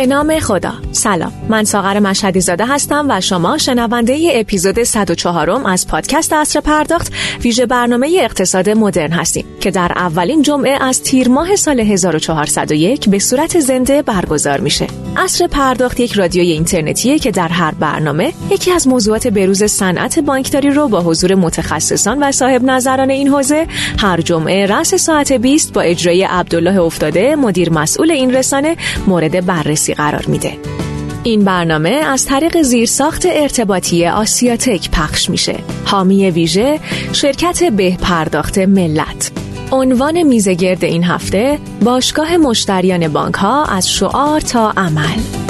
به نام خدا. سلام. من ساغر مشهدی زاده هستم و شما شنونده ای اپیزود 104 از پادکست اصر پرداخت ویژه برنامه اقتصاد مدرن هستیم که در اولین جمعه از تیر ماه سال 1401 به صورت زنده برگزار میشه. اصر پرداخت یک رادیوی اینترنتیه که در هر برنامه یکی از موضوعات بروز صنعت بانکداری رو با حضور متخصصان و صاحب نظران این حوزه هر جمعه رأس ساعت 20 با اجرای عبدالله افتاده مدیر مسئول این رسانه مورد بررسی قرار میده. این برنامه از طریق زیرساخت ارتباطی آسیاتک پخش میشه. حامی ویژه شرکت به پرداخت ملت. عنوان میزگرد این هفته باشگاه مشتریان بانک ها از شعار تا عمل.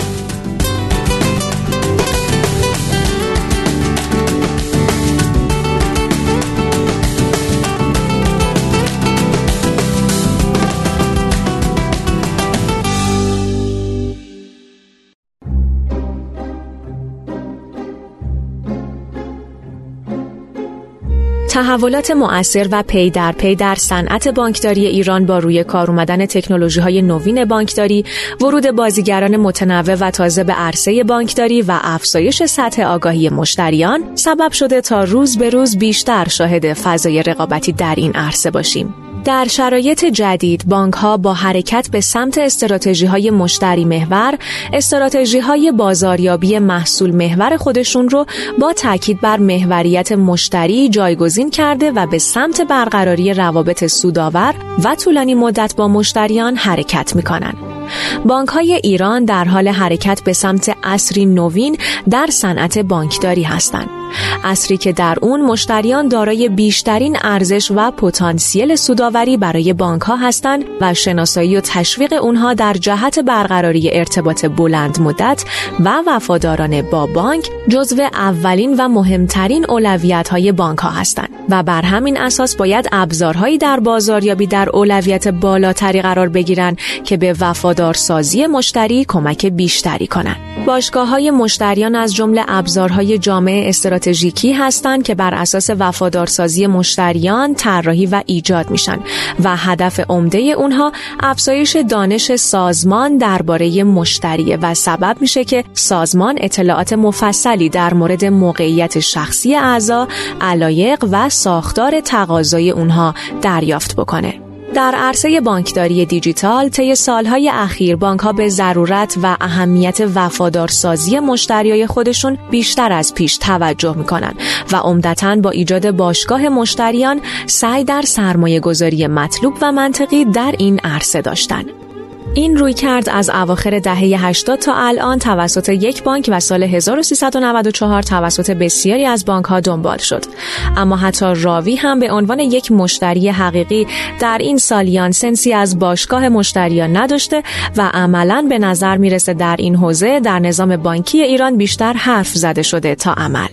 تحولات مؤثر و پی در پی در صنعت بانکداری ایران با روی کار اومدن تکنولوژی های نوین بانکداری، ورود بازیگران متنوع و تازه به عرصه بانکداری و افزایش سطح آگاهی مشتریان سبب شده تا روز به روز بیشتر شاهد فضای رقابتی در این عرصه باشیم. در شرایط جدید بانک ها با حرکت به سمت استراتژی های مشتری محور استراتژی های بازاریابی محصول محور خودشون رو با تاکید بر محوریت مشتری جایگزین کرده و به سمت برقراری روابط سودآور و طولانی مدت با مشتریان حرکت می‌کنن. بانک های ایران در حال حرکت به سمت اصری نوین در صنعت بانکداری هستند. اصری که در اون مشتریان دارای بیشترین ارزش و پتانسیل سوداوری برای بانک ها هستند و شناسایی و تشویق اونها در جهت برقراری ارتباط بلند مدت و وفادارانه با بانک جزو اولین و مهمترین اولویت های بانک ها هستند و بر همین اساس باید ابزارهایی در بازاریابی در اولویت بالاتری قرار بگیرند که به وفادارسازی مشتری کمک بیشتری کنند. باشگاه های مشتریان از جمله ابزارهای جامعه استراتژیکی هستند که بر اساس وفادارسازی مشتریان طراحی و ایجاد میشن و هدف عمده اونها افزایش دانش سازمان درباره مشتری و سبب میشه که سازمان اطلاعات مفصلی در مورد موقعیت شخصی اعضا، علایق و ساختار تقاضای اونها دریافت بکنه. در عرصه بانکداری دیجیتال طی سالهای اخیر بانک ها به ضرورت و اهمیت وفادارسازی مشتریای خودشون بیشتر از پیش توجه می‌کنن و عمدتا با ایجاد باشگاه مشتریان سعی در سرمایه گذاری مطلوب و منطقی در این عرصه داشتن. این روی کرد از اواخر دهه 80 تا الان توسط یک بانک و سال 1394 توسط بسیاری از بانک ها دنبال شد. اما حتی راوی هم به عنوان یک مشتری حقیقی در این سالیان سنسی از باشگاه مشتریان نداشته و عملا به نظر می‌رسه در این حوزه در نظام بانکی ایران بیشتر حرف زده شده تا عمل.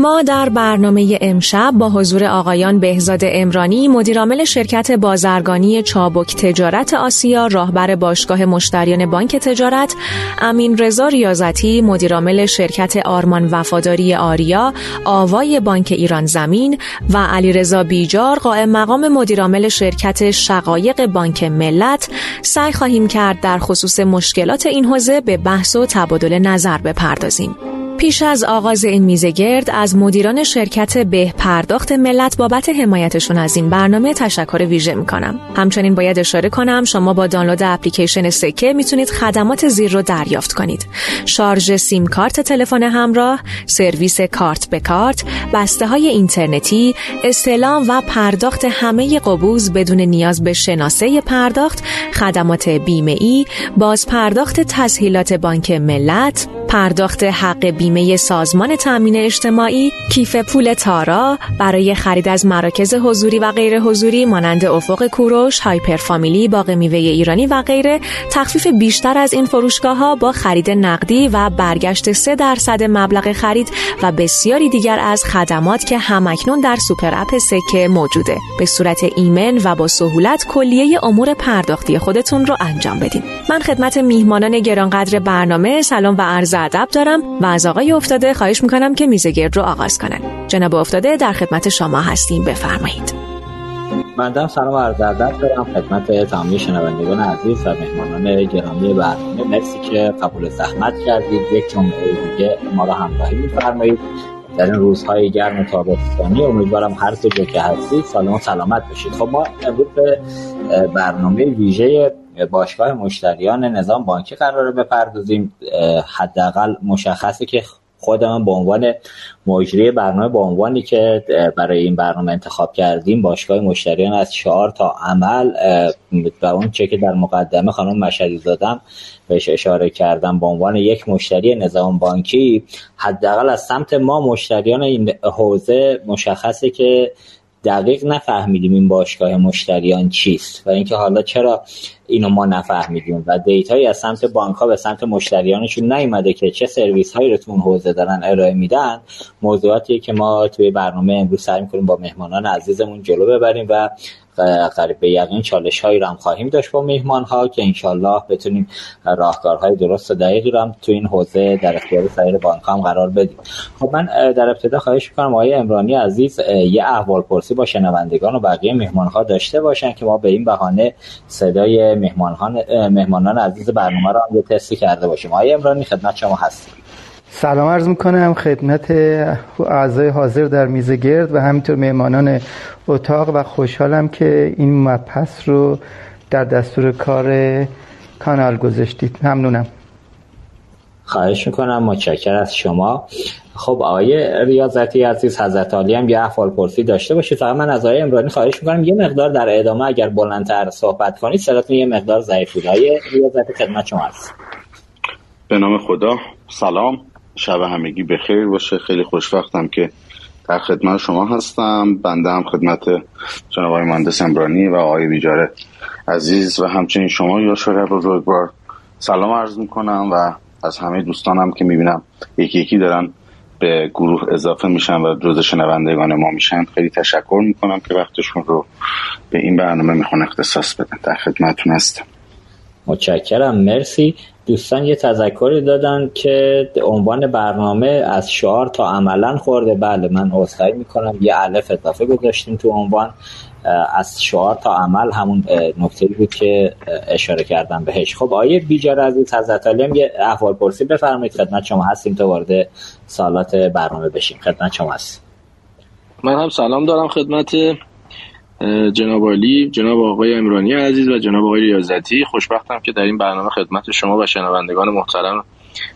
ما در برنامه امشب با حضور آقایان بهزاد امرانی مدیرعامل شرکت بازرگانی چابک تجارت آسیا راهبر باشگاه مشتریان بانک تجارت امین رضا ریاضتی مدیرعامل شرکت آرمان وفاداری آریا آوای بانک ایران زمین و علیرضا بیجار قائم مقام مدیرعامل شرکت شقایق بانک ملت. سعی خواهیم کرد در خصوص مشکلات این حوزه به بحث و تبادل نظر بپردازیم. پیش از آغاز این میزه گرد از مدیران شرکت به پرداخت ملت بابت حمایتشون از این برنامه تشکر ویژه می‌کنم. همچنین باید اشاره کنم شما با دانلود اپلیکیشن سکه می‌تونید خدمات زیر رو دریافت کنید. شارژ سیم کارت تلفن همراه، سرویس کارت به کارت، بسته های اینترنتی، استلام و پرداخت همه قبوز بدون نیاز به شناسه پرداخت، خدمات بیمه ای، باز پرداخت تسهیلات بانک ملت، پرداخت حق بیمه سازمان تامین اجتماعی، کیف پول تارا برای خرید از مراکز حضوری و غیر حضوری مانند افق کوروش، هایپر فامیلی، باغ میوه ایرانی و غیره تخفیف بیشتر از این فروشگاه ها با خرید نقدی و برگشت 3 درصد مبلغ خرید و بسیاری دیگر از خدمات که همکنون در سوپر اپ سکه موجوده. به صورت ایمن و با سهولت کلیه امور پرداختی خودتون رو انجام بدین. من خدمت میهمانان گرانقدر برنامه سلام و عرض ادب دارم و از آقای افتاده خواهش می‌کنم که میزگرد رو آغاز کنن. جناب افتاده در خدمت شما هستیم. بفرمایید. من سلام عرض ادب دارم خدمت تمامی شنوندگان عزیز و مهمانان گرامی برنامه مرسی که قبول زحمت کردید. یک جمعه دیگه ما را همراهی میفرمایید. در این روزهای گرم تابستانی امیدوارم هر جا که هستید سالم و سلامت باشید. خب ما امروز به برنامه ویژه باشگاه مشتریان نظام بانکی قراره بپردازیم حداقل مشخصه که خودم به عنوان مجری برنامه به عنوانی که برای این برنامه انتخاب کردیم باشگاه مشتریان از چهار تا عمل و اون چه که در مقدمه خانم مشهدی زادم بهش اشاره کردم به عنوان یک مشتری نظام بانکی حداقل از سمت ما مشتریان این حوزه مشخصه که دقیق نفهمیدیم این باشگاه مشتریان چیست و اینکه حالا چرا اینو ما نفهمیدیم و دیتایی از سمت بانک ها به سمت مشتریانشون نیومده که چه سرویس هایی رو تو اون حوزه دارن ارائه میدن. موضوعاتی که ما توی برنامه امروز سعی می‌کنیم با مهمانان عزیزمون جلو ببریم و قریب به یقین چالش هایی رو هم خواهیم داشت با میهمان ها که انشالله بتونیم راهکارهای درست و دقیقی رو هم تو این حوزه در اختیار سایر بانک هم قرار بدیم. خب من در ابتدا خواهش می‌کنم آقای امرانی عزیز یه احوال پرسی با شنوندگان و بقیه میهمان ها داشته باشن که ما به این بهانه صدای مهمانان مهمانان عزیز برنامه رو هم یه تستی کرده باشیم. آقای امرانی خدمت شما هستیم. سلام عرض می‌کنم خدمت اعضای حاضر در میز گرد و همینطور مهمانان اتاق و خوشحالم که این مبحث رو در دستور کار کانال گذاشتید. ممنونم. خواهش می‌کنم متشکر از شما. خب آقای ریاضتی عزیز حضرت عالی هم یه احوال پرسی داشته باشید. فقط من از آقای امرانی خواهش می‌کنم یه مقدار در ادامه اگر بلندتر صحبت کنید صداتون یه مقدار ضعیف بود. آقای ریاضتی خدمت شما هست. به نام خدا. سلام. شب همگی بخیر باشه. خیلی خوشوقتم که در خدمت شما هستم. بنده هم خدمت جناب آقای مهندس امرانی و آقای بیجاره عزیز و همچنین شما یا شرع بزرگوار. سلام عرض می‌کنم و از همه دوستانم که می‌بینم یکی یکی دارن به گروه اضافه میشن و جز شنوندگان ما میشن. خیلی تشکر می‌کنم که وقتشون رو به این برنامه می‌خوان اختصاص بدن. در خدمتتون هستم. متشکرم مرسی. دوستان یه تذکری دادن که عنوان برنامه از شعار تا عملا خورده. بله من عذرخواهی می‌کنم. یه الف اضافه گذاشتیم تو عنوان. از شعار تا عمل همون نکته بود که اشاره کردم بهش. خب آیه بیجار عزیز حضرت علی یه احوال پرسی بفرمایید. خدمت شما هستیم تا وارد سالات برنامه بشیم. خدمت شما هست من هم سلام دارم خدمت جناب علی جناب آقای امرانی عزیز و جناب آقای ریاضتی. خوشبختم که در این برنامه خدمت شما و شنوندگان محترم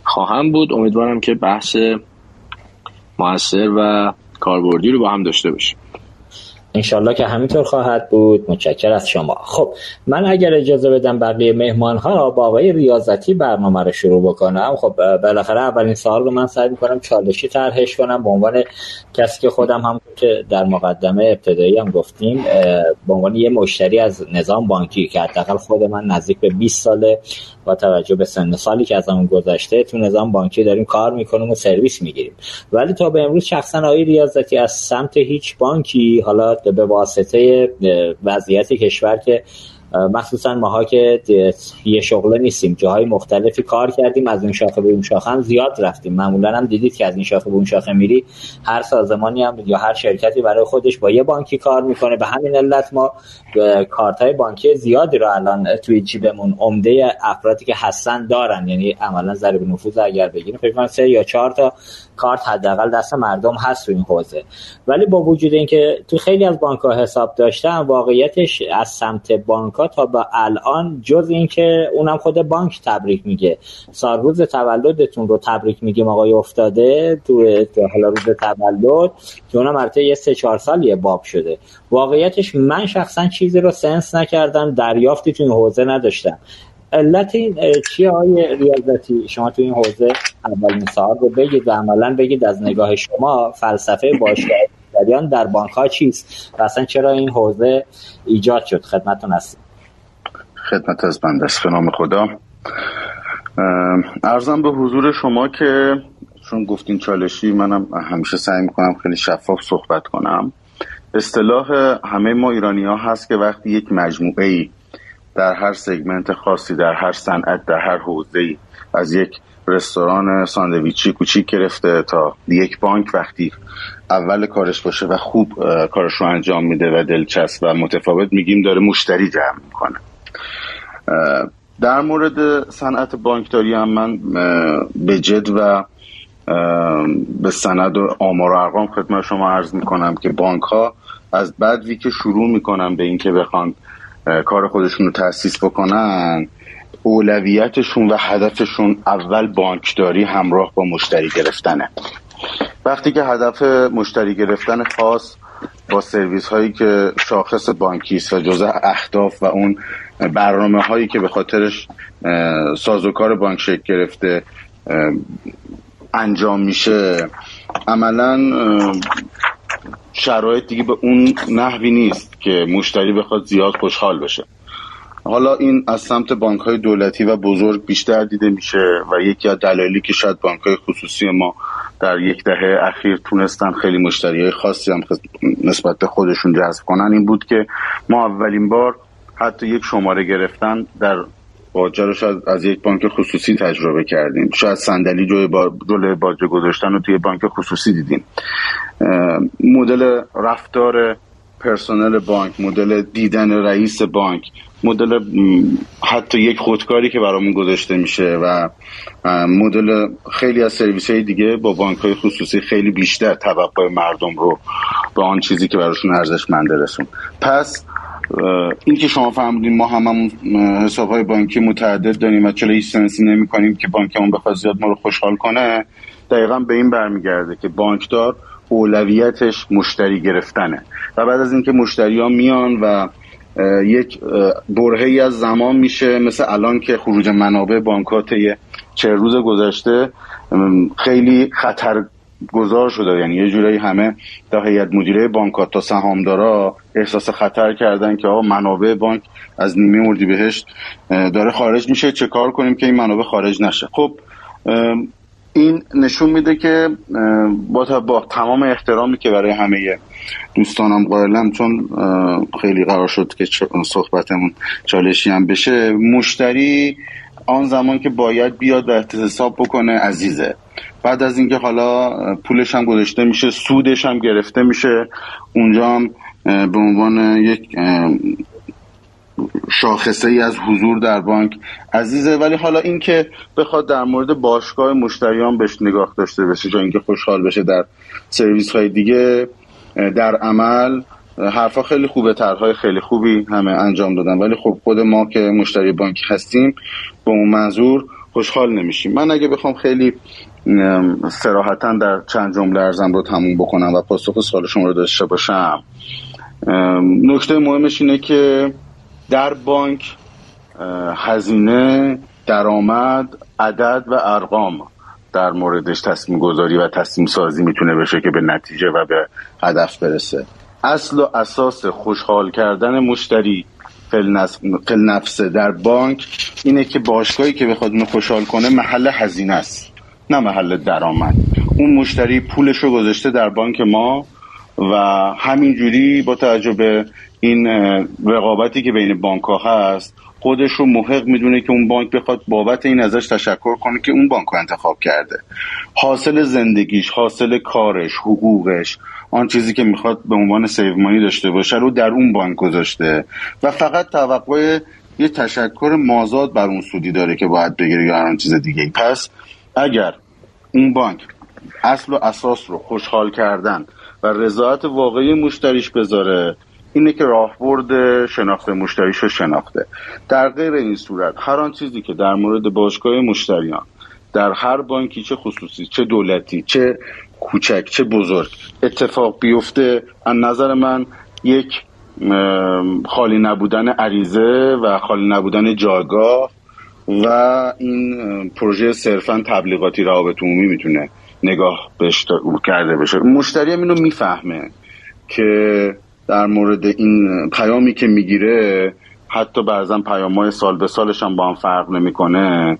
خواهم بود. امیدوارم که بحث موثر و کاربردی رو با هم داشته باشیم. انشالله که همینطور خواهد بود. متشکر از شما. خب من اگر اجازه بدم بقیه مهمان ها با آقای ریاضتی برنامه رو شروع بکنم. خب بالاخره اولین سال رو من سعی می‌کنم چالشی طرحش کنم. به عنوان کسی که خودم هم که در مقدمه ابتدایی هم گفتیم به عنوان یه مشتری از نظام بانکی که حداقل خود من نزدیک به 20 ساله با توجه به سن سالی که از همون گذشته تو نظام بانکی داریم کار می‌کنیم و سرویس می‌گیریم. ولی تا به امروز شخصا آقای ریاضتی از سمت هیچ بانکی حالا به واسطه وضعیت کشور که مخصوصا ماها که یه شغله نیستیم جاهای مختلفی کار کردیم از اون شاخه به اون شاخه هم زیاد رفتیم. معمولا هم دیدید که از این شاخه به اون شاخه میری هر سازمانی هم یا هر شرکتی برای خودش با یه بانکی کار می‌کنه. به همین علت ما کارت های بانکی زیادی رو الان توی جیبمون عمده افرادی که هستن دارن. یعنی عملا ضریب نفوذ اگر بگیریم فکر سه یا چهار تا کارت حداقل دست مردم هست تو این حوزه. ولی با وجود اینکه تو خیلی از بانک ها حساب داشتم واقعیتش از سمت بانک ها تا به الان جز اینکه اونم خود بانک تبریک میگه. سال روز تولدتون رو تبریک میگیم آقای افتاده. تو حالا روز تولد که اونم البته یه سه چهار سال یه باب شده. واقعیتش من شخصا چیزی رو سنس نکردم دریافتی تو این حوزه نداشتم. علت این چیه های ریاضتی؟ شما تو این حوزه اولین سال رو بگید و عملا بگید از نگاه شما فلسفه باشگاه در بانک ها چیست و اصلا چرا این حوزه ایجاد شد؟ خدمتون هستیم خدمت از بند است نام خدا. ارزم به حضور شما که چون گفتین چالشی منم همیشه سعی می‌کنم خیلی شفاف صحبت کنم. اصطلاح همه ما ایرانی ها هست که وقتی یک مجموعه ای در هر سگمنت خاصی در هر صنعت در هر حوزه از یک رستوران ساندویچی کوچیک گرفته تا یک بانک وقتی اول کارش باشه و خوب کارش رو انجام میده و دلچسب و متفاوت میگیم داره مشتری جمع می‌کنه. در مورد صنعت بانکداری هم من به جد و به سند و آمار و ارقام خدمت شما عرض می‌کنم که بانک ها از بدوی که شروع می‌کنن به اینکه بخوان کار خودشون رو تاسیس بکنن اولویتشون و هدفشون اول بانکداری همراه با مشتری گرفتنه. وقتی که هدف مشتری گرفتن خاص با سرویس هایی که شاخص بانکی است و جزء اهداف و اون برنامه هایی که به خاطرش سازوکار بانک شکل گرفته انجام میشه. عملا شرایط دیگه به اون نحوی نیست که مشتری بخواد زیاد خوشحال بشه. حالا این از سمت بانک های دولتی و بزرگ بیشتر دیده میشه و یکی از دلایلی که شاید بانک های خصوصی ما در یک دهه اخیر تونستن خیلی مشتری های خاصی هم نسبت به خودشون جذب کنن این بود که ما اولین بار حتی یک شماره گرفتن در باجه رو شاید از یک بانک خصوصی تجربه کردیم. شاید صندلی جلوی با... باجه گذاشتن رو توی بانک خصوصی دیدیم. مدل رفتار پرسنل بانک مدل دیدن رئیس بانک مدل حتی یک خودکاری که برامون گذاشته میشه و مدل خیلی از سرویس های دیگه با بانک های خصوصی خیلی بیشتر توقع مردم رو به آن چیزی که براشون ارزشمنده رسون. پس این که شما فهمیدین ما هم حساب های بانکی متعدد داریم و چرا هیچ سنسی نمی کنیم که بانکمون بخواد زیاد ما رو خوشحال کنه دقیقا به این برمیگرده که بانکدار اولویتش مشتری گرفتنه. و بعد از اینکه مشتری ها میان و یک برهی از زمان میشه مثل الان که خروج منابع بانکات چه روز گذشته خیلی خطر گذار شده. یعنی یه جورایی همه تا هیئت مدیره بانکات تا سهامدارا احساس خطر کردن که آقا منابع بانک از نیمه بهشت داره خارج میشه. چه کار کنیم که این منابع خارج نشه؟ خب این نشون میده که با, با تمام احترامی که برای همه دوستانم قائلم چون خیلی قرار شد که صحبتمون چالشی هم بشه مشتری آن زمان که باید بیاد و احتساب بکنه عزیزه. بعد از اینکه حالا پولش هم گذاشته میشه سودش هم گرفته میشه اونجا هم به عنوان یک شاخصه ای از حضور در بانک عزیزه. ولی حالا اینکه بخواد در مورد باشگاه مشتریان بهش نگاه داشته بشه جا اینکه خوشحال بشه در سرویس های دیگه در عمل حرفا خیلی خوبه طرحهای خیلی خوبی همه انجام دادن. ولی خب خود ما که مشتری بانک هستیم به اون منظور خوشحال نمیشیم. من اگه بخوام خیلی سراحتا در چند جمله ارزم رو تموم بکنم و پاسخ سوال شما رو داشته باشم. نکته مهمش اینه که در بانک هزینه درآمد عدد و ارقام در موردش تصمیم گذاری و تصمیم سازی می‌تونه بشه که به نتیجه و به هدف برسه. اصل و اساس خوشحال کردن مشتری فل نفسه در بانک اینه که باشگاهی که بخواد اونو خوشحال کنه محل هزینه است نه محل درآمد. اون مشتری پولش رو گذاشته در بانک ما و همینجوری با توجه به این رقابتی که بین بانک ها هست خودش رو محق می‌دونه که اون بانک بخواد بابت این ازش تشکر کنه که اون بانک رو انتخاب کرده. حاصل زندگیش حاصل کارش حقوقش آن چیزی که می‌خواد به عنوان سیومانی داشته باشه رو در اون بانک گذاشته. و فقط توقع یه تشکر مازاد بر اون سودی داره که باید بگیره یا هر چیز دیگه پس اگر اون بانک اصل و اساس رو خوشحال کردن و رضایت واقعی مشتریش بذاره اینه که راهبرد شناخت مشتریش رو شناخته. در غیر این صورت هر آن چیزی که در مورد باشگاه مشتریان در هر بانکی چه خصوصی چه دولتی چه کوچک چه بزرگ اتفاق بیفته. از نظر من یک خالی نبودن عریضه و خالی نبودن جایگاه و این پروژه صرفا تبلیغاتی روابط عمومی می‌تونه نگاه بهش کرده بشه. مشتری هم اینو می‌فهمه که در مورد این پیامی که می‌گیره حتی بعضا پیام های سال به سالش هم با هم فرق نمی‌کنه.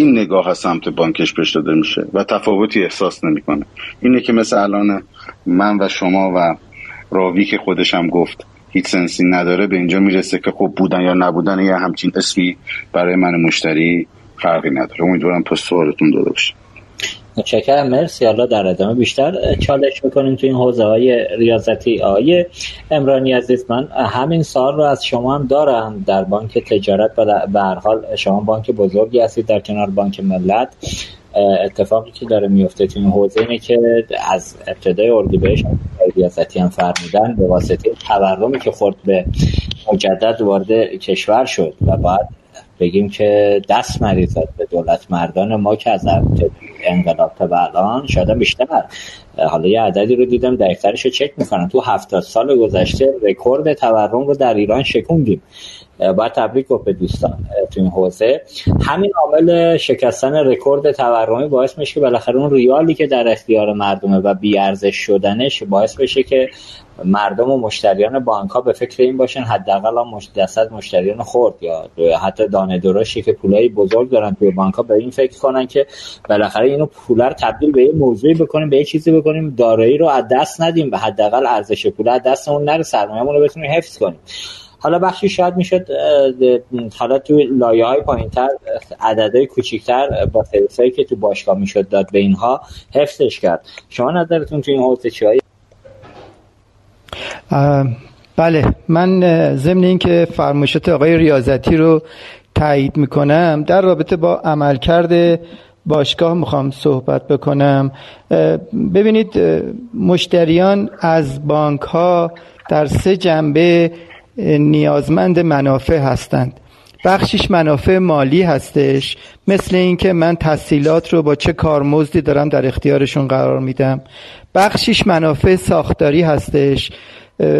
این نگاه از سمت بانکش پیش داده میشه و تفاوتی احساس نمی‌کنه. اینه که مثل الان من و شما و راوی که خودش هم گفت هیچ سنسی نداره به اینجا می‌رسه که خب بودن یا نبودن یا همچین اسمی برای من مشتری فرقی نداره. امیدوارم پس سوالتون داده باشه. متشکرم. مرسی. حالا در ادامه بیشتر چالش می‌کنیم تو این حوزه های ریاضتی. آیه امرانی عزیز من همین سال رو از شما هم دارم. در بانک تجارت و به هر حال شما بانک بزرگی هستید. در کنار بانک ملت اتفاقی که داره میفته تو این حوزه اینه که از ابتدای اردیبهشت ریاضتی هم فرمودن به واسطه تورمی که خورد به مجدد وارد کشور شد و بعد بگیم که دست مریضت به دولت مردان ما که از انقلاب تا الان شده بیشتر. حالا یه عددی رو دیدم دفترش رو چک می‌کنم تو هفتاد سال گذشته رکورد تورم رو در ایران شکوندیم. باید تبریک گفت به دوستان تو این حوزه. همین عامل شکستن رکورد تورمی باعث میشه که بالاخره اون ریالی که در اختیار مردمه و بیارزش شدنش باعث بشه که مردم و مشتریان بانک ها به فکر این باشن حداقل مش... دست مشتریان خورد یا حتی دانه درشتی که پولای بزرگ دارن توی بانک ها به این فکر کنن که بالاخره اینو پول رو تبدیل به یه موضوعی بکنیم به یه چیزی بکنیم دارایی رو از دست ندیم و حداقل ارزش پول از دستمون نره سرمایه‌مون رو بتونیم حفظ کنیم. حالا بخشی شاید می‌شد حالا تو لایه های پایین تر کوچیکتر با هایی که تو باشگاه می‌شد داد به اینها حفظش کرد. شما نظرتون تو این حوزه چی بله من ضمن اینکه فرمایشات آقای ریاضتی رو تایید می‌کنم در رابطه با عملکرد باشگاه می‌خوام صحبت بکنم. ببینید مشتریان از بانک ها در سه جنبه نیازمند منافع هستند. بخشیش منافع مالی هستش. مثل اینکه من تحصیلات رو با چه کارمزدی دارم در اختیارشون قرار میدم. بخشیش منافع ساختاری هستش.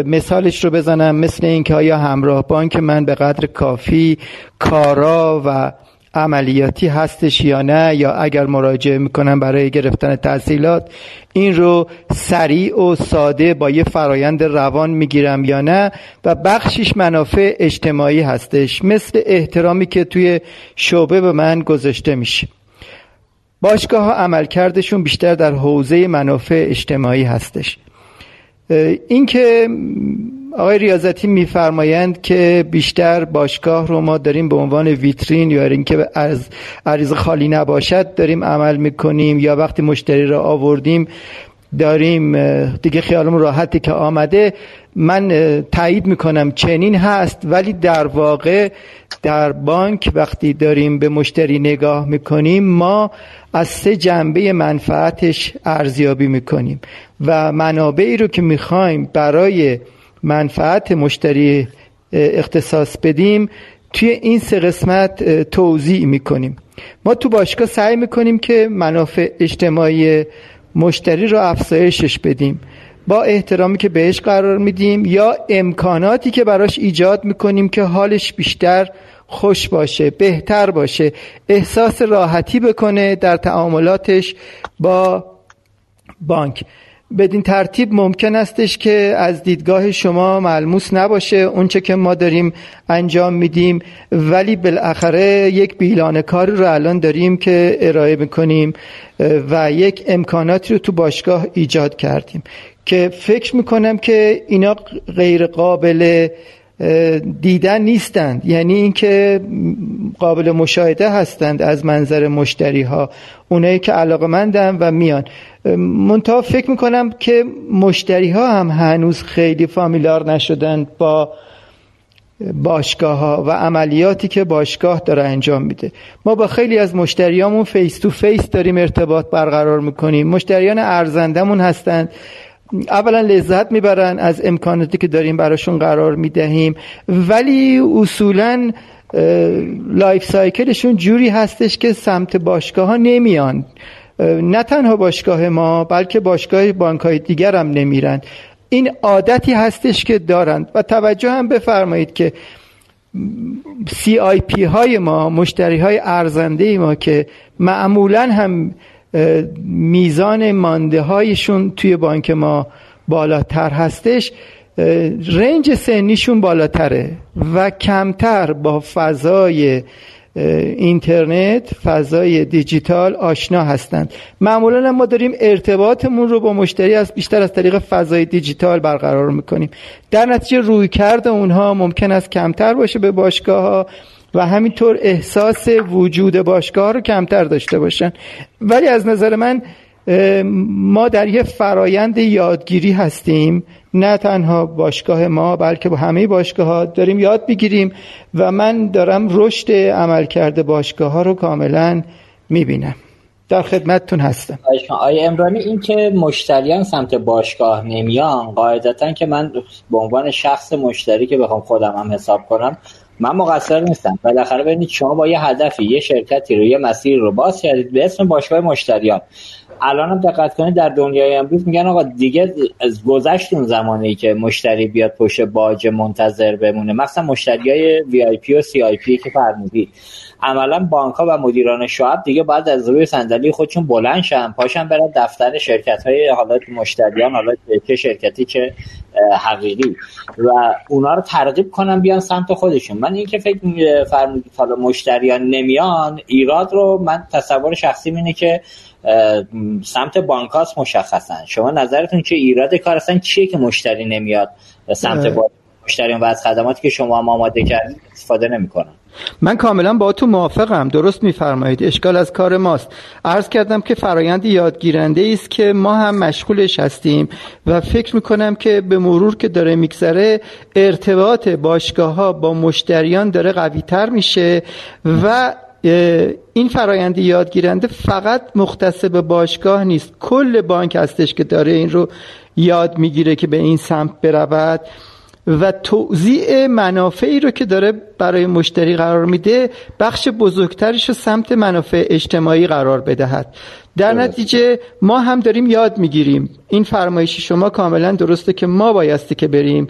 مثالش رو بزنم. مثل اینکه آیا همراه بانک من به قدر کافی کارا و عملیاتی هستش یا نه یا اگر مراجعه می‌کنم برای گرفتن تحصیلات این رو سریع و ساده با یه فرایند روان می‌گیرم یا نه؟ و بخشیش منافع اجتماعی هستش مثل احترامی که توی شعبه به من گذاشته میشه. باشگاه ها عملکردشون بیشتر در حوزه منافع اجتماعی هستش. اینکه آقای ریاضتی میفرمایند که بیشتر باشگاه رو ما داریم به عنوان ویترین یا اینکه از عریض خالی نباشد داریم عمل می‌کنیم یا وقتی مشتری را آوردیم داریم دیگه خیالمون راحتی که آمده. من تایید می‌کنم چنین هست ولی در واقع در بانک وقتی داریم به مشتری نگاه می‌کنیم ما از سه جنبه منفعتش ارزیابی می‌کنیم و منابعی رو که می‌خوایم برای منفعت مشتری اختصاص بدیم توی این سه قسمت توضیح می‌کنیم. ما تو باشگاه سعی می‌کنیم که منافع اجتماعی مشتری رو افزایشش بدیم. با احترامی که بهش قرار میدیم یا امکاناتی که براش ایجاد می‌کنیم که حالش بیشتر خوش باشه بهتر باشه احساس راحتی بکنه در تعاملاتش با بانک. بدین ترتیب ممکن استش که از دیدگاه شما ملموس نباشه. اونچه که ما داریم انجام میدیم. ولی بالاخره یک بیلان کاری رو الان داریم که ارائه می‌کنیم و یک امکاناتی رو تو باشگاه ایجاد کردیم که فکر می‌کنم که اینا غیر قابل دیدن نیستند. یعنی اینکه قابل مشاهده هستند از منظر مشتری ها اونایی که علاقه مندن و میان. منتها فکر می‌کنم که مشتری ها هم هنوز خیلی familiar نشدن با باشگاه ها و عملیاتی که باشگاه داره انجام میده. ما با خیلی از مشتریامون face to face داریم ارتباط برقرار می‌کنیم. مشتریان ارزندمون هستند اولا لذت می‌برن از امکاناتی که داریم براشون قرار می‌دهیم. ولی اصولا life cycle شون جوری هستش که سمت باشگاه ها نمیان. نه تنها باشگاه ما بلکه باشگاه بانک های دیگر هم نمیرن این عادتی هستش که دارند. و توجه هم بفرمایید که CIP های ما مشتری های ارزنده ما که معمولا هم میزان مانده هایشون توی بانک ما بالاتر هستش رنج سنیشون بالاتره و کمتر با فضای اینترنت فضای دیجیتال آشنا هستند. معمولا ما داریم ارتباطمون رو با مشتری از بیشتر از طریق فضای دیجیتال برقرار می‌کنیم. در نتیجه روی کرد اونها ممکن است کمتر باشه به باشگاه ها و همینطور احساس وجود باشگاه رو کمتر داشته باشن. ولی از نظر من ما در یه فرایند یادگیری هستیم نه تنها باشگاه ما بلکه با همه باشگاه ها داریم یاد بگیریم و من دارم رشد عمل کرده باشگاه ها رو کاملا می‌بینم. در خدمتتون هستم. آیا امرانی این که مشتریان سمت باشگاه نمیان قاعدتا که من به عنوان شخص مشتری که بخوام خودم هم حساب کنم من مقصر نیستم. بالاخره ببینید شما با یه هدفی یه شرکتی رو یه مسیر رو باز کردید به اسم باشگاه مشتریان. الان هم دقت کنید در دنیای امروز میگن آقا دیگه از گذشت اون زمانی که مشتری بیاد پشت باجه منتظر بمونه مثلا مشتری های وی آی پی و سی آی پی که فرمودید. عملا بانک ها و مدیران شعب دیگه باید از روی صندلی خودشون بلند شن پاشن برن دفتر شرکت های حالا مشتریان حالا چه شرکتی چه حقیقی. و اونا رو ترغیب کنن بیان سمت خودشون. من اینکه فکر فرمودید حالا مشتریان نمیان ایراد رو من تصور شخصی اینه که سمت بانکاس مشخصن. شما نظرتون چه ایراد کار هستن چیه که مشتری نمیاد سمت مشتریان و از خدماتی که شما هم آماده کردید استفاده نمی‌کنن. من کاملا با تو موافقم. درست میفرمایید. اشکال از کار ماست. عرض کردم که فرایند یادگیرنده است که ما هم مشغولش هستیم و فکر می‌کنم که به مرور که داره میگذره ارتباط باشگاه ها با مشتریان داره قوی تر میشه و این فرایند یادگیرنده فقط مختص به باشگاه نیست. کل بانک هستش که داره این رو یاد می‌گیره که به این سمت برود و توضیع منافعی رو که داره برای مشتری قرار میده بخش بزرگترش رو سمت منافع اجتماعی قرار بدهد. در نتیجه ما هم داریم یاد می‌گیریم. این فرمایش شما کاملا درسته که ما بایستی که بریم.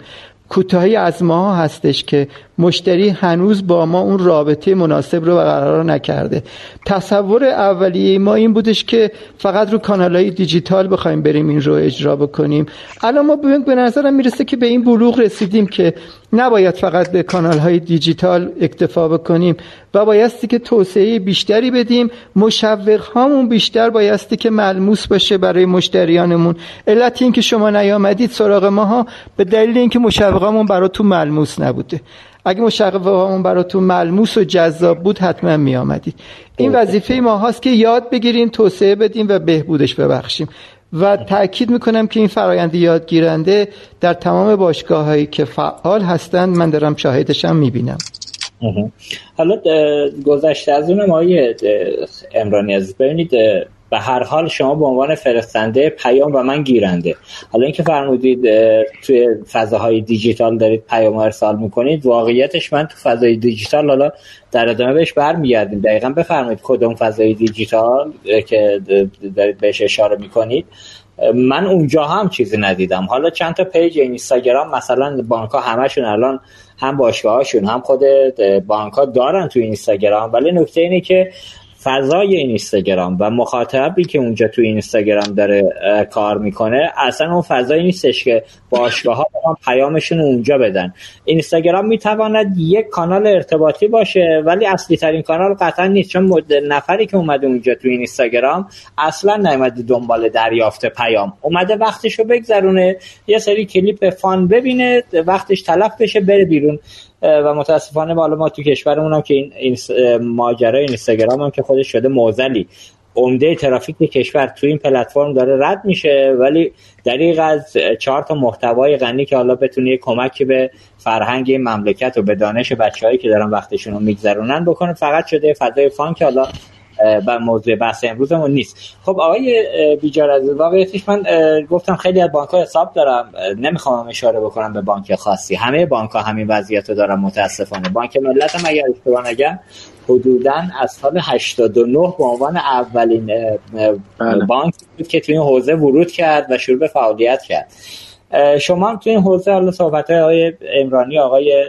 کوتاهی از ما هستش که مشتری هنوز با ما اون رابطه مناسب رو برقرار نکرده. تصور اولیه ما این بودش که فقط رو کانال های دیجیتال بخوایم بریم این رو اجرا بکنیم. الان ما به نظرم می‌رسه که به این بلوغ رسیدیم که نباید فقط به کانال های دیجیتال اکتفا بکنیم و بایستی که توسعه بیشتری بدیم. مشوق هامون بیشتر بایستی که ملموس باشه برای مشتریانمون. علت این که شما نیامدید سراغ ماها به دلیل اینکه مشوقامون براتون ملموس نبوده. اگه مشوقامون براتون ملموس و جذاب بود حتما می آمدید این وظیفه ما هاست که یاد بگیریم توسعه بدیم و بهبودش ببخشیم. و تاکید می‌کنم که این فرایند یادگیرنده در تمام باشگاه هایی که فعال هستند من دارم شاهدشم می‌بینم. حالا گذشته از اون مایه امرانی از ببینید به هر حال شما به عنوان فرستنده پیام و من گیرنده. حالا اینکه فرمودید توی فضاهای دیجیتال دارید پیام ارسال می‌کنید واقعیتش من تو فضای دیجیتال حالا در ادامه بهش برمیگردیم. دقیقا بفرمایید کدوم فضای دیجیتال که دارید بهش اشاره می‌کنید. من اونجا هم چیزی ندیدم. حالا چند تا page اینستاگرام مثلا بانک ها همشون الان هم باشگاهاشون هم خود بانک ها دارن تو اینستاگرام. ولی نکته اینه که فضای اینستاگرام و مخاطبی که اونجا تو اینستاگرام داره کار می‌کنه اصلا اون فضایی نیستش که باشگاه ها پیامشون اونجا بدن. اینستاگرام می‌تواند یک کانال ارتباطی باشه ولی اصلی ترین کانال قطعا نیست چون نفری که اومده اونجا تو اینستاگرام اصلا نیومده دنبال دریافت پیام. اومده وقتش رو بگذرونه یه سری کلیپ فان ببینه وقتش تلف بشه بره بیرون. و متاسفانه بالا ما تو کشورمون هم که این, ماجرای اینستاگرام هم که خودش شده موزلی. عمده ترافیک کشور تو این پلتفرم داره رد میشه ولی دریغ از چهار تا محتوای غنی که حالا بتونه کمکی به فرهنگ این مملکت و به دانش بچههایی که دارن وقتشون رو میگذرونن بکنه فقط شده فضای فان که حالا و موضوع بحث امروزمون نیست. خب آقای بیجار از واقعیتش من گفتم خیلی از بانک ها حساب دارم نمی‌خوام اشاره بکنم به بانک خاصی. همه بانک ها همین وضعیت رو دارن متاسفانه. بانک ملت هم اگر اشتباه نگم حدودا از سال 89 به عنوان اولین بله. بانک بود که توی این حوزه ورود کرد و شروع به فعالیت کرد. شما هم تو این حوزه حالا صحبت های امرانی آقای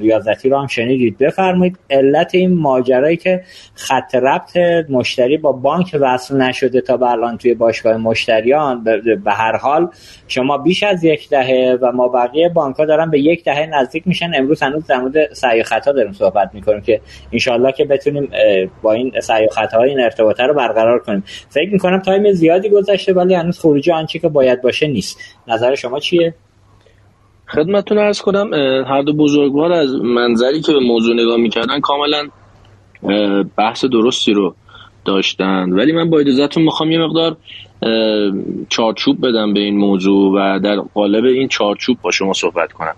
ریاضتی رو هم شنیدید. بفرمایید علت این ماجرایی که خط ربط مشتری با بانک وصل نشده تا الان توی باشگاه مشتریان به هر حال شما بیش از یک دهه و ما بقیه بانک ها دارن به یک دهه نزدیک میشن. امروز هنوز در مورد سعی خطا داریم صحبت می‌کنیم که انشالله که بتونیم با این سعی خطا این ارتباطه رو برقرار کنیم. فکر می‌کنم تایم زیادی گذشته ولی هنوز خروجی آنچه که باید باشه نیست. نظر شما چیه؟ خدمتتون ارز کنم هر دو بزرگوار از منظری که به موضوع نگاه می‌کردن کاملا بحث درستی رو داشتن. ولی من با اجازهتون می‌خوام یه مقدار چارچوب بدم به این موضوع و در قالب این چارچوب با شما صحبت کنم.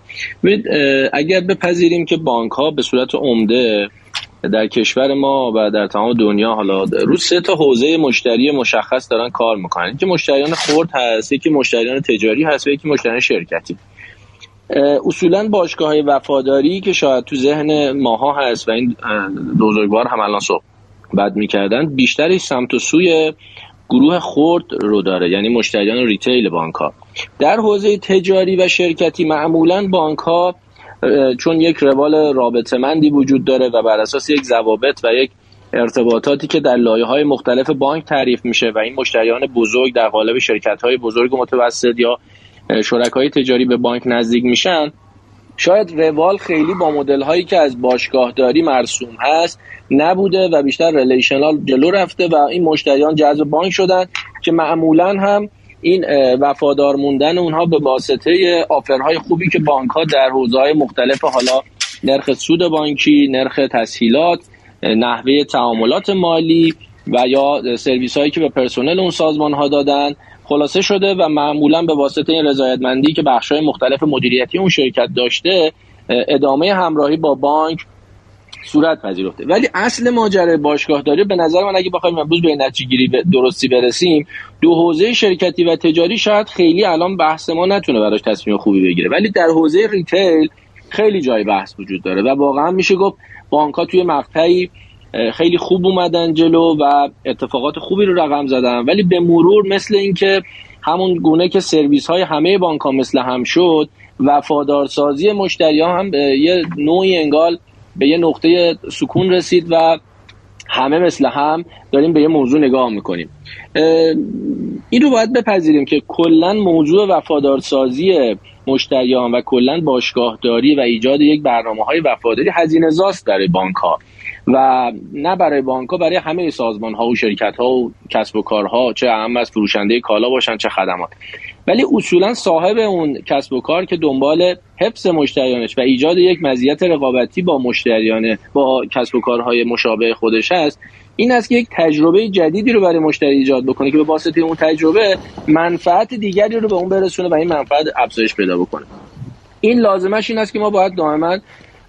اگر بپذیریم که بانک ها به صورت عمده در کشور ما و در تمام دنیا حالا رو سه تا حوزه مشتری مشخص دارن کار می‌کنن. که مشتریان خرد هست یکی مشتریان تجاری هست و یکی مشتریان شرکتی. اصولا باشگاه های وفاداری که شاید تو ذهن ماها هست و این بزرگوار هم الان صحبت می‌کردن بیشتری سمت و سوی گروه خرد رو داره یعنی مشتریان ریتیل بانک ها در حوزه تجاری و شرکتی معمولا بانک ها چون یک روال رابطه مندی وجود داره و بر اساس یک ضوابط و یک ارتباطاتی که در لایه های مختلف بانک تعریف میشه و این مشتریان بزرگ در قالب شرکت های بزرگ و متوسط یا شرکای تجاری به بانک نزدیک میشن شاید روال خیلی با مدل هایی که از باشگاهداری مرسوم هست نبوده و بیشتر ریلیشنال جلو رفته و این مشتریان جذب بانک شدن که معمولا هم این وفادار موندن اونها به واسطه آفرهای خوبی که بانک ها در حوزه های مختلف حالا نرخ سود بانکی، نرخ تسهیلات، نحوه تعاملات مالی و یا سرویس هایی که به پرسنل اون سازمان ها دادن خلاصه شده و معمولا به واسطه این رضایتمندی که بخش های مختلف مدیریتی اون شرکت داشته ادامه همراهی با بانک صورت پذیرفته. ولی اصل ماجرای باشگاه داره به نظر من اگه بخوایم امروز به نتیجه گیری درستی برسیم دو حوزه شرکتی و تجاری شاید خیلی الان بحث ما نتونه براش تصمیم خوبی بگیره. ولی در حوزه ریتیل خیلی جای بحث وجود داره و واقعا میشه گفت بانک ها توی مقطعی خیلی خوب اومدن جلو و اتفاقات خوبی رو رقم زدن. ولی به مرور مثل اینکه همون گونه که سرویس های همه بانک ها مثل هم شد وفادارسازی مشتری ها هم یه نوعی انگال به یه نقطه سکون رسید و همه مثل هم داریم به یه موضوع نگاه می‌کنیم. این رو باید بپذیریم که کلا موضوع وفادارسازی مشتریان و کلا باشگاهداری و ایجاد یک برنامه های وفاداری هزینه زاست برای بانک ها و نه برای بانک برای همه سازمان ها و شرکت ها و کسب و کارها چه اهم از فروشنده کالا باشن چه خدمات. ولی اصولا صاحب اون کسب و کار که دنبال حفظ مشتریانش و ایجاد یک مزیت رقابتی با مشتریان با کسب و کارهای مشابه خودش هست این است که یک تجربه جدیدی رو برای مشتری ایجاد بکنه که به واسطه اون تجربه منفعت دیگری رو به اون برسونه و این منفعت افزایش پیدا بکنه. این لازمش این است که ما باید دائما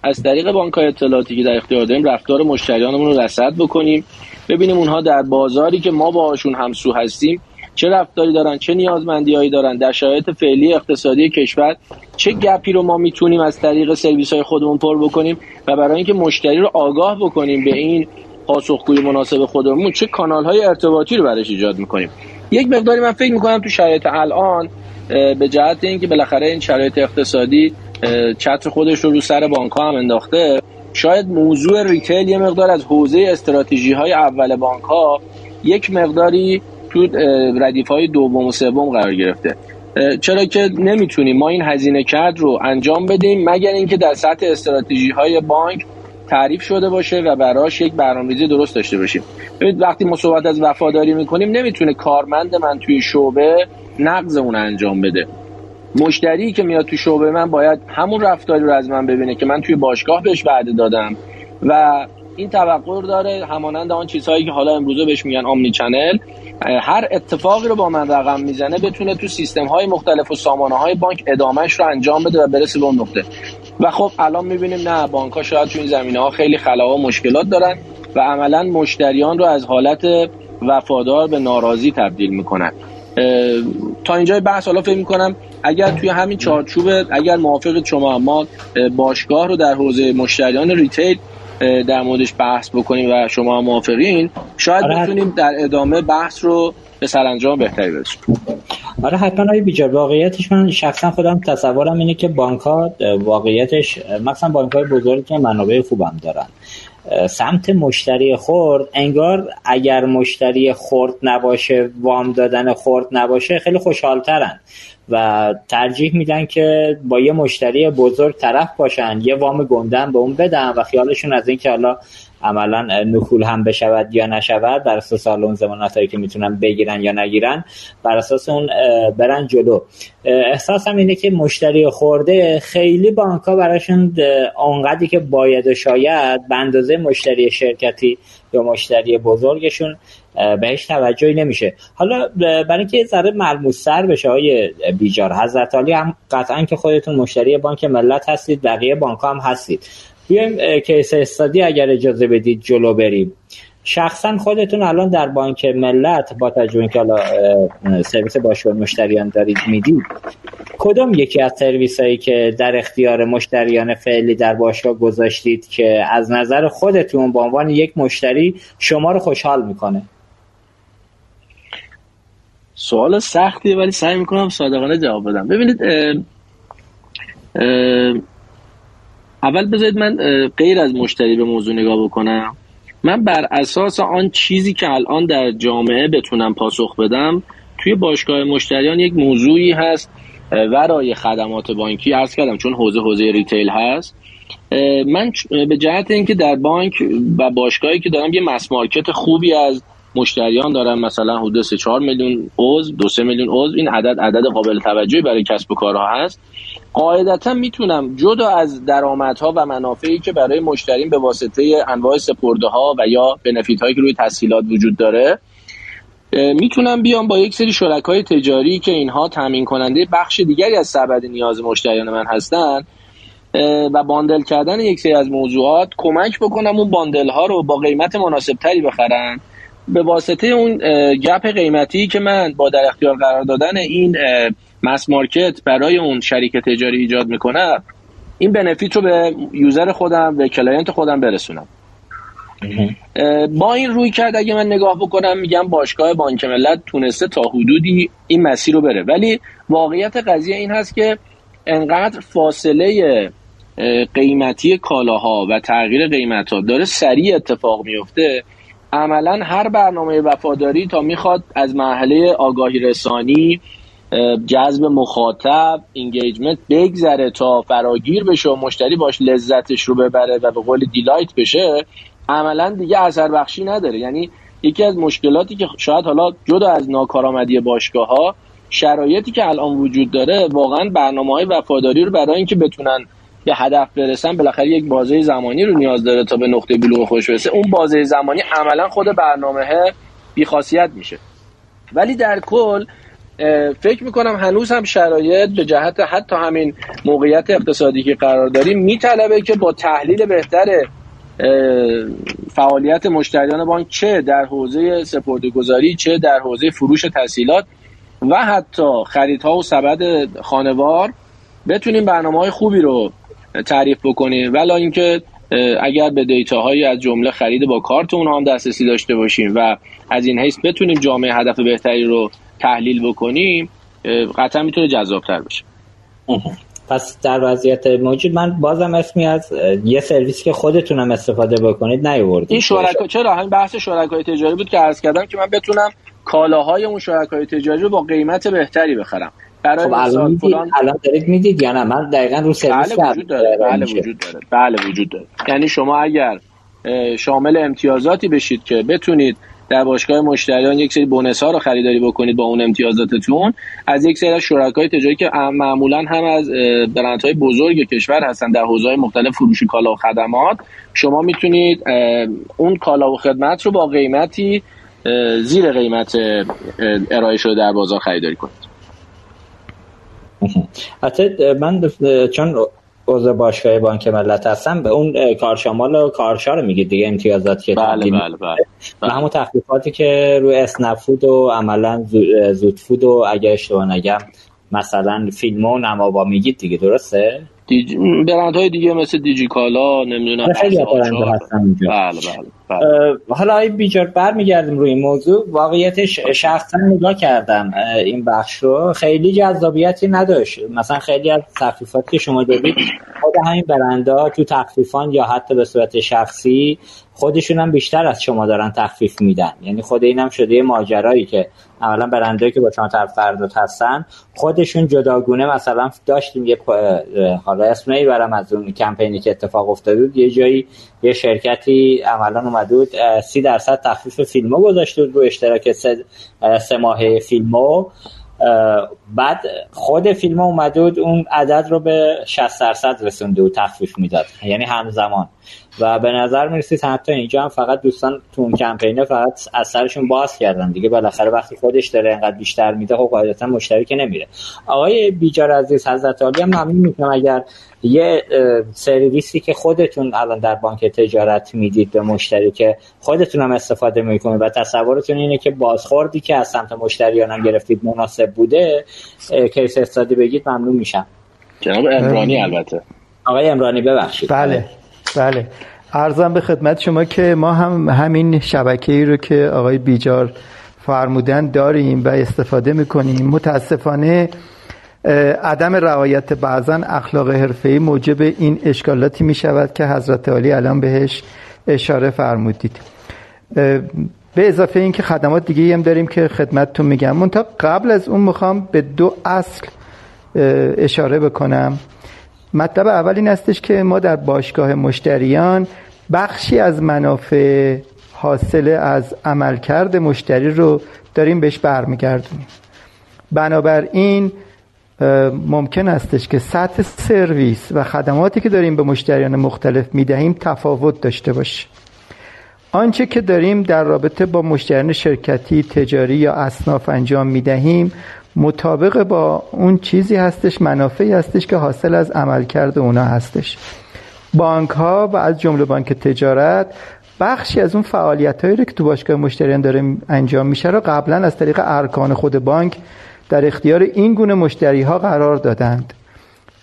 از طریق بانک اطلاعاتی که در اختیار داریم رفتار مشتریانمون رو رصد بکنیم. ببینیم اونها در بازاری که ما باهاشون همسو هستیم چه رفتاری دارن چه نیازمندی دارن در شرایط فعلی اقتصادی کشور چه گپی رو ما می‌تونیم از طریق سرویس های خودمون پر بکنیم و برای اینکه مشتری رو آگاه بکنیم به این پاسخگوی مناسب خودمون چه کانال های ارتباطی رو برش ایجاد می‌کنیم. یک مقداری من فکر می‌کنم تو شرایط الان به جهت اینکه بالاخره این شرایط اقتصادی چتر خودش رو رو سر بانک هم انداخته شاید موضوع ریتیل یه مقدار از حوزه استراتژی های اول بانک ها یک مقداری تو ردیف های دوم و سوم قرار گرفته. چرا که نمی‌تونیم ما این هزینه کرد رو انجام بدیم مگر اینکه در سطح استراتژی های بانک تعریف شده باشه و براش یک برنامه‌ریزی درست داشته باشیم. ببینید وقتی ما صحبت از وفاداری می‌کنیم نمی‌تونه کارمند من توی شعبه نقض اون انجام بده. مشتری که میاد توی شعبه من باید همون رفتاری رو از من ببینه که من توی باشگاه بهش وعده دادم و این توقع داره همانند آن چیزهایی که حالا امروزه بهش میگن آمنی چنل هر اتفاقی رو با من رقم می‌زنه بتونه تو سیستم های مختلف و سامانه های بانک ادامهش رو انجام بده و برسه به اون نقطه. و خب الان می‌بینیم نه بانک ها شاید تو این زمینه ها خیلی خلاها و مشکلات دارن و عملا مشتریان رو از حالت وفادار به ناراضی تبدیل می‌کنن تا اینجای بحث حالا فکر می‌کنم اگر توی همین چارچوب اگر موافق شما ما باشگاه رو در حوزه مشتریان ریتیل در موردش بحث بکنیم و شما موافقین شاید آره. بتونیم در ادامه بحث رو به سرانجام بهتری برسونیم آره حتما های بیجار واقعیتش من شخصا خودم تصورم اینه که بانک ها واقعیتش مثلا بانک های بزرگ که منابع خوبم دارن. سمت مشتری خورد انگار اگر مشتری خورد نباشه وام دادن خورد نباشه خیلی خوشحالترن. و ترجیح میدن که با یه مشتری بزرگ طرف باشن یه وام گندن به اون بدن و خیالشون از اینکه حالا عملا نکول هم بشود یا نشود بر اساس سال اون زمانت که می‌تونن بگیرن یا نگیرن بر اساس اون برن جلو. احساسم اینه که مشتری خورده خیلی بانک ها براشون اونقدری که باید و شاید به اندازه مشتری شرکتی یا مشتری بزرگشون بهش توجهی نمیشه. حالا برای اینکه ذره ملموس سر بشه های بیجار حضرت علی هم قطعا که خودتون مشتری بانک ملت هستید بقیه بانک هم هستید. بیایم کیس استادی اگر اجازه بدید جلو بریم. شخصا خودتون الان در بانک ملت با تجربه که سرویس باشگاه مشتریان دارید می‌دید کدوم یکی از سرویس هایی که در اختیار مشتریان فعلی در باشگاه گذاشتید که از نظر خودتون به عنوان یک مشتری شما رو خوشحال می‌کنه؟ سوال سختیه ولی سعی می‌کنم صادقانه جواب بدم. ببینید اه اه اول بذارید من غیر از مشتری به موضوع نگاه بکنم. من بر اساس آن چیزی که الان در جامعه بتونم پاسخ بدم توی باشگاه مشتریان یک موضوعی هست ورای خدمات بانکی عرض کردم چون حوزه حوزه ریتیل هست. من به جهت اینکه در بانک و باشگاهی که دارم یه مس مارکت خوبی از مشتریان دارم مثلا حدود 3 4 میلیون عضو 2 3 میلیون عضو. این عدد عدد قابل توجهی برای کسب و کارها هست. قاعدتا می‌تونم جدا از درآمدها و منافعی که برای مشترین به واسطه انواع سپرده ها و یا بنفیت هایی که روی تسهیلات وجود داره می‌تونم بیام با یک سری شرکای تجاری که اینها تامین کننده بخش دیگری از سبد نیاز مشتریان من هستن و باندل کردن یک سری از موضوعات کمک بکنم اون باندل ها رو با قیمت مناسب تری بخرن. به واسطه اون gap قیمتی که من با در اختیار قرار دادن این mass market برای اون شریک تجاری ایجاد می‌کنم این benefit رو به user خودم به client خودم برسونم. با این رویکرد اگه من نگاه بکنم میگم باشگاه بانک ملت تونسته تا حدودی این مسیر رو بره. ولی واقعیت قضیه این هست که انقدر فاصله قیمتی کالاها و تغییر قیمت ها داره سریع اتفاق میفته عملا هر برنامه وفاداری تا می‌خواد از مرحله آگاهی رسانی جذب مخاطب engagement بگذره تا فراگیر بشه و مشتری باش لذتش رو ببره و به قول delight بشه عملا دیگه اثر بخشی نداره. یعنی یکی از مشکلاتی که شاید حالا جدا از ناکارآمدی باشگاه ها شرایطی که الان وجود داره واقعا برنامه های وفاداری رو برای اینکه بتونن به هدف برسن بالاخره یک بازه زمانی رو نیاز داره تا به نقطه بلوغ خودش برسه. اون بازه زمانی عملا خود برنامه بیخاصیت میشه. ولی در کل فکر می‌کنم هنوز هم شرایط به جهت حتی همین موقعیت اقتصادی که قرار داریم میطلبه که با تحلیل بهتر فعالیت مشتریان بانک چه در حوزه گذاری چه در حوزه فروش تسهیلات و حتی خریدها و سبد خانوار بتونیم برنامه های خوبی رو تعریف بکنیم. ولی اینکه اگر به دیتاهایی از جمله خرید با کارت اونها هم دسترسی داشته باشیم و از این حیث بتونیم جامعه هدف بهتری رو تحلیل بکنیم قطعا می‌تونه جذابتر بشه. پس در وضعیت موجود من بازم اسمی از یه سرویسی که خودتونم استفاده بکنید نیوردید این شرکا چرا؟ همین بحث شرکای تجاری بود که عرض کردم که من بتونم کالاهای اون شرکای تجاری رو با قیمت بهتری بخرم. برای خب الان, فلان... الان دارید می‌دید یا نه؟ من دقیقا رو سرویس بله وجود داره بله وجود داره. بله وجود داره. یعنی شما اگر شامل امتیازاتی بشید که بتونید در باشگاه مشتریان یک سری بونس ها رو خریداری بکنید با اون امتیازاتتون از یک سری از شرکای تجاری که معمولا هم از برندهای بزرگ کشور هستن در حوزه‌های مختلف فروش کالا و خدمات شما می‌تونید اون کالا و خدمت رو با قیمتی زیر قیمت ارائه شده در بازار خریداری کنید. حتی من چون عضو باشگاه بانک ملت هستم به اون کارشمال و کارشا رو میگید دیگه امتیازات که بله بله بله, بله. همون تخفیفاتی که روی اسنفود و عملا زود فود و اگه اشتباه نگم مثلا فیلم و نمابا میگید دیگه درسته دیج... برند های دیگه مثل دیجی کالا نمی‌دونم خیلی برند هستن بله بله. حالا ای بیجار برمیگردیم روی این موضوع. واقعیتش شخصا نگاه کردم این بخش رو. خیلی جذابیتی نداشت. مثلا خیلی از تخفیفات که شما دادید خود همین برنده تو تخفیفان یا حتی به صورت شخصی خودشون هم بیشتر از شما دارن تخفیف میدن. یعنی خود اینم شده یه ماجرایی که اولا برنده که با شما طرف فردوت هستن خودشون جداگونه مثلا داشتیم یه حالا اسم نمی‌برم از اون کمپینی که اتفاق افتاده بود یه جایی یه شرکتی عملا اومده بود سی درصد تخفیف فیلمو گذاشته بود رو اشتراک سه, سه ماهه فیلمو. بعد خود فیلم اومده بود اون عدد رو به 60 درصد رسونده و تخفیف می‌داد. یعنی همزمان. و به نظر می‌رسید حتی اینجا هم فقط دوستان تو اون کمپینه فقط از سرشون باز کردن دیگه. بالاخره وقتی خودش داره اینقدر بیشتر میده خب قاعدتا مشتری که نمیره. آقای بیجار عزیز حضرت عالی هم ممنون می‌کنم. اگر یه سرویسی که خودتون الان در بانک تجارت می‌دید به مشتری که خودتون هم استفاده می‌کنید و تصورتون اینه که بازخوردی که از سمت مشتریان هم گرفتید مناسب بوده کیس استادی بگید ممنون میشم. جناب امرانی البته. آقای امرانی ببخشید. بله. بله. ارزم به خدمت شما که ما هم همین شبکه ای رو که آقای بیجار فرمودن داریم و استفاده می‌کنیم. متاسفانه عدم رعایت بعضا اخلاق حرفه‌ای موجب این اشکالاتی می شود که حضرت عالی الان بهش اشاره فرمودید. به اضافه اینکه خدمات دیگه هم داریم که خدمتتون میگم. منتها قبل از اون می‌خوام به دو اصل اشاره بکنم. مطلب اول این استش که ما در باشگاه مشتریان بخشی از منافع حاصل از عملکرد مشتری رو داریم بهش برمیگردونیم. بنابراین ممکن استش که سطح سرویس و خدماتی که داریم به مشتریان مختلف می‌دهیم تفاوت داشته باشه. آنچه که داریم در رابطه با مشتریان شرکتی تجاری یا اصناف انجام می‌دهیم مطابق با اون چیزی هستش منافعی هستش که حاصل از عملکرد اونا هستش. بانک ها و از جمله بانک تجارت بخشی از اون فعالیت هایی رو که تو باشگاه مشتریان داره انجام میشه رو قبلا از طریق ارکان خود بانک در اختیار این گونه مشتری ها قرار دادند.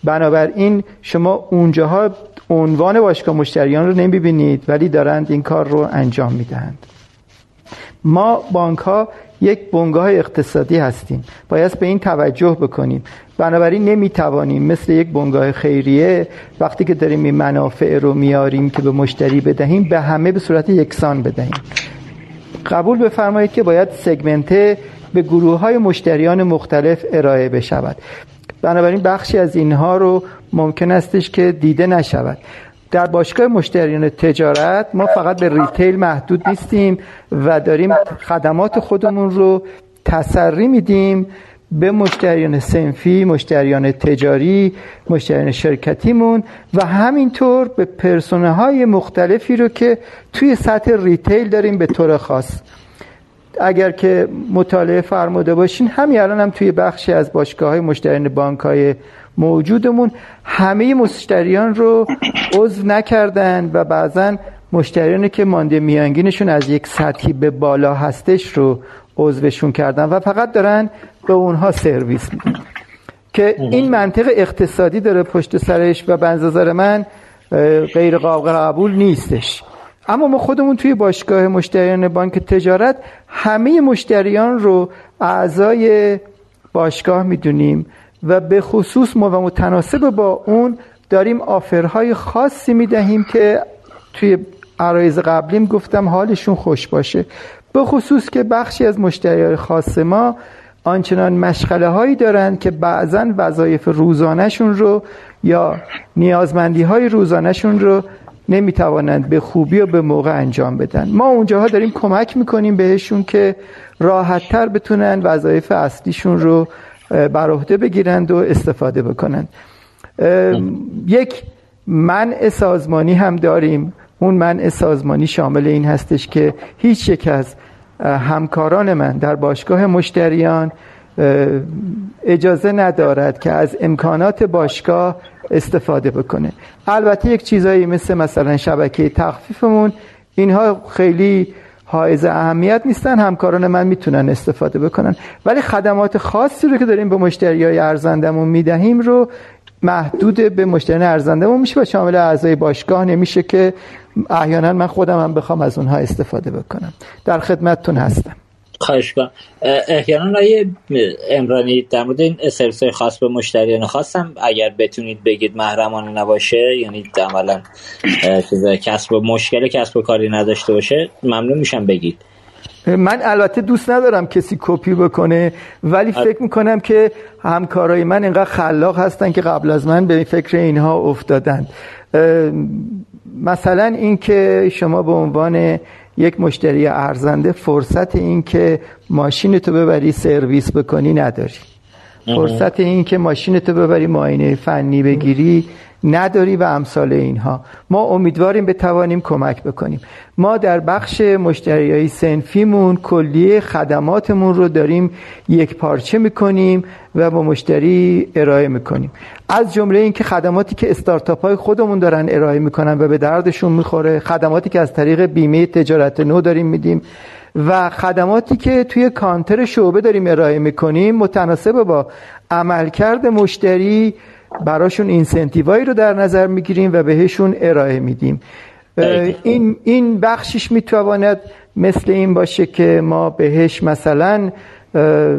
بنابراین شما اونجاها عنوان باشگاه مشتریان رو نمی‌بینید ولی دارند این کار رو انجام می‌دهند. ما بانک ها یک بنگاه اقتصادی هستیم. باید به این توجه بکنیم. بنابراین نمی‌توانیم مثل یک بنگاه خیریه وقتی که داریم این منافع رو میاریم که به مشتری بدهیم به همه به صورت یکسان بدهیم. قبول بفرمایید که باید سگمنته به گروه های مشتریان مختلف ارائه بشود. بنابراین بخشی از اینها رو ممکن استش که دیده نشود. در باشگاه مشتریان تجارت ما فقط به ریتیل محدود نیستیم و داریم خدمات خودمون رو تسری میدیم به مشتریان سنفی، مشتریان تجاری، مشتریان شرکتیمون و همینطور به پرسونه های مختلفی رو که توی سطح ریتیل داریم به طور خاص. اگر که مطالعه فرموده باشین همین الان هم توی بخشی از باشگاه های مشتریان بانک های موجودمون همه مشتریان رو عضو نکردن و بعضا مشتریانی که مانده میانگینشون از یک سطحی به بالا هستش رو عضوشون کردن و فقط دارن به اونها سرویس میدن. که این منطق اقتصادی داره پشت سرش و بنظر من غیر قابل قبول نیستش. اما ما خودمون توی باشگاه مشتریان بانک تجارت همه مشتریان رو اعضای باشگاه می‌دونیم. و به خصوص ما و متناسب با اون داریم آفرهای خاصی می‌دهیم که توی عرایز قبلیم گفتم حالشون خوش باشه. به خصوص که بخشی از مشتریان خاص ما آنچنان مشغله هایی دارند که بعضا وظایف روزانهشون رو یا نیازمندی های روزانهشون رو نمی‌توانند به خوبی و به موقع انجام بدن. ما اونجاها داریم کمک می‌کنیم بهشون که راحتتر بتونن وظایف اصلیشون رو بر عهده بگیرند و استفاده بکنند. یک منع سازمانی هم داریم. اون منع سازمانی شامل این هستش که هیچ یک از همکاران من در باشگاه مشتریان اجازه ندارد که از امکانات باشگاه استفاده بکنه. البته یک چیزایی مثل مثلا شبکه تخفیفمون اینها خیلی حائز اهمیت نیستن همکاران من می‌تونن استفاده بکنن. ولی خدمات خاصی رو که داریم به مشتری های ارزندمون می‌دهیم رو محدود به مشتری ارزنده میشه و شامل اعضای باشگاه نمیشه که احیانا من خودم هم بخوام از اونها استفاده بکنم. در خدمتتون هستم. خواهش کنم احیانا آیه امرانی در مورد این سرویس خاص به مشتریان خواستم. اگر بتونید بگید محرمانه نباشه یعنی عملا کسب مشکل کسب و کاری نداشته باشه ممنون میشم بگید. من البته دوست ندارم کسی کپی بکنه ولی فکر می‌کنم که همکارای من اینقدر خلاق هستن که قبل از من به فکر اینها افتادن. مثلا اینکه شما به عنوان یک مشتری ارزنده فرصت این که ماشین تو ببری سرویس بکنی نداری. فرصت این که ماشین تو ببری معاینه فنی بگیری نداری و امثال اینها. ما امیدواریم بتوانیم کمک بکنیم. ما در بخش مشتریای سنفیمون کلیه خدماتمون رو داریم یک پارچه می‌کنیم و با مشتری ارائه می‌کنیم. از جمله اینکه خدماتی که استارتاپ های خودمون دارن ارائه می‌کنن و به دردشون می‌خوره خدماتی که از طریق بیمه تجارت نو داریم میدیم و خدماتی که توی کانتر شعبه داریم ارائه می‌کنیم متناسب با عملکرد مشتری براشون اینسنتیوایی رو در نظر می‌گیریم و بهشون ارائه میدیم. این این بخشش می‌تواند مثل این باشه که ما بهش مثلا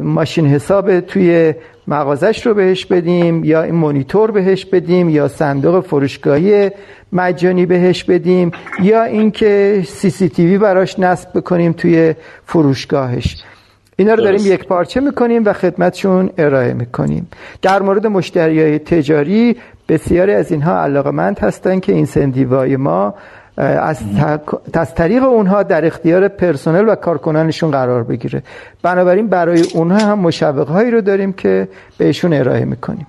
ماشین حساب توی مغازش رو بهش بدیم یا این مونیتور بهش بدیم یا صندوق فروشگاهی مجانی بهش بدیم یا اینکه سی سی تیوی براش نصب بکنیم توی فروشگاهش. اینا رو داریم یک پارچه می‌کنیم و خدمتشون ارائه می‌کنیم. در مورد مشتری های تجاری بسیاری از اینها علاقمند هستن که این سندیوای ما از, از طریق اونها در اختیار پرسنل و کارکنانشون قرار بگیره. بنابراین برای اونها هم مشوق هایی رو داریم که بهشون ارائه می‌کنیم.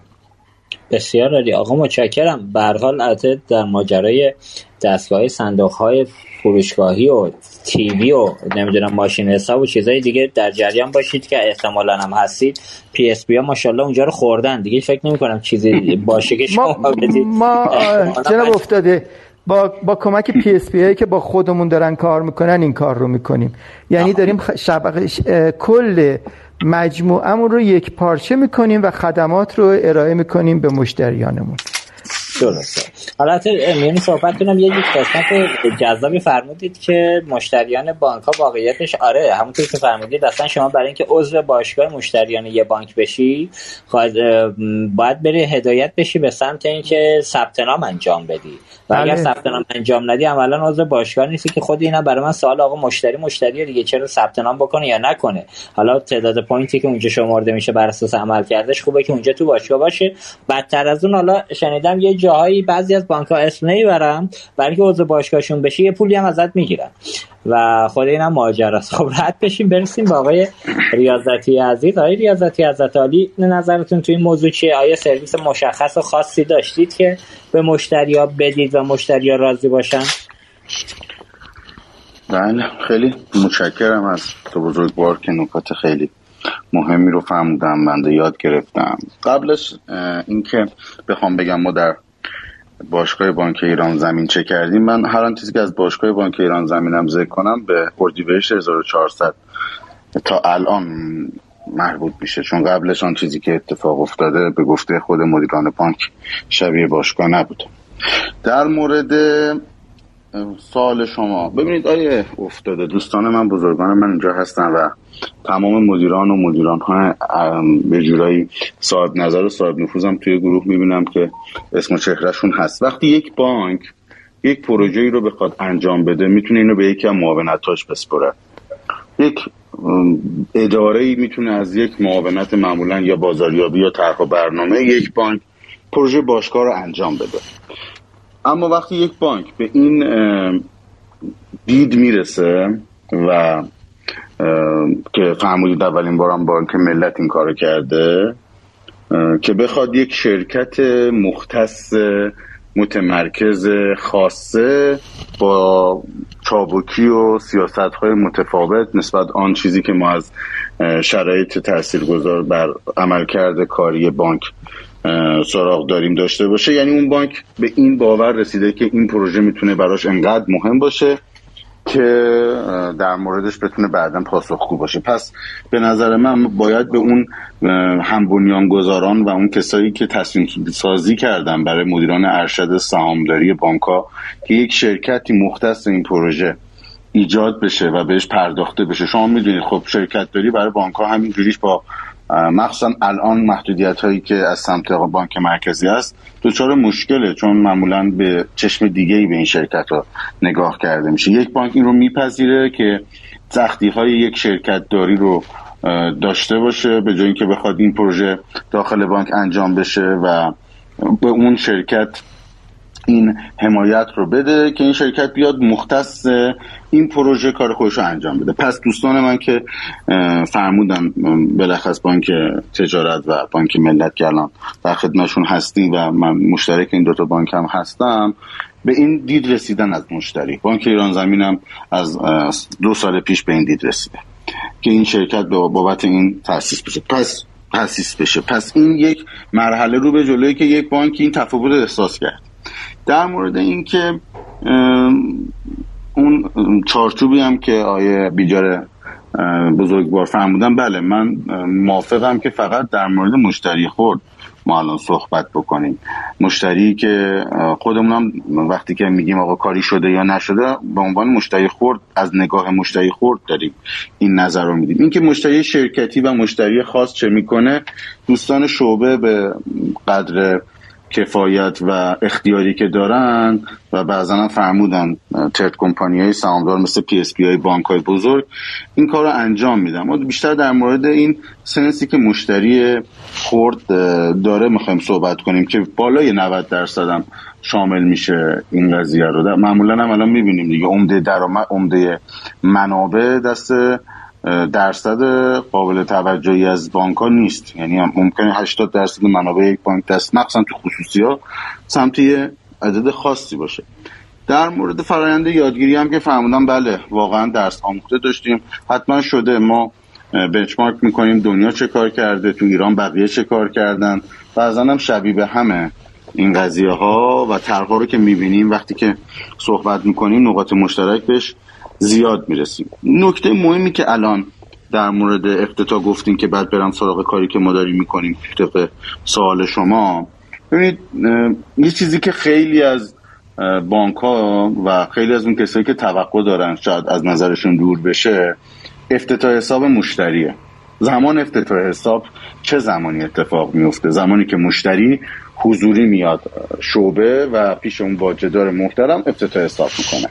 بسیار عالی. آقا متشکرم. به حال در ماجرای دستگاه صندوق های فروشگاهی و TV و نمی‌دونم ماشین حساب و چیزای دیگه در جریان باشید که احتمالا هم هستید. PSP ها ماشاءالله اونجا رو خوردن. دیگه فکر نمی کنم چیزی باشه که شما بدید ما جناب افتاده با, با کمک PSP که با خودمون دارن کار می‌کنن این کار رو می‌کنیم. یعنی داریم شبکه کل مجموعمون رو یکپارچه می‌کنیم و خدمات رو ارائه می‌کنیم به مشتریانمون. درسته. حالا میون صحبت کنم. یه قسمت جذابی فرمودید که مشتریان بانک ها واقعیتش آره همونطور که فرمودید اصلا شما برای اینکه عضو باشگاه مشتریان یه بانک بشی باید بری هدایت بشی به سمت اینکه ثبت نام انجام بدی. و اگر بله. ثبت نام انجام ندی عملا عضو باشگاه نیستی که خود اینا برای من سوال آقا مشتری مشتری دیگه چرا ثبت نام بکنه یا نکنه؟ حالا تعداد پوینتی که اونجا شمرده میشه بر اساس عمل کردش خوبه که اونجا تو باشگاه باشه. بدتر از اون حالا شنیدم یه جاهایی بعضی از بانک ها اسم نمی‌برن برای که عضو باشگاهشون بشه یه پولی هم ازت می‌گیرن. و خود اینم است خب راحت بشیم برسیم با آقای ریاضتی عزیز. آقای ریاضتی عزت عالی نظرتون توی این موضوع چیه؟ آیا سرویس مشخص و خاصی داشتید که به مشتریا بدید و مشتریا راضی باشن؟ بله خیلی متشکرم از تو بزرگوار که نکات خیلی مهمی رو فهمودم بنده یاد گرفتم. قبلش اینکه بخوام بگم ما در باشگاه بانک ایران زمین چه کردیم؟ من هر آن چیزی که از باشگاه بانک ایران زمینم ذکر کنم به اردیبهشت 1400 تا الان مربوط میشه. چون قبلش آن چیزی که اتفاق افتاده به گفته خود مدیران بانک شبیه باشگاه نبود. در مورد سال شما. ببینید آیه افتاده دوستان من بزرگان من اینجا هستن و تمام مدیران و مدیران های به جورایی صاحب نظر و صاحب نفوذم توی گروه می‌بینم که اسم و چهرهشون هست. وقتی یک بانک یک پروژه رو بخواد انجام بده می‌تونه اینو به یکی از معاونتاش بسپره. یک اداره ای می‌تونه از یک معاونت معمولا یا بازاریابی یا طرح برنامه یک بانک پروژه باشگاه رو انجام بده. اما وقتی یک بانک به این دید می‌رسه و که فهمودید اولین بارم بانک ملت این کارو کرده که بخواد یک شرکت مختص متمرکز خاصه با چابکی و سیاست های متفاوت نسبت آن چیزی که ما از شرایط تاثیرگذار بر عملکرد کاری بانک سراغ داریم داشته باشه. یعنی اون بانک به این باور رسیده که این پروژه می‌تونه براش انقدر مهم باشه که در موردش بتونه بعدا پاسخگو باشه. پس به نظر من باید به اون هم گذاران و اون کسایی که تصمیم سازی کردن برای مدیران ارشد سهامداری بانکها که یک شرکتی مختص این پروژه ایجاد بشه و بهش پرداخته بشه. شما می‌دونید خب شرکت داری برای بانک ها همین جوریش با مخصوصا الان محدودیت هایی که از سمت بانک مرکزی است دچار مشکله چون معمولا به چشم دیگه ای به این شرکت ها نگاه کرده میشه. یک بانک این رو میپذیره که سختی های یک شرکت داری رو داشته باشه به جای اینکه بخواد این پروژه داخل بانک انجام بشه و به اون شرکت این حمایت رو بده که این شرکت بیاد مختص این پروژه کار خودش رو انجام بده. پس دوستان من که فرمودن بلخص بانک تجارت و بانک ملت که الان در خدمتشون هستیم و من مشترک این دوتا بانک هم هستم به این دید رسیدن از مشتری. بانک ایران زمینم از دو سال پیش به این دید رسیده که این شرکت بابت این تاسیس بشه. پس تاسیس بشه. پس این یک مرحله رو به جلوی که یک بانک این تفاوت احساس کرد. در مورد اینکه اون چارچوبی هم که آیه بیجار بزرگوار فرمودن بله من موافقم که فقط در مورد مشتری خورد ما الان صحبت بکنیم. مشتری که خودمون هم وقتی که میگیم آقا کاری شده یا نشده به عنوان مشتری خرد از نگاه مشتری خرد داریم. این نظر رو میدیم. اینکه مشتری شرکتی و مشتری خاص چه می‌کنه دوستان شعبه به قدر کفایت و اختیاری که دارن و بعضا هم فرمودن third company های سهامدار مثل PSP های بانک های بزرگ این کار رو انجام میدن. ما بیشتر در مورد این سنسی که مشتری خورد داره می‌خوایم صحبت کنیم که بالای 90 درصد هم شامل میشه این قضیه رو. معمولا هم الان می‌بینیم دیگه عمده درآمد عمده منابع دست درصد قابل توجهی از بانک ها نیست. یعنی ممکنه 80 درصد منابع یک بانک دست مخصوصا تو خصوصی ها سمت عدد خاصی باشه. در مورد فرایند یادگیری هم که فهموندم بله واقعا درس آموخته داشتیم. حتما شده. ما بنچمارک می‌کنیم دنیا چه کار کرده تو ایران بقیه چه کار کردن. بعضا هم شبیه به همه این قضیه ها و طرحها رو که می‌بینیم. وقتی که صحبت می‌کنیم نقاط مشترک بهش زیاد می‌رسیم. نکته مهمی که الان در مورد افتتا گفتیم که بعد برم سراغ کاری که ما داریم می‌کنیم طبق سوال شما. ببینید یه چیزی که خیلی از بانک ها و خیلی از اون کسایی که توقع دارن شاید از نظرشون دور بشه افتتاح حساب مشتریه. زمان افتتاح حساب چه زمانی اتفاق میفته زمانی که مشتری حضوری میاد شعبه و پیش اون باجدار محترم افتتاح حساب می‌کنه.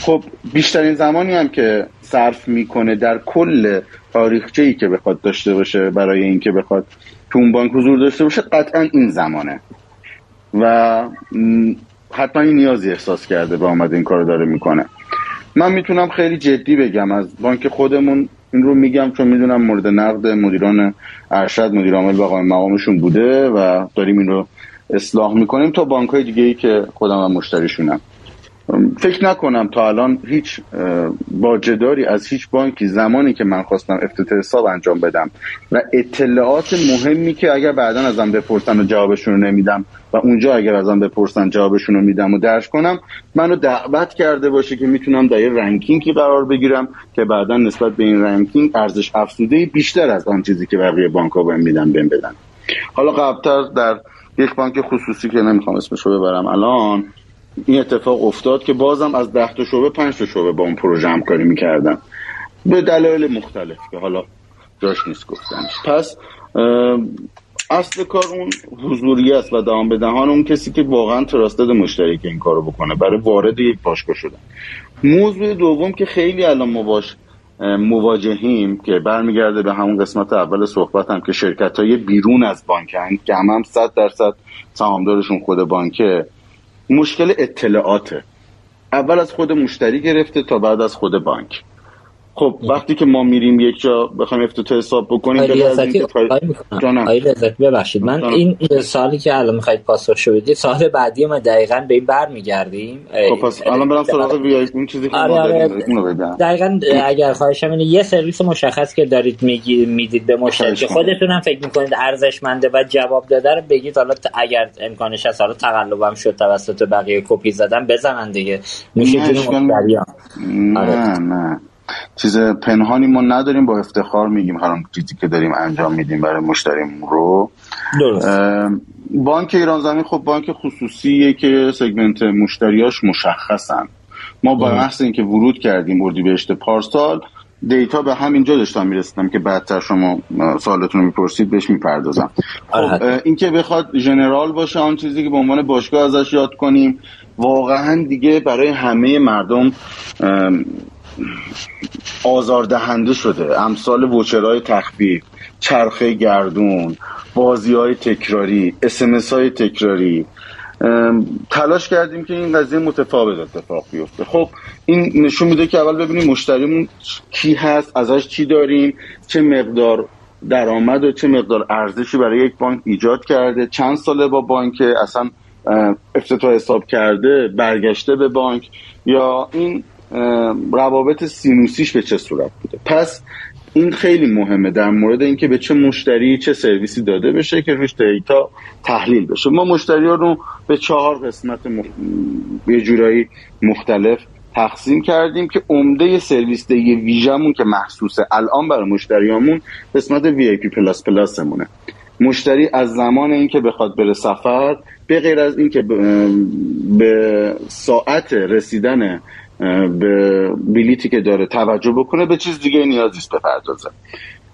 خب بیشترین زمانی هم که صرف می‌کنه در کل تاریخچه ای که بخواد داشته باشه برای اینکه بخواد تو اون بانک حضور داشته باشه قطعا این زمانه. و حتما این نیازی احساس کرده به آمده این کارو داره می‌کنه. من می‌تونم خیلی جدی بگم از بانک خودمون این رو میگم چون می‌دونم مورد نقد مدیران ارشد مدیر عامل و مقامشون بوده و داریم این رو اصلاح می‌کنیم. تا بانک های دیگه ای که خودم و مشتریشونم. فکر نکنم تا الان هیچ باجداری از هیچ بانکی زمانی که من خواستم افتتاح حساب انجام بدم و اطلاعات مهمی که اگر بعدا ازم بپرسن و جوابشون رو نمیدم و اونجا اگر ازم بپرسن جوابشون رو میدم و درش کنم منو دعوت کرده باشه که می‌تونم در یه رنکینگی قرار بگیرم که بعدا نسبت به این رنکینگ ارزش افزوده بیشتر از آن چیزی که بقیه بانک ها بهم میدن بهم بدن. حالا قبلتر در یک بانک خصوصی که نمی‌خوام اسمش رو ببرم الان این اتفاق افتاد که بازم از ده تا شعبه پنج تا شعبه با اون پروژه همکاری می‌کردم به دلایل مختلف که حالا جاش نیست گفتنش پس اصل کار اون حضوری است و دهان به دهان اون کسی که واقعا تراستد مشتری که این کارو بکنه برای وارد یک باشگاه شدن. موضوع دوم که خیلی الان مباش مواجهیم که برمیگرده به همون قسمت اول صحبت هم که شرکت های بیرون از بانک که هم هم صد درصد سهامدارشون خود بانکه. مشکل اطلاعاته. اول از خود مشتری گرفته تا بعد از خود بانک. خب وقتی که ما میریم یک جا بخوایم افتتاح حساب بکنیم ببخشید. من این سالی که الان می‌خواید پاسخ بدید سال بعدی ما دقیقا به این برمیگردیم. خب پس الان برم سراغ وی اون چیزی که آره آره. دقیقا اگر خواهشم اینه یه سرویس مشخص که دارید میگی می‌دید به مشتری که خودتون هم فکر می‌کنید ارزشمنده و جواب داده رو بگید. حالا اگر امکانش هست حالا تقلبم شد توسط بقیه کپی زدن بزنن دیگه. میشه نه آره. نه. چیز پنهانی ما نداریم با افتخار میگیم هر چیزی که داریم انجام میدیم برای مشتریم رو. بانک ایران زمین خب بانک خصوصیه که سگمنت مشتریاش مشخصن. ما با محض اینکه ورود کردیم اردیبهشت پارسال دیتا به همینجا داشتم می‌رسیدم که بعدتر شما سوالتون رو می‌پرسید بهش می‌پردازم. خب اینکه بخواد ژنرال باشه آن چیزی که به عنوان باشگاه ازش یاد کنیم واقعا دیگه برای همه مردم آزاردهنده شده. امثال وچرهای تخفیف چرخه گردون بازی های تکراری اسمس های تکراری. تلاش کردیم که این قضیه متفاوت اتفاق بیفته. خب این نشون میده که اول ببینیم مشتریمون کی هست ازش چی داریم چه مقدار درآمد و چه مقدار ارزشی برای یک بانک ایجاد کرده. چند ساله با بانک اصلا افتتاح حساب کرده برگشته به بانک. یا این روابط سینوسیش به چه صورت بوده؟ پس این خیلی مهمه در مورد اینکه به چه مشتری چه سرویسی داده بشه که روش data تحلیل بشه. ما مشتری ها رو به چهار قسمت مخ... یه جورایی مختلف تقسیم کردیم که عمده سرویس ویژمون که محسوسه الان برای مشتریامون قسمت VIP plus plus مونه. مشتری از زمان اینکه بخواد بره سفر به غیر از اینکه به ساعت رسیدن به بلیتی که داره توجه بکنه به چیز دیگه نیازی نیست بپردازه.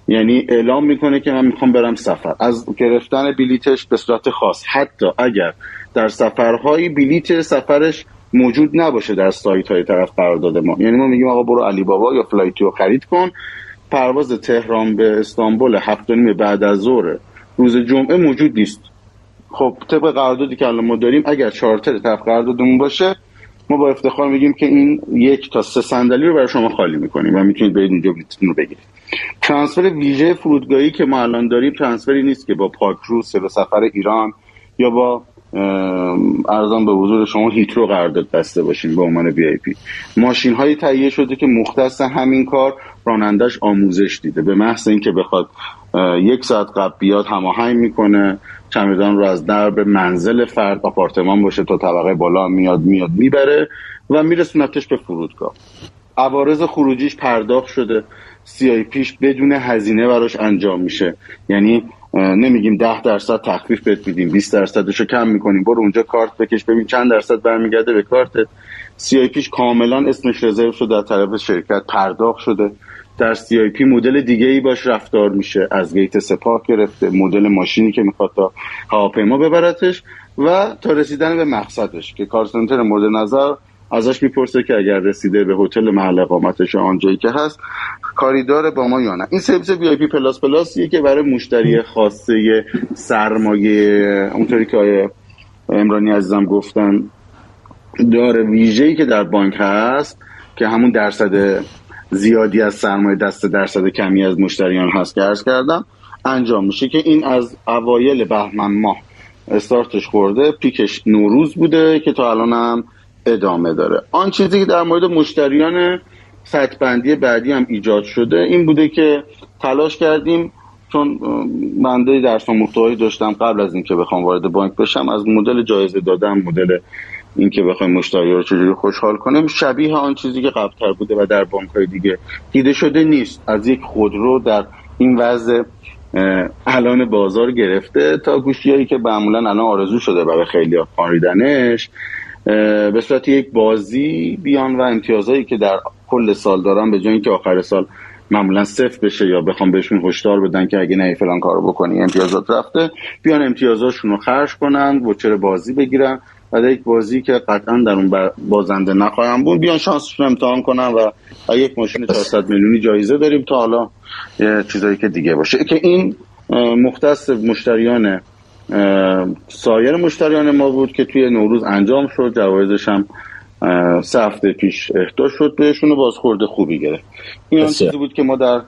یعنی اعلام می‌کنه که من می‌خوام برم سفر. از گرفتن بلیتش به صورت خاص. حتی اگر در سفرهایی بلیت سفرش موجود نباشه در سایت های طرف قرارداد ما. یعنی ما میگیم آقا برو علی بابا یا Flytoday خرید کن. پرواز تهران به استانبول هفت بعد از ظهر روز جمعه موجود نیست. خب طبق قراردادی که الان ما داریم اگر چارتر طرف قراردادمون باشه ما با افتخار میگیم که این یک تا سه صندلی رو برای شما خالی می‌کنیم و می‌تونید برید اینجا رو بگیرید. ترانسفر ویژه فرودگاهی که ما الان داریم ترانسفری نیست که با پاکرو سر سفر ایران یا با ارزان به حضور شما هیترو قرارداد بسته باشیم به عنوان وی ای پی. ماشین هایی تهیه شده که مختص همین کار رانندش آموزش دیده. به محض اینکه بخواد یک ساعت قبل بیاد هماهنگ می‌کنه. چمدان رو از درب منزل فرد آپارتمان باشه تا طبقه بالا میاد میاد می‌بره و میرسونتش به فرودگاه. عوارض خروجیش پرداخت شده. سی آی پیش بدون هزینه براش انجام میشه. یعنی نمیگیم ده درصد تخفیف بهت میدیم 20 درصدش رو کم می‌کنیم. برو اونجا کارت بکش ببین چند درصد برمیگرده به کارتت سی آی پیش کاملا اسمش رزرو شده در طرف شرکت پرداخت شده. در CIP مدل دیگه ای باش رفتار میشه. از گیت سپاه گرفته مدل ماشینی که می‌خواد تا هواپیما ببرتش و تا رسیدن به مقصدش که call center مورد نظر ازش می‌پرسه که اگر رسیده به هتل محل اقامتش آنجایی که هست کاری داره با ما یا نه. این سرویس VIP plus plus یه که برای مشتری خاصه سرمایه اونطوری که آیه امرانی عزیزم گفتن داره ویژه‌ای که در بانک هست که همون درصد زیادی از سرمایه دست درصد کمی از مشتریان هست که ارز کردم انجام میشه که این از اوایل بهمن ماه استارتش خورده پیکش نوروز بوده که تا الان هم ادامه داره. آن چیزی که در مورد مشتریان بندی بعدی هم ایجاد شده این بوده که تلاش کردیم چون بنده درس محتوایی داشتم قبل از اینکه بخوام وارد بانک بشم از مدل جایزه دادم مدل اینکه بخوایم مشتری رو چجوری خوشحال کنیم شبیه آن چیزی که قبلتر بوده و در بانک های دیگه دیده شده نیست. از یک خودرو در این وضع الان بازار گرفته تا گوشی که معمولا الان آرزو شده برای خیلی خانیدنش به صورت یک بازی بیان و امتیازهایی که در کل سال دارن به جای اینکه آخر سال معمولا صفر بشه یا بخوام بهشون هشدار بدن که اگه نه فلان کارو بکنی امتیازات رفته بیان امتیازاشون رو خرج کنن وچر بازی بگیرن. در یک بازی که قطعا در اون بازنده نخواهم بود بیان شانسشون امتحان کنن و یک ماشین 400 میلیونی جایزه داریم تا حالا چیزایی که دیگه باشه. که این مختص مشتریان سایر مشتریان ما بود که توی نوروز انجام شد جوایزش هم سه هفته پیش اهدا شد بهشون و بازخورد خوبی گرفت. این چیزی بود که ما در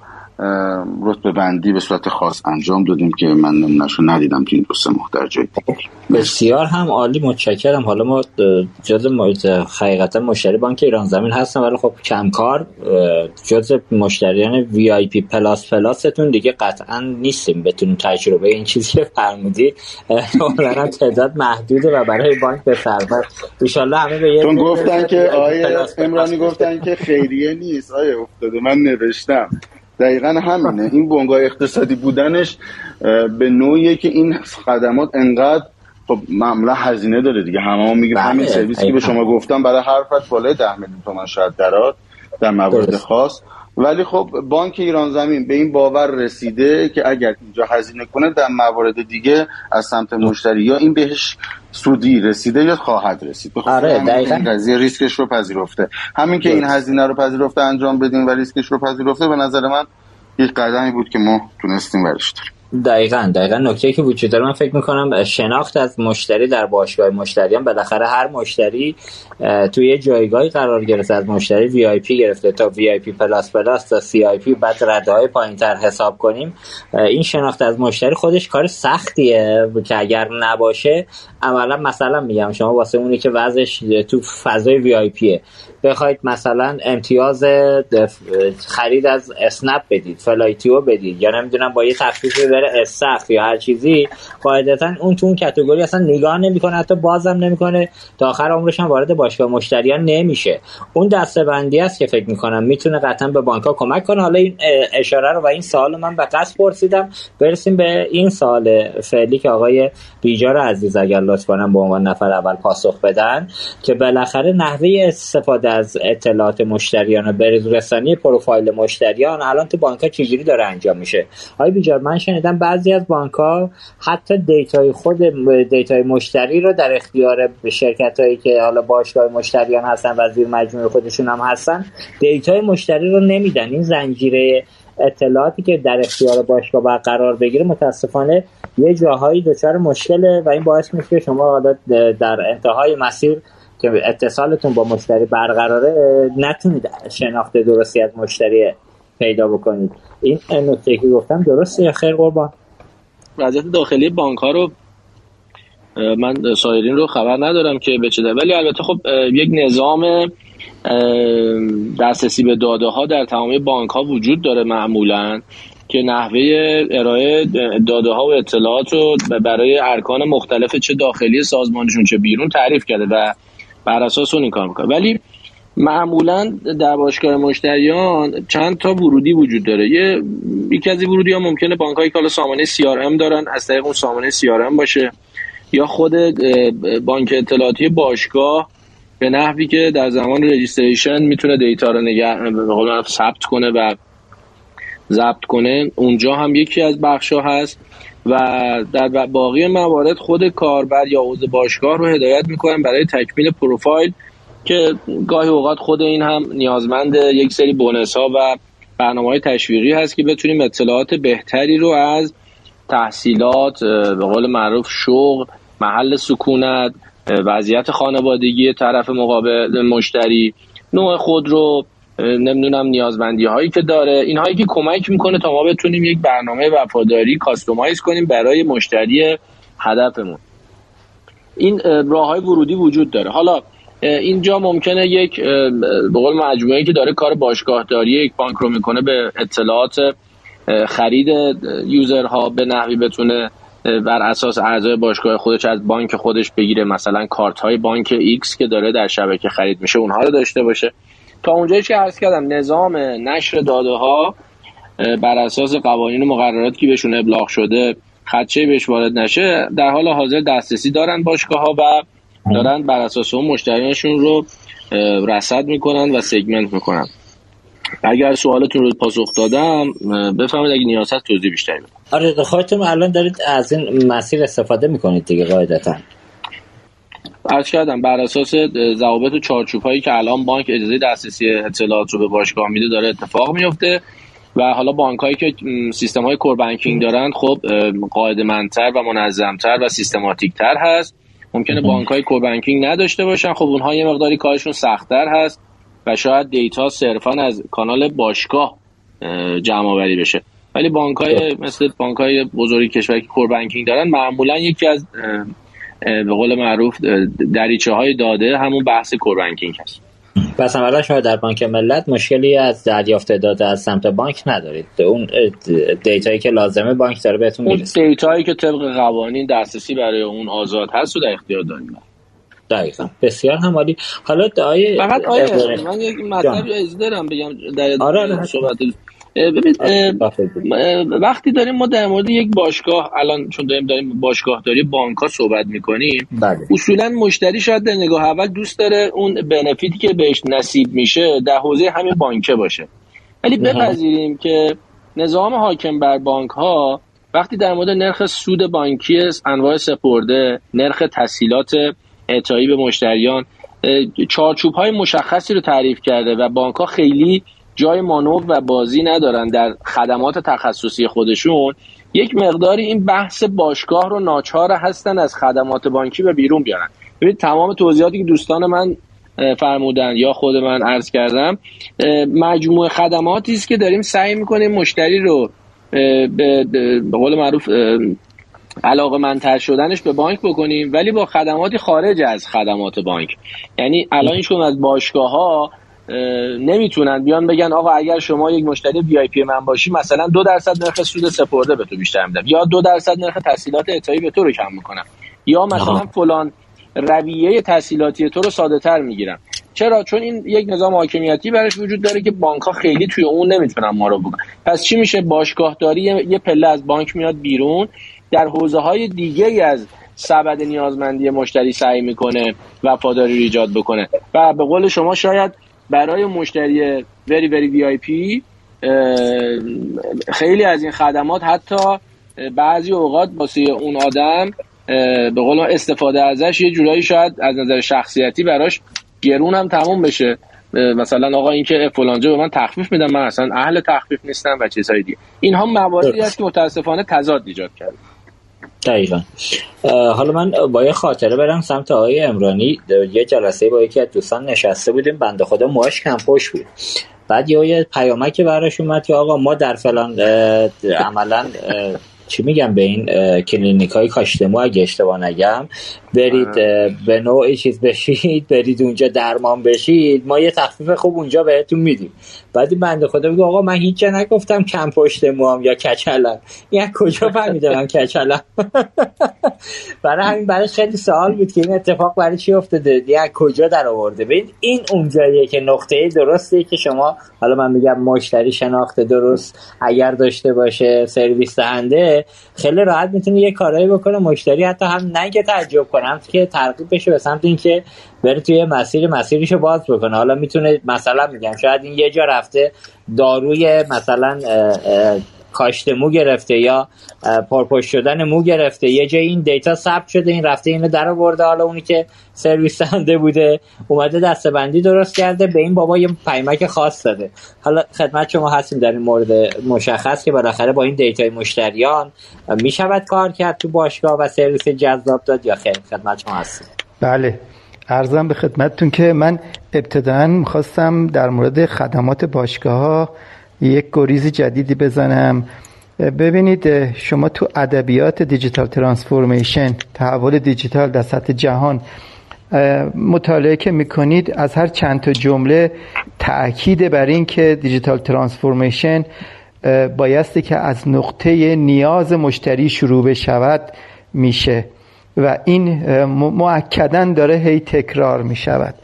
رتبه بندی به صورت خاص انجام دادیم که من نشو ندیدم تو این دو سه ماه در جای. بسیار هم عالی متشکرم. حالا ما جز حقیقتا مشتری بانک ایران زمین هستم ولی خب کمکار جز مشتریان VIP plus plus تون دیگه قطعا نیستیم. بتونیم تجربه این چیزی که فرمودی. اولا تعداد محدوده و برای بانک به سربر ان همه به یه گفتن که آیه امرانی گفتن که خیریه نیست. آیه افتاده من نوشتم. دقیقا همینه. این بنگاه اقتصادی بودنش به نوعیه که این خدمات انقدر خب معمولا هزینه داره دیگه. همه ما میگیم همین بله، سرویسی که به شما گفتم برای هر فرد بالای ده میلیون تومن شاید درات در موارد خاص. ولی خب بانک ایران زمین به این باور رسیده که اگر اینجا هزینه کنه در موارد دیگه از سمت مشتری یا این بهش سودی رسیده یا خواهد رسید. آره این قضیه ریسکش رو پذیرفته. همین که این هزینه رو پذیرفته انجام بدیم و ریسکش رو پذیرفته به نظر من یک قدمی بود که ما تونستیم برش داریم. دقیقا دقیقا. نکته که وجود داره من فکر می‌کنم شناخت از مشتری در باشگاه مشتریان بالاخره هر مشتری توی یه جایگاهی قرار گرفته از مشتری VIP گرفته تا VIP plus plus تا CIP بعد رده های پایین تر حساب کنیم. این شناخت از مشتری خودش کار سختیه که اگر نباشه عملا مثلا میگم شما واسه اونی که وضعش تو فضای VIP یه بخواید مثلا امتیاز خرید از اسنپ بدید Flightio بدید یا نمی‌دونم با یه تخفیفی بره استخ یا هر چیزی قاعدتا اون تو اون category اصلا نگاه نمی‌کنه حتی بازم نمی‌کنه. تا آخر عمرش هم وارد باشگاه مشتریان نمیشه. اون دسته‌بندی است که فکر می‌کنم می‌تونه قطعا به بانک ها کمک کنه. حالا این اشاره رو و این سوال من به قصد پرسیدم. برسیم به این سوال فعلی که آقای بیجار عزیز اگر لطف کنم به عنوان نفر اول پاسخ بدن که بالاخره نحوه استفاده از اطلاعات مشتریان و رسانی پروفایل مشتریان الان تو بانک ها چجوری داره انجام میشه؟ آقای بیجار من شنیدم بعضی از بانک ها حتی data ی خود data ی مشتری رو در اختیار شرکت هایی که حالا باشگاه مشتریان هستن و زیر مجموعه خودشون هم هستن دیتای مشتری رو نمیدن. این زنجیره اطلاعاتی که در اختیار باشگاه بر قرار بگیره متاسفانه یه جاهایی دچار مشکله و این باعث میشه شما حالا در انتهای مسیر که اتصالتون با مشتری برقراره نتونید شناخت درستی از مشتری پیدا بکنید. این نکته که گفتم درسته یا خیر قربان؟ وضعیت داخلی بانک ها رو من سایرین رو خبر ندارم که به چه ولی البته خب یک نظام دسترسی به داده ها در تمامی بانک ها وجود داره معمولا که نحوه ارائه داده ها و اطلاعات رو برای ارکان مختلف چه داخلی سازمانشون چه بیرون تعریف کرده و بر اساس اون این کار می‌کنه. ولی معمولا در باشگاه مشتریان چند تا ورودی وجود داره. یه یکی از ورودی ها ممکنه بانک هایی که سامانه CRM دارن. از طریق اون سامانه CRM باشه. یا خود بانک اطلاعاتی باشگاه به نحوی که در زمان رجیستریشن می‌تونه دیتا رو نگه ثبت کنه و ضبط کنه. اونجا هم یکی از بخش هست. و در باقی موارد خود کاربر یا عضو باشگاه رو هدایت می‌کنن برای تکمیل پروفایل که گاهی اوقات خود این هم نیازمند یک سری بونس ها و برنامه های تشویقی هست که بتونیم اطلاعات بهتری رو از تحصیلات به قول معروف شغل محل سکونت وضعیت خانوادگی طرف مقابل مشتری نوع خود رو نمی‌دونم نیازمندی هایی که داره. این هایی که کمک می‌کنه تا ما بتونیم یک برنامه وفاداری کاستومایز کنیم برای مشتری هدفمون. این راه های ورودی وجود داره. حالا اینجا ممکنه یک به قول مجموعه که داره کار باشگاهداری یک بانک رو می‌کنه به اطلاعات خرید یوزرها به نحوی بتونه بر اساس اعضای باشگاه خودش از بانک خودش بگیره. مثلا کارت های بانک X که داره در شبکه خرید میشه اونها رو داشته باشه. تا اونجایی که عرض کردم نظام نشر داده ها بر اساس قوانین و مقرراتی که بهشون ابلاغ شده خدشه بهش وارد نشه در حال حاضر دسترسی دارن باشگاه ها و دارن بر اساس اون مشتریانشون رو رصد می‌کنن و سگمنت می‌کنن. اگر سوالتون رو پاسخ دادم بفهمید اگه نیاز توضیح بیشتری بدم. آره خودتون الان دارید از این مسیر استفاده می‌کنید دیگه قاعدتا. عرض کردم بر اساس ضوابط و چارچوب هایی که الان بانک اجازه دسترسی اطلاعات رو به باشگاه میده داره اتفاق میفته و حالا بانک هایی که سیستم های کور بانکینگ دارن خب قاعده منتر و منظمتر و سیستماتیک تر هست. ممکنه بانک های کوبانکینگ نداشته باشن. خب اونها یه مقداری کارشون سختتر هست و شاید data صرفا از کانال باشگاه جمع آوری بشه. ولی بانک های مثل بانک های بزرگی کشوری که core banking دارن معمولا یکی از به قول معروف دریچه های داده همون بحث core banking هست. پس اولا شما در بانک ملت مشکلی از دریافت داده از سمت بانک ندارید. اون data یی که لازمه بانک داره بهتون می‌رسه اون data یی که طبق قوانین دسترسی برای اون آزاد هست و در اختیار داریم. دقیقا. بسیار هم عالی حالا دعای فقط آیه من یک مطلبی از دارم بگم در آره, آره، صحبت ببینید وقتی داریم ما در مورد یک باشگاه الان چون داریم داریم باشگاه داری بانک ها صحبت می‌کنیم بله. اصولا مشتری شاید در نگاه اول دوست داره اون بنفیتی که بهش نصیب میشه در حوزه همین بانکه باشه. ولی بپذیریم که نظام حاکم بر بانک ها وقتی در مورد نرخ سود بانکی انواع سپرده نرخ تسهیلات اعطایی به مشتریان چارچوب های مشخصی رو تعریف کرده و بانک ها خیلی جای مانور و بازی ندارن در خدمات تخصصی خودشون یک مقداری این بحث باشگاه رو ناچار هستن از خدمات بانکی به بیرون بیارن. ببینید تمام توضیحاتی که دوستان من فرمودن یا خود من عرض کردم مجموعه خدماتی است که داریم سعی می‌کنیم مشتری رو به قول معروف علاقه منتر شدنش به بانک بکنیم ولی با خدماتی خارج از خدمات بانک. یعنی الان شما از باشگاه ها نمی‌تونن بیان بگن آقا اگر شما یک مشتری وی آی پی من باشی مثلا دو درصد نرخ سود سپرده به تو بیشتر میدم یا دو درصد نرخ تسهیلات اعطایی به تو رو کم می‌کنم یا مثلا فلان رویه تسهیلاتی تو رو ساده تر می‌گیرم چرا؟ چون این یک نظام حاکمیتی برش وجود داره که بانک ها خیلی توی اون نمی‌تونن ما رو بگن پس چی میشه؟ باشگاهداری یه پله از بانک میاد بیرون در حوزه های دیگه از سبد نیازمندی مشتری سعی می‌کنه وفاداری رو ایجاد بکنه. و به قول شما شاید برای مشتری وری وری وی آی پی خیلی از این خدمات حتی بعضی اوقات واسه اون آدم به قول استفاده ازش یه جورایی شاید از نظر شخصیتی براش گرون هم تموم بشه. مثلا آقا اینکه فلانجا به من تخفیف میدم من اصلا اهل تخفیف نیستم و چیزهای دیگه. اینها مواردی است که متاسفانه تضاد ایجاد کرده. دقیقا. حالا من با یه خاطره برم سمت آقای امرانی یه جلسه با یکی از دوستان نشسته بودیم. بنده خدا موهاش کمپوش بود. بعد یه پیامک براش اومد که آقا ما در فلان عملا چی میگم به این کلینیک های کاشتمو اگه اشتباه نگم برید به نوعی چیز بشید برید اونجا درمان بشید. ما یه تخفیف خوب اونجا بهتون میدیم. بعدی بنده خدا بگو آقا من هیچ نگفتم کم پشت موام یا کچلم. یه کجا فهمیدم کچلم؟ برای همین برای خیلی سوال بود که این اتفاق برای چی افتاده؟ یه کجا در آورده؟ ببین این اونجاییه که نقطه درسته که شما حالا من میگم مشتری شناخته درست اگر داشته باشه سرویس دهنده خیلی راحت می‌تونه یه کارایی بکنه. مشتری حتی هم نگه تعجب کنم که ترغیب بشه به سمت اینکه بره توی مسیر مسیریشو باز بکنه. حالا می‌تونه مثلا میگم شاید این یه جا رفته داروی مثلا کاشت مو گرفته یا پرپشت شدن مو گرفته. یه جای این دیتا ثبت شده این رفته اینو در آورده. حالا اونی که سرویس دهنده بوده اومده دستبندی درست کرده به این بابا یه پیمک خاص داده. حالا خدمت شما هستیم در این مورد مشخص که بالاخره با این data ی مشتریان می‌شود کار کرد تو باشگاه و سرویس جذاب داد یا خیر. خدمت شما هستیم. بله. عرضم به خدمتتون که من ابتدا می‌خواستم در مورد خدمات باشگاه ها یک گریز جدیدی بزنم. ببینید شما تو ادبیات digital transformation تحول دیجیتال در سطح جهان مطالعه که می‌کنید از هر چند تا جمله تأکید بر این که دیجیتال ترانسفورمیشن بایستی که از نقطه نیاز مشتری شروع بشود میشه. و این معکدا داره هی تکرار می شود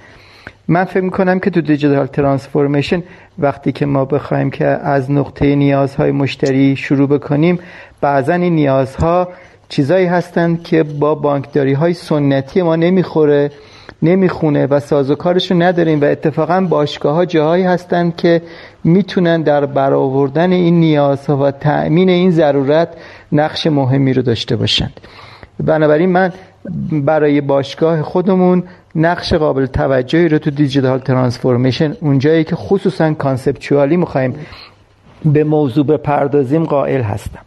من فکر می کنم که تو دیجیتال ترانسفورمیشن وقتی که ما بخوایم که از نقطه نیازهای مشتری شروع بکنیم بعضا این نیازها چیزایی هستند که با بانکداری های سنتی ما نمی‌خوره نمی‌خونه و سازوکارشو نداریم و اتفاقا باشگاه ها جاهایی هستند که می‌تونن در برآوردن این نیازها و تأمین این ضرورت نقش مهمی رو داشته باشند. بنابراین من برای باشگاه خودمون نقش قابل توجهی رو تو دیجیتال ترانسفورمیشن اونجایی که خصوصا کانسپچوالی می‌خوایم به موضوع بپردازیم قائل هستم.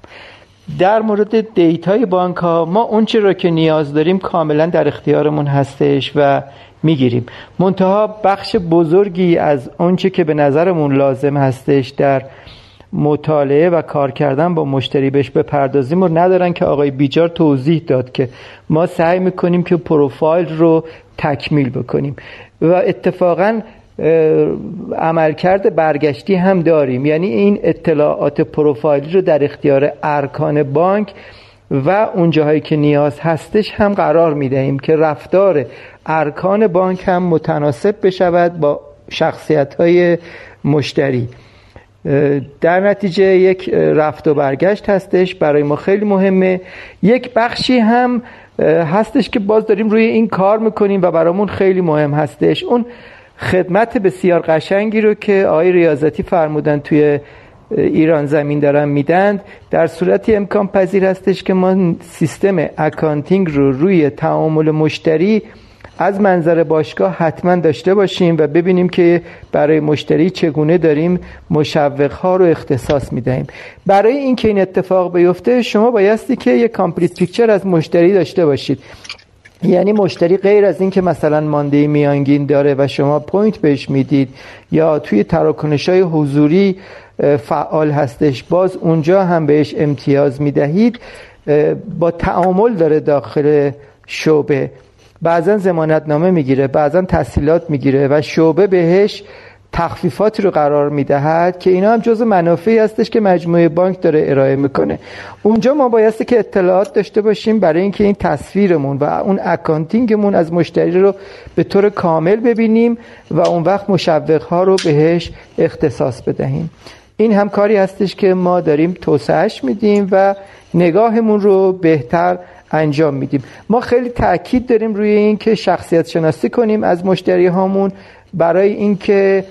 در مورد دیتای بانک ها ما اونچه را که نیاز داریم کاملا در اختیارمون هستش و می‌گیریم. منتها بخش بزرگی از اونچه که به نظرمون لازم هستش در مطالعه و کار کردن با مشتری بهش بپردازیم و ندارن که آقای بیجار توضیح داد که ما سعی می‌کنیم که پروفایل رو تکمیل بکنیم. و اتفاقا عملکرد برگشتی هم داریم. یعنی این اطلاعات پروفایلی رو در اختیار ارکان بانک و اون جاهایی که نیاز هستش هم قرار می‌دهیم که رفتار ارکان بانک هم متناسب بشود با شخصیت های مشتری. در نتیجه یک رفت و برگشت هستش برای ما خیلی مهمه. یک بخشی هم هستش که باز داریم روی این کار می‌کنیم و برامون خیلی مهم هستش. اون خدمت بسیار قشنگی رو که آقای ریاضتی فرمودن توی ایران زمین دارن میدن در صورتی امکان پذیر هستش که ما سیستم accounting رو روی تعامل مشتری از منظر باشگاه حتما داشته باشیم و ببینیم که برای مشتری چگونه داریم مشوق ها رو اختصاص می‌دهیم. برای اینکه این اتفاق بیفته شما بایستی که یک complete picture از مشتری داشته باشید. یعنی مشتری غیر از اینکه مثلا مانده میانگین داره و شما point بهش می‌دید یا توی تراکنش های حضوری فعال هستش باز اونجا هم بهش امتیاز می‌دهید با تعامل داره داخل شعبه. بعضا ضمانت نامه می‌گیره بعضا تسهیلات می‌گیره و شعبه بهش تخفیفاتی رو قرار می‌دهد که اینا هم جزء منافعی هستش که مجموعه بانک داره ارائه می‌کنه. اونجا ما بایسته که اطلاعات داشته باشیم برای اینکه این تصویرمون و اون اکانتینگمون از مشتری رو به طور کامل ببینیم و اون وقت مشوق ها رو بهش اختصاص بدهیم. این هم کاری هستش که ما داریم توسعهش میدیم و نگاهمون رو بهتر انجام میدیم. ما خیلی تاکید داریم روی اینکه شخصیت شناسی کنیم از مشتری هامون. برای اینکه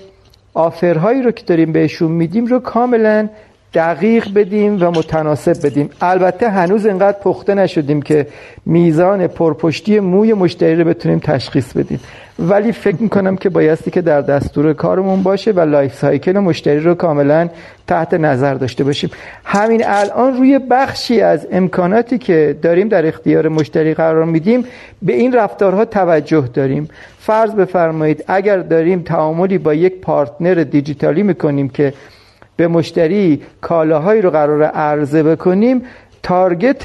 آفرهایی رو که داریم بهشون میدیم رو کاملا دقیق بدیم و متناسب بدیم. البته هنوز انقدر پخته نشدیم که میزان پرپشتی موی مشتری رو بتونیم تشخیص بدیم. ولی فکر می‌کنم که بایستی که در دستور کارمون باشه و life cycle مشتری رو کاملا تحت نظر داشته باشیم. همین الان روی بخشی از امکاناتی که داریم در اختیار مشتری قرار میدیم به این رفتارها توجه داریم. فرض بفرمایید اگر داریم تعاملی با یک partner دیجیتالی می‌کنیم که به مشتری کالاهایی رو قرار عرضه بکنیم target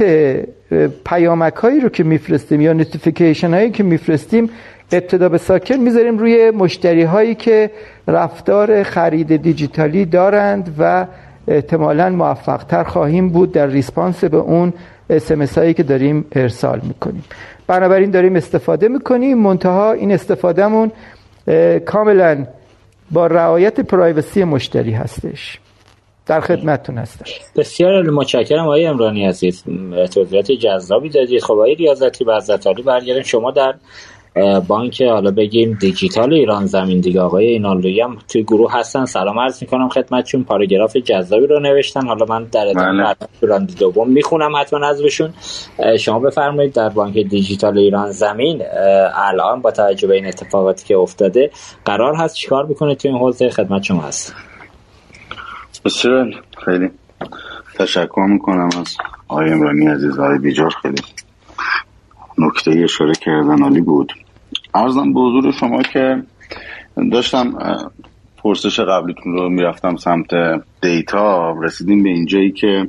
پیامک هایی رو که میفرستیم یا notification هایی که میفرستیم ابتدا به ساکن می‌ذاریم روی مشتری هایی که رفتار خرید دیجیتالی دارند و احتمالا موفق تر خواهیم بود در response به اون SMS هایی که داریم ارسال می‌کنیم. بنابراین داریم استفاده می‌کنیم منتها این استفادهمون کاملا با رعایت پرایوسی مشتری هستش. در خدمتتون هستم. بسیار متشکرم آقای امرانی عزیز. توضیحات جذابی دادید. خب آقای ریاضتی بزرگتاری برگردیم. شما در بانک حالا بگیم دیجیتال ایران زمین دیگه آقای اینالوی هم توی گروه هستن. سلام عرض می‌کنم خدمتشون پاراگراف جذابی رو نوشتن. حالا من در ادامه بله. دوم می‌خونم حتما ازشون شما بفرمایید در بانک دیجیتال ایران زمین الان با توجه به این اتفاقاتی که افتاده قرار هست چیکار بکنه توی این حوزه؟ خدمت شما هست بسیار خیلی تشکر می‌کنم از آقای عزیز. آقای بیجار خیلی نکته اشاره کردن عالی بود. ارزم به حضور شما که داشتم پرسش قبلیتون رو می‌رفتم سمت دیتا. رسیدیم به اینجایی که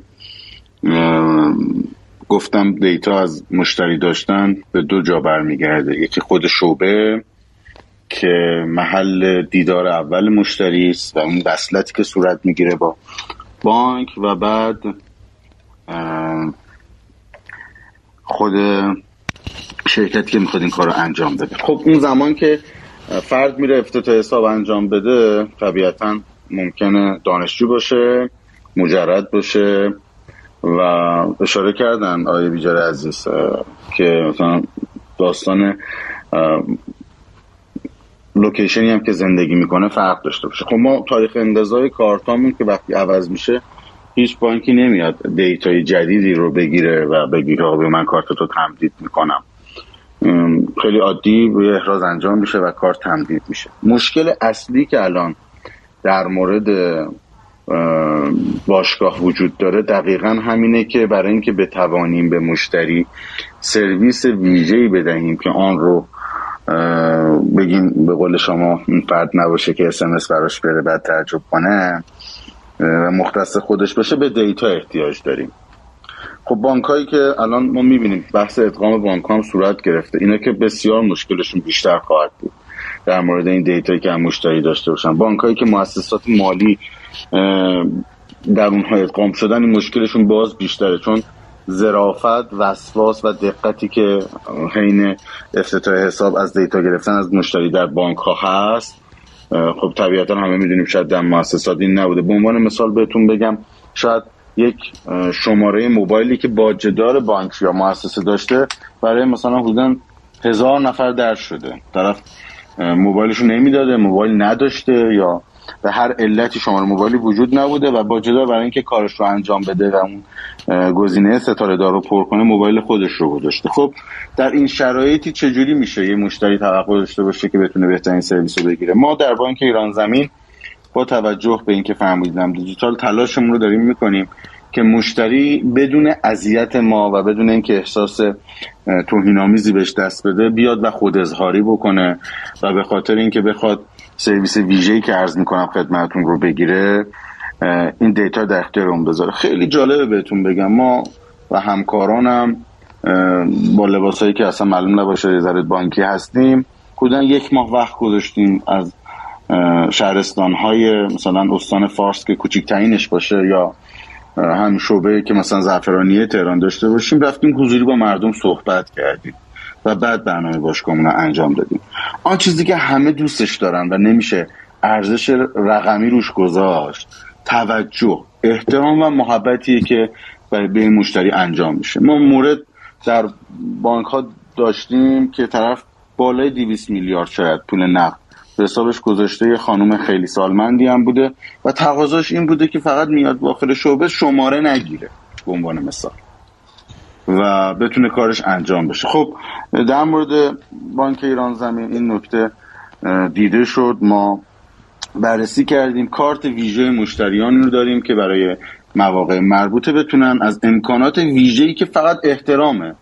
گفتم دیتا از مشتری داشتن به دو جا برمیگرده. یکی خود شعبه که محل دیدار اول مشتری است و اون وصلتی که صورت می‌گیره با بانک و بعد خود شرکتی که می‌خواد این کار رو انجام بده. خب اون زمان که فرد میره افتتاح حساب انجام بده طبیعتا ممکنه دانشجو باشه مجرد باشه و اشاره کردن آیه بیجار عزیز که مثلا داستان location ی هم که زندگی می‌کنه فرق داشته باشه. خب ما تاریخ انقضای کارتامون که وقتی عوض میشه هیچ بانکی نمیاد data ی جدیدی رو بگیره و بگیره به من کارت رو تمدید می‌کنم. خیلی عادی روی احراز انجام میشه و کارت تمدید میشه. مشکل اصلی که الان در مورد باشگاه وجود داره دقیقا همینه که برای اینکه بتوانیم به مشتری سرویس ویژه‌ای بدهیم که آن رو بگیم به قول شما فرد نباشه که اسمس براش بره بعد تعجب کنه و مختص خودش باشه به دیتا احتیاج داریم. خب بانک هایی که الان ما می‌بینیم بحث ادغام بانک هم صورت گرفته. اینا که بسیار مشکلشون بیشتر خواهد بود. در مورد این دیتایی که هم مشتری داشته باشن. بانک هایی که مؤسسات مالی در اونها ادغام شدن این مشکلشون باز بیشتره. چون زرافت وسواس و دقتی که حین افتتاح حساب از دیتا گرفتن از مشتری در بانک ها هست خب طبیعتا همه می‌دونیم شاید در مؤسسات این نبوده. به عنوان مثال بهتون بگم شاید یک شماره موبایلی که باجدار بانک یا مؤسسه داشته برای مثلا حدودا هزار نفر درش شده. طرف موبایلشو نمی‌داده موبایل نداشته یا به هر علتی شماره موبایلی وجود نبوده و با جدا برای اینکه کارش رو انجام بده و اون گزینه ستاره دار رو پر کنه موبایل خودش رو گذاشته. خب در این شرایطی چجوری میشه یه مشتری توقع داشته باشه که بتونه بهترین سرویس رو بگیره؟ ما در بانک ایران زمین با توجه به اینکه فهمیدم دیجیتال تلاشمون رو داریم می‌کنیم که مشتری بدون اذیت ما و بدون اینکه احساس توهینآمیزی بهش دست بده بیاد و خود اظهاری بکنه و به خاطر اینکه بخواد سرویس ویژه‌ای که عرض می‌کنم خدمتتون رو بگیره این دیتا در اختیار اون بذاره. خیلی جالبه بهتون بگم. ما و همکارانم با لباسایی که اصلا معلوم نباشه یه بانکی هستیم کودن یک ماه وقت گذاشتیم از شهرستان های مثلا استان فارس که کوچکترینش باشه یا هم شعبه که مثلا زعفرانی تهران داشته باشیم رفتیم حضوری با مردم صحبت کردیم و بعد برنامه باشگاهمون رو انجام دادیم. آن چیزی که همه دوستش دارن و نمیشه ارزش رقمی روش گذاشت توجه احترام و محبتیه که به این مشتری انجام میشه. ما مورد در بانک ها داشتیم که طرف بالای 200 میلیارد شاید پول نقد حسابش گذاشته یه خانم خیلی سالمندی هم بوده و تقاضاش این بوده که فقط میاد داخل شعبه شماره نگیره به عنوان مثال. و بتونه کارش انجام بشه. خب در مورد بانک ایران زمین این نکته دیده شد. ما بررسی کردیم. کارت ویژه مشتریانی رو داریم که برای مواقع مربوطه بتونن از امکانات ویژه‌ای که فقط احترامه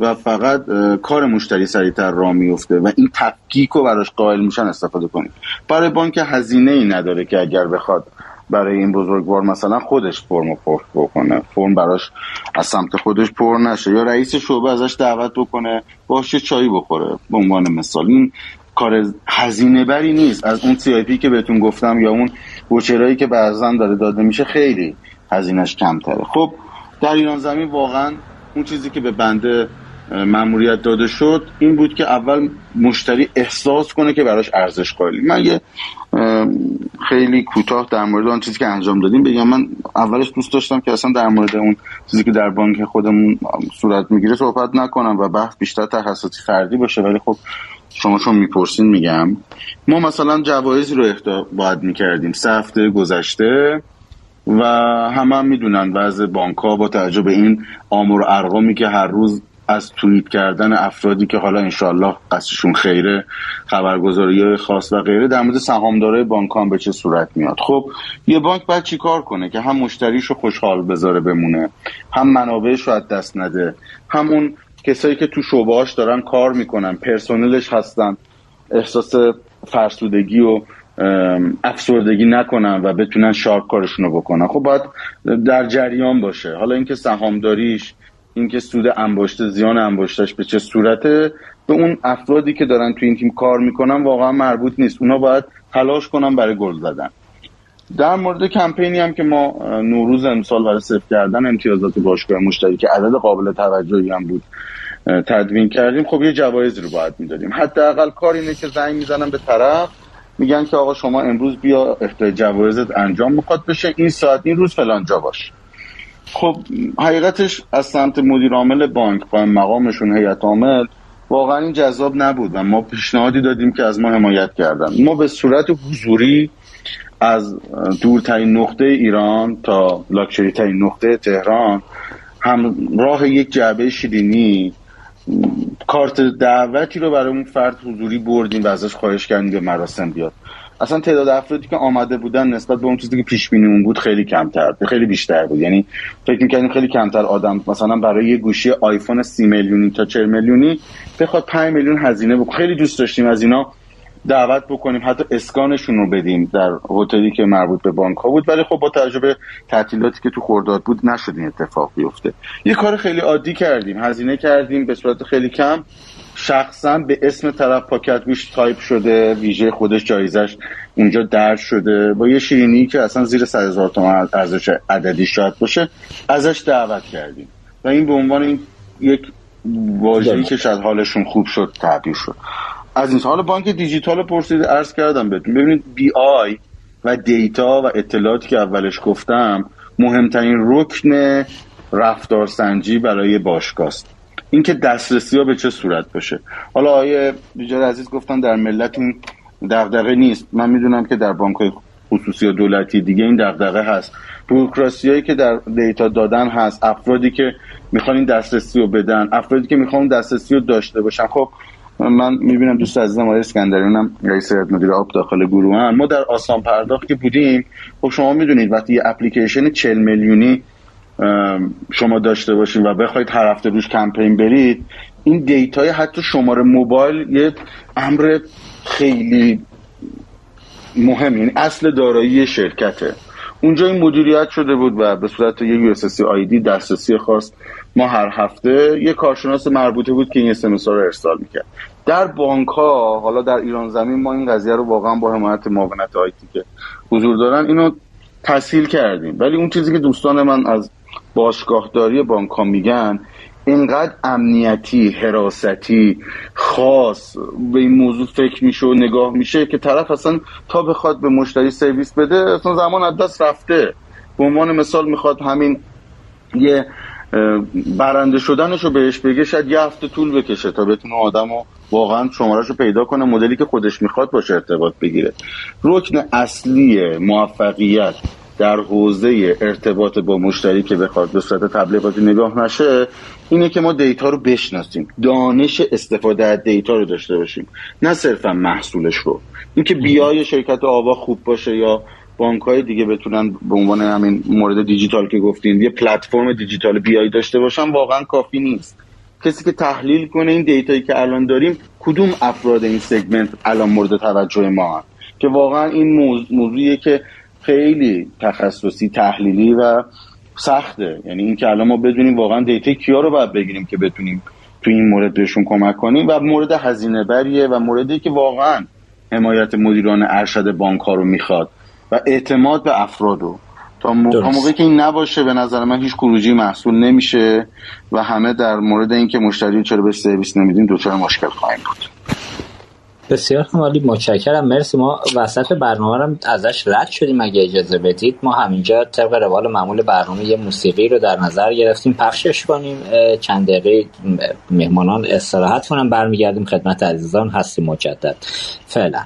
و فقط کار مشتری سریعتر را میفته و این تفکیک رو براش قائل میشن استفاده کنیم برای بانک هزینه ای نداره که اگر بخواد برای این بزرگوار مثلا خودش فرم پر بکنه. فرم براش از سمت خودش پر نشه. یا رئیس شعبه ازش دعوت بکنه باشه چایی بخوره. به عنوان مثال. این کار هزینه بری نیست. از اون سی که بهتون گفتم یا اون وچرایی که بعضا داره داده میشه خیلی هزینهش کمتره. خب در ایران زمین واقعا اون چیزی که به بنده مأموریت داده شد این بود که اول مشتری احساس کنه که براش ارزش قائلی من یه خیلی کوتاه در مورد آن چیزی که انجام دادیم بگم. من اولش دوست داشتم که اصلا در مورد اون چیزی که در بانک خودمون صورت می‌گیره صحبت نکنم و بحث بیشتر تخصصی فردی باشه ولی خب شما چون می‌پرسین میگم. ما مثلا جوایزی رو اهدا باید می‌کردیم. سه هفته گذشته و همه هم می‌دونن بعض بانک ها با توجه به این آمور ارقامی که هر روز از توییت کردن افرادی که حالا انشالله قصدشون خیره خبرگزاری خاص و غیره در مورد سهامدارای بانک هم به چه صورت میاد؟ خب یه بانک باید چیکار کنه؟ که هم مشتریشو خوشحال بذاره بمونه هم منابعش رو از دست نده هم اون کسایی که تو شعبهاش دارن کار می‌کنن پرسنلش هستن احساس فرسودگی و افسردگی نکنن و بتونن شارک کارشون رو بکنن. خب باید در جریان باشه. حالا اینکه سهامداریش اینکه سود انباشته زیان انباشتش به چه صورته به اون افرادی که دارن تو این تیم کار می‌کنن واقعا مربوط نیست. اونا باید تلاش کنن برای گل زدن. در مورد کمپینی هم که ما نوروز امسال برای صفر کردن امتیازات باشگاه مشتری که عدد قابل توجهی هم بود تدوین کردیم. خب یه جوایز رو باید می‌دادیم. حداقل کار اینه که زنگ می‌زنن به طرف. میگن که آقا شما امروز بیا احتیاج جوایزت انجام می‌خواد بشه این ساعت این روز فلان جا باش. خب حقیقتش از سمت مدیر عامل بانک با مقامشون هیئت عامل واقعا این جذاب نبود و ما پیشنهادی دادیم که از ما حمایت کردن. ما به صورت حضوری از دورترین نقطه ایران تا لاکچری ترین نقطه تهران هم راه یک جعبه شیرینی کارت دعوتی رو برای اون فرد حضوری بردیم و ازش خواهش کردیم به مراسم بیاد. اصلا تعداد افرادی که آمده بودن نسبت به اون چیزی که پیش بینیمون بود خیلی کمتر خیلی بیشتر بود. یعنی فکر می‌کردیم خیلی کمتر آدم مثلا برای یه گوشی آیفون 30 میلیونی تا 40 میلیونی بخواد 5 میلیون هزینه بکنه خیلی دوست داشتیم از اینا دعوت بکنیم حتی اسکانشون رو بدیم در هتلی که مربوط به بانک ها بود. ولی خب با تجربه تعطیلاتی که تو خورداد بود نشد این اتفاق بیفته. یه کار خیلی عادی کردیم هزینه کردیم به صورت خیلی کم. شخصا به اسم طرف پاکت گوش تایپ شده ویژه خودش جایزش اونجا درد شده. با یه شیرینی که اصلا زیر 100 هزار تومن ارزش عددی شاید باشه ازش دعوت کردیم. و این به عنوان این یک واژه‌ای که شاید حالشون خوب شد تعبیر شد. از این حال بانک دیجیتال پرسید عرض کردم بهتون ببینید بی آی و دیتا و اطلاعاتی که اولش گفتم مهمترین رکن رفتارسنجی برای باشگاه است اینکه دسترسی ها به چه صورت باشه. حالا آیه بیجار عزیز گفتن در ملت این دغدغه نیست. من می‌دونم که در بانک خصوصی و دولتی دیگه این دغدغه هست. بروکراسی هایی که در دیتا دادن هست افرادی که می‌خوان این دسترسی رو بدن افرادی که می‌خوان دسترسی رو داشته باشن. خب من می‌بینم دوست عزیزم آقای اسکندریان هم رئیس مدیر آب داخل گروه هم. ما در آسان پرداخت که بودیم. خب شما می‌دونید وقتی یه اپلیکیشن 40 میلیونی شما داشته باشید و بخواید هر هفته روش کمپین برید این data ی حتی شماره موبایل یه امر خیلی مهم یعنی اصل دارایی شرکته. اونجا این مدیریت شده بود و به صورت یه اس آیدی دسترسی خاص ما هر هفته یه کارشناس مربوطه بود که این اس رو ارسال می‌کرد. در بانک ها حالا در ایران زمین ما این قضیه رو واقعا با حمایت معاونت IT که حضور دارن اینو تسهیل کردیم. ولی اون چیزی که دوستان من از باشگاهداری بانک ها میگن اینقدر امنیتی حراستی خاص به این موضوع فکر میشه و نگاه میشه که طرف اصلا تا بخواد به مشتری سرویس بده اصلا زمان از دست رفته. به عنوان مثال می‌خواد همین یه برنده شدنش رو بهش بگه شاید یه هفته طول بکشه تا بتونه آدم رو واقعا شمارش رو پیدا کنه مدلی که خودش می‌خواد باشه ارتباط بگیره. رکن اصلی موفقیت در حوزه ارتباط با مشتری که بخواد به صورت تبلیغاتی نگاه نشه اینه که ما data رو بشناسیم. دانش استفاده از data رو داشته باشیم. نه صرفا محصولش رو. اینکه بیای شرکت آوا خوب باشه یا بانک های دیگه بتونن به عنوان همین مورد دیجیتال که گفتین یه پلتفرم دیجیتال بیای داشته باشن واقعا کافی نیست. کسی که تحلیل کنه این data یی که الان داریم کدوم افراد این segment الان مورد توجه ما هست؟ که واقعا این موضوعیه که خیلی تخصصی تحلیلی و سخته. یعنی اینکه الان ما بدونیم واقعا دیتا کیا رو باید بگیریم که بتونیم تو این مورد بهشون کمک کنیم و مورد هزینه بریه و موردی که واقعا حمایت مدیران ارشد بانک ها رو می‌خواد و اعتماد به افرادو تا موقعی که این نباشه به نظر من هیچ خروجی محصول نمیشه و همه در مورد اینکه مشتری چرا به سرویس نمیدین دوچار مشکل خواهیم بود. بسیار عالی متشکرم. مرسی. ما وسط برنامه رو ازش رد شدیم. اگه اجازه بدید ما همینجا طبق روال معمول برنامه یه موسیقی رو در نظر گرفتیم. پخشش کنیم. چند دقیقه مهمانان استراحت کنم برمیگردیم خدمت عزیزان. هستیم مجدد. فعلا.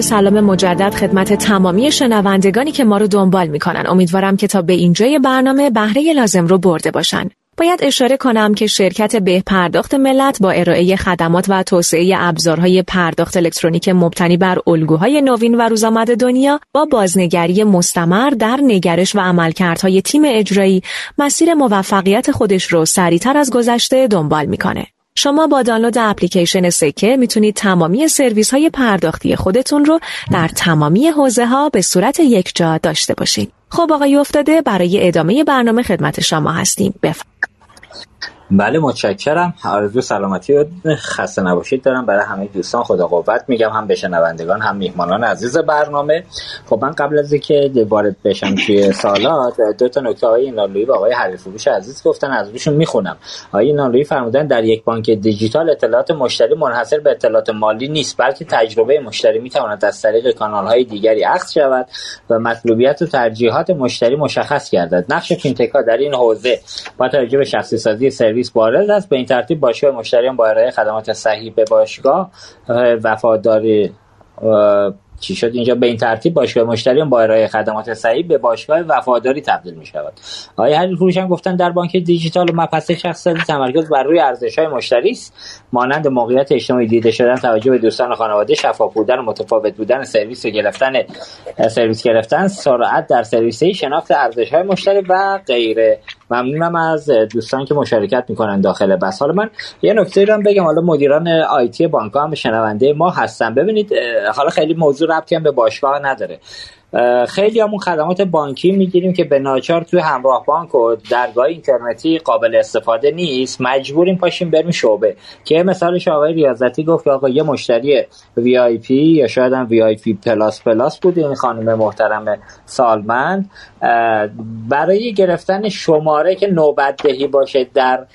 سلام مجدد خدمت تمامی شنوندگانی که ما رو دنبال می‌کنن امیدوارم که تا به اینجای برنامه بهره لازم رو برده باشن باید اشاره کنم که شرکت به پرداخت ملت با ارائه خدمات و توسعه ابزارهای پرداخت الکترونیک مبتنی بر الگوهای نوین و روزآمد دنیا با بازنگری مستمر در نگرش و عملکردهای تیم اجرایی مسیر موفقیت خودش رو سریعتر از گذشته دنبال می‌کنه. شما با دانلود اپلیکیشن سکه می‌تونید تمامی سرویس های پرداختی خودتون رو در تمامی حوزه ها به صورت یک جا داشته باشید. خب آقای افتاده برای ادامه برنامه خدمت شما هستیم. بفرمایید. بله متشکرم آرزو سلامتی و خسته نباشید دارم برای همه دوستان خدا قوت میگم هم به شنوندگان هم میهمانان عزیز برنامه خب من قبل از اینکه وارد بشم توی سالات دو تا نکته آقای اینالویی و آقای حریفوش عزیز گفتن از روشون می‌خونم. آقای اینالویی فرمودن در یک بانک دیجیتال اطلاعات مشتری منحصر به اطلاعات مالی نیست بلکه تجربه مشتری می‌تواند از طریق کانال های دیگری اخذ شود و مطلوبیت و ترجیحات مشتری مشخص گردد. نقش fintech در این حوزه با توجه به شخصی سازی سرویس وارد است. به این ترتیب باشگاه مشتریان با ارائه خدمات صحیح به باشگاه وفاداری چی شد؟ اینجا به این ترتیب باشگاه مشتریان با ارائه خدمات صحیح به باشگاه وفاداری تبدیل می شود آیا هر فروش هم گفتن در بانک دیجیتال و مبحث شخصی تمرکز بر روی ارزش های مشتری است. مانند موقعیت اجتماعی دیده شدن توجه به دوستان خانواده شفاف بودن و متفاوت بودن سرویس و گرفتن سرویس گرفتن سرعت در سرویس شناخت ارزش های مشتری و غیره. ممنونم از دوستان که مشارکت می‌کنن داخل بس حالا من یه نکته رو بگم. حالا مدیران آیتی بانک هم شنونده ما هستن. ببینید حالا خیلی موضوع ربطی هم به باشگاه نداره. خیلی همون خدمات بانکی می‌گیریم که به ناچار توی همراه بانک و درگاه اینترنتی قابل استفاده نیست. مجبوریم پاشیم بریم شعبه. که مثالش آقای ریاضتی گفت آقا یه مشتری VIP یا شاید هم VIP plus plus بود این خانم محترم سالمند. برای گرفتن شماره که نوبت دهی باشه در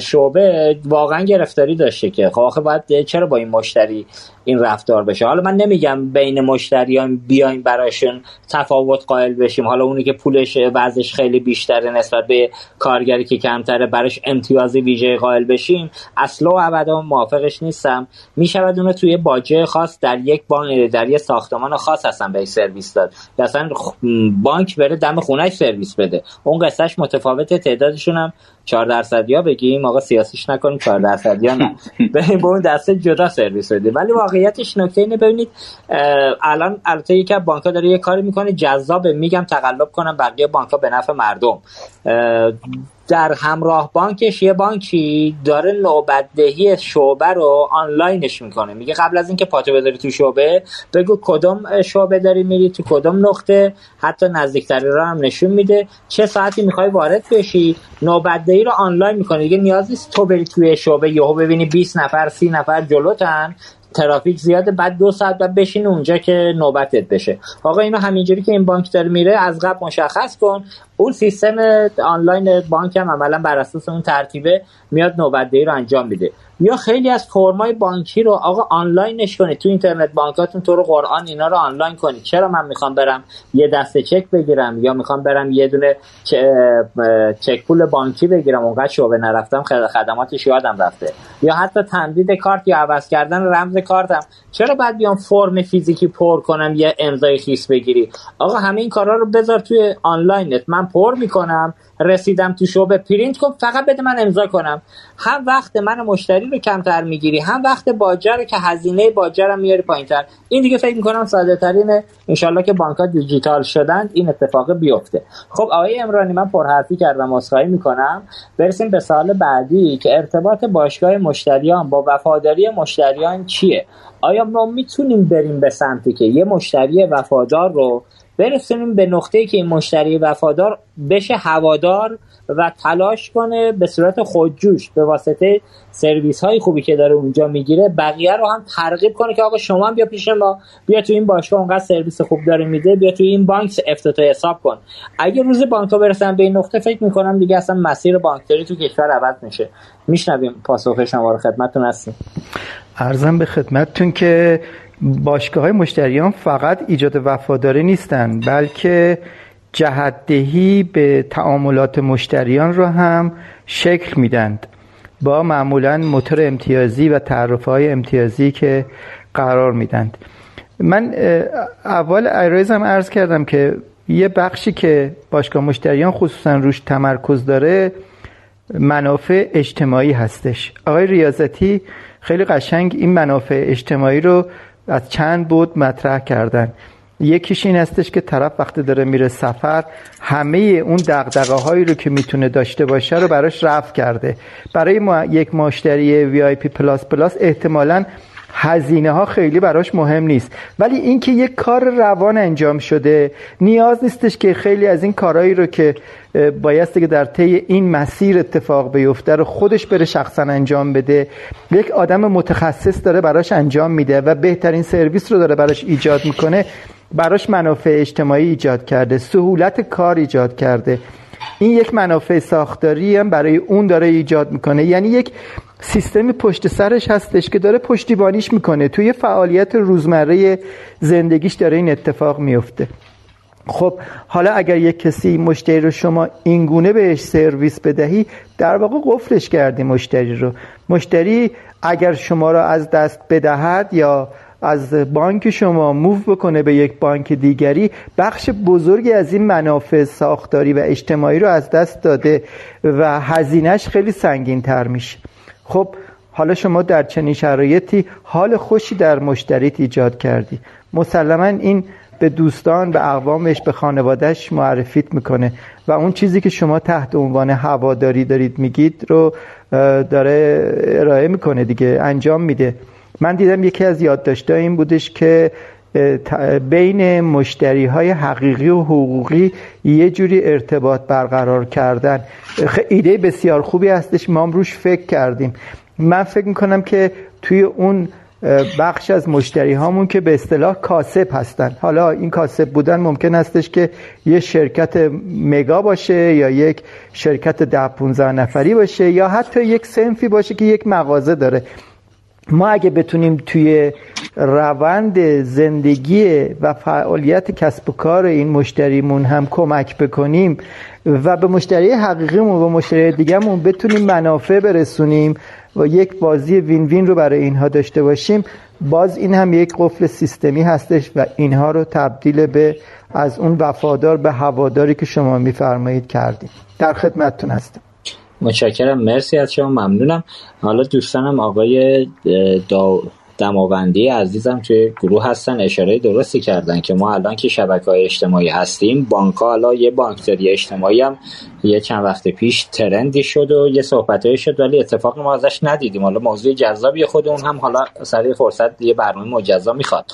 شعبه واقعا گرفتاری داشته که خب آخه باید چرا با این مشتری این رفتار بشه؟ حالا من نمیگم بین مشتریان بیایم براشون تفاوت قائل بشیم. حالا اونی که پولش وضعش خیلی بیشتره نسبت به کارگری که کمتره براش امتیازی ویژه قائل بشیم. اصلا و ابدا موافقش نیستم. می‌شود اونو توی باجه خاص در یک بانک در یک ساختمان خاص هستن به سرویس داد. اصلا بانک بره دم خونهش سرویس بده. اون قصهش متفاوته تعدادشون هم 4 درصد یا بگیم آقا سیاسیش نکنیم 4 درصد یا نه. به اون دسته جدا سرویس بده ولی واقعیتش نکته اینه ببینید الان البته یکی از بانک‌ها داره یه کاری می‌کنه جذاب میگم تقلب کنم بقیه بانک‌ها به نفع مردم. در همراه بانکش یه بانکی داره نوبتدهی شعبه رو آنلاینش می‌کنه. میگه قبل از اینکه پاتو بذاری تو شعبه بگو کدوم شعبه داری میری تو کدوم نقطه حتی نزدیکتری رو هم نشون میده. چه ساعتی می‌خوای وارد بشی نوبتدهی رو آنلاین می‌کنه دیگه نیاز نیست تو بری توی شعبه یهو ببینی 20 نفر 30 نفر جلوتن. ترافیک زیاده بعد دو ساعت بعد بشین اونجا که نوبتت بشه. آقا اینو همینجوری که این بانک داره میره از قبل مشخص کن. اون سیستم آنلاین بانک هم عملا بر اساس اون ترتیبه میاد نوبتدهی رو انجام میده. یا خیلی از فرمای بانکی رو آقا آنلاینش کنید. تو اینترنت بانکاتون تو رو قرآن اینا رو آنلاین کنید. چرا من می‌خوام برم یه دسته چک بگیرم یا می‌خوام برم یه دونه چک پول بانکی بگیرم؟ اونقدر شعبه نرفتم خدماتش یادم رفته. یا حتی تمدید کارت یا عوض کردن رمز کارتم. چرا بعد بیام فرم فیزیکی پر کنم یه امضای خیس بگیری؟ آقا همه این کارا رو بذار توی آنلاینت. من پر می‌کنم. رسیدم تو شعبه پرینت. کن فقط بده من امضا کنم. هم وقت من مشتری رو کمتر می‌گیری هم وقت باجه رو که هزینه باجه رم میاری پایینتر. این دیگه فکر می‌کنم ساده ترینه انشالله که بانک ها دیجیتال شدن این اتفاق بیفته. خب آقای امرانی من پرحرفی کردم عذرخواهی می‌کنم. برسیم به سال بعدی که ارتباط باشگاه مشتریان با وفاداری مشتریان چیه؟ آیا ما می‌تونیم بریم به سمتی که یه مشتری وفادار رو برسونیم به نقطه که این مشتری وفادار بشه هوادار و تلاش کنه به صورت خودجوش به واسطه سرویس های خوبی که داره اونجا می‌گیره بقیه رو هم ترغیب کنه که آقا شما بیا پیش ما بیا تو این باشگاه اونقدر سرویس خوب داره میده بیا تو این بانک افتتاح حساب کن. اگه روز بانک ها برسن به این نقطه فکر می‌کنم دیگه اصلا مسیر بانکداری تو کشور عوض میشه میشنویم پاسخ شما رو خدمتتون هستیم. ارزم به خدمتتون که باشگاه های مشتریان فقط ایجاد وفاداری نیستند بلکه جهتدهی به تعاملات مشتریان را هم شکل میدند با معمولا موتور امتیازی و تعرف های امتیازی که قرار میدند من اول عرایضم عرض کردم که یه بخشی که باشگاه مشتریان خصوصا روش تمرکز داره منافع اجتماعی هستش. آقای ریاضتی خیلی قشنگ این منافع اجتماعی رو از چند بعد مطرح کردن. یکیش این هستش که طرف وقتی داره میره سفر همه اون دغدغه هایی رو که می‌تونه داشته باشه رو براش رفع کرده. برای ما یک مشتری VIP plus plus احتمالا هزینه ها خیلی براش مهم نیست. ولی اینکه یک کار روان انجام شده نیاز نیستش که خیلی از این کارهایی رو که بایسته که در طی این مسیر اتفاق بیفته رو خودش بره شخصا انجام بده یک آدم متخصص داره براش انجام میده و بهترین سرویس رو داره براش ایجاد می‌کنه براش منافع اجتماعی ایجاد کرده سهولت کار ایجاد کرده. این یک منافع ساختاری هم برای اون داره ایجاد می‌کنه. یعنی یک سیستمی پشت سرش هستش که داره پشتیبانیش می‌کنه. توی فعالیت روزمره زندگیش داره این اتفاق میفته خب حالا اگر یک کسی مشتری رو شما اینگونه بهش سرویس بدهی در واقع قفلش کردی مشتری رو. مشتری اگر شما را از دست بدهد یا از بانک شما موو بکنه به یک بانک دیگری بخش بزرگی از این منافع ساختاری و اجتماعی رو از دست داده و هزینهش خیلی سنگین تر میشه. خب حالا شما در چنین شرایطی حال خوشی در مشتریت ایجاد کردی. مسلما این به دوستان به اقوامش به خانوادهش معرفیت می‌کنه و اون چیزی که شما تحت عنوان هواداری دارید میگید رو داره ارائه می‌کنه دیگه انجام میده. من دیدم یکی از یادداشت‌ها این بودش که بین مشتری های حقیقی و حقوقی یه جوری ارتباط برقرار کردن. ایده بسیار خوبی هستش. ما روش فکر کردیم. من فکر می‌کنم که توی اون بخش از مشتری هامون که به اصطلاح کاسب هستن. حالا این کاسب بودن ممکن هستش که یه شرکت مگا باشه یا یک شرکت ده 15 نفری باشه یا حتی یک سنفی باشه که یک مغازه داره. ما اگه بتونیم توی روند زندگی و فعالیت کسب و کار این مشتریمون هم کمک بکنیم و به مشتری حقیقیمون و مشتری دیگهمون بتونیم منافع برسونیم و یک بازی وین وین رو برای اینها داشته باشیم. باز این هم یک قفل سیستمی هستش و اینها رو تبدیل به از اون وفادار به هواداری که شما میفرمایید کردیم. در خدمتتون هستم. متشکرم. مرسی از شما. ممنونم. حالا دوستانم آقای دا... دماوندی عزیزم توی گروه هستن اشاره درستی کردن که ما الان که شبکه های اجتماعی هستیم بانک ها الان یه بانکداری اجتماعی هم یه چند وقت پیش trend ی شد و یه صحبت شد ولی اتفاق ما ازش ندیدیم. حالا موضوع جذابی خود اون هم حالا سر فرصت یه برنامه مجزا می‌خواد.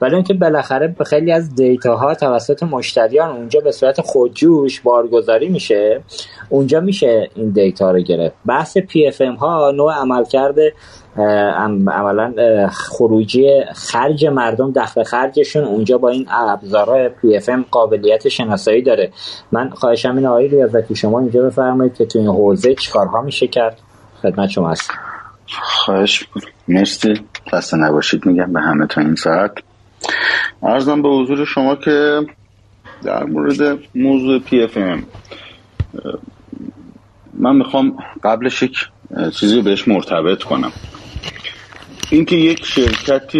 ولی اینکه بالاخره خیلی از data ها توسط مشتریان اونجا به صورت خودجوش بارگذاری میشه اونجا میشه این data رو گرفت. بحث PFM ها نوع عمل کرده عملا خروجی خرج مردم دخل خرجشون اونجا با این ابزارهای PFM قابلیت شناسایی داره. من خواهشم این آقای ریاضتی شما اینجا بفرمایید که تو این حوزه چیکارها میشه کرد؟ خدمت شما هست خواهش مرسی. دست نباشید میگم به همه تا این ساعت. ارزم به حضور شما که در مورد موضوع پی اف ام من می‌خوام قبلش یک چیزی بهش مرتبط کنم. اینکه یک شرکتی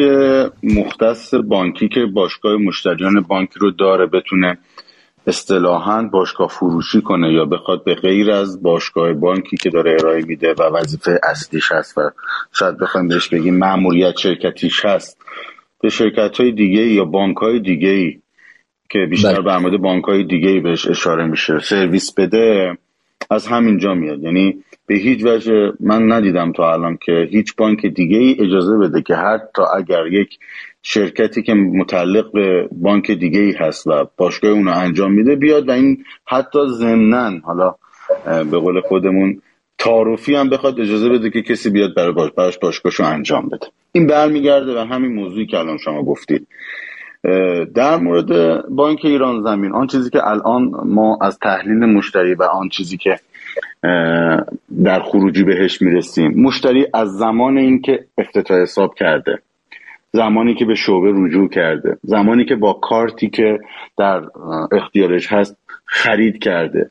مختص بانکی که باشگاه مشتریان بانکی رو داره بتونه اصطلاحا باشگاه فروشی کنه یا بخواد به غیر از باشگاه بانکی که داره ارائه میده و وظیفه اصلیش هست و شاید بخوایم بهش بگیم معمولیت شرکتیش هست به شرکت های دیگه یا بانک های دیگه ای که بیشتر بله. به مورد بانک های دیگه ای بهش اشاره میشه سرویس بده از همینجا میاد یعنی به هیچ وجه من ندیدم تا الان که هیچ بانک دیگه ای اجازه بده که حتی اگر یک شرکتی که متعلق به بانک دیگه ای هست و باشگاه اونو انجام میده بیاد و این حتی ضمنا حالا به قول خودمون تعارفی هم بخواد اجازه بده که کسی بیاد برای باش براش باشگاهشو انجام بده. این برمیگرده و همین موضوعی که الان شما گفتید. در مورد بانک ایران زمین آن چیزی که الان ما از تحلیل مشتری و آن چیزی که در خروجی بهش می‌رسیم. مشتری از زمان اینکه افتتاح حساب کرده زمانی که به شعبه رجوع کرده زمانی که با کارتی که در اختیارش هست خرید کرده.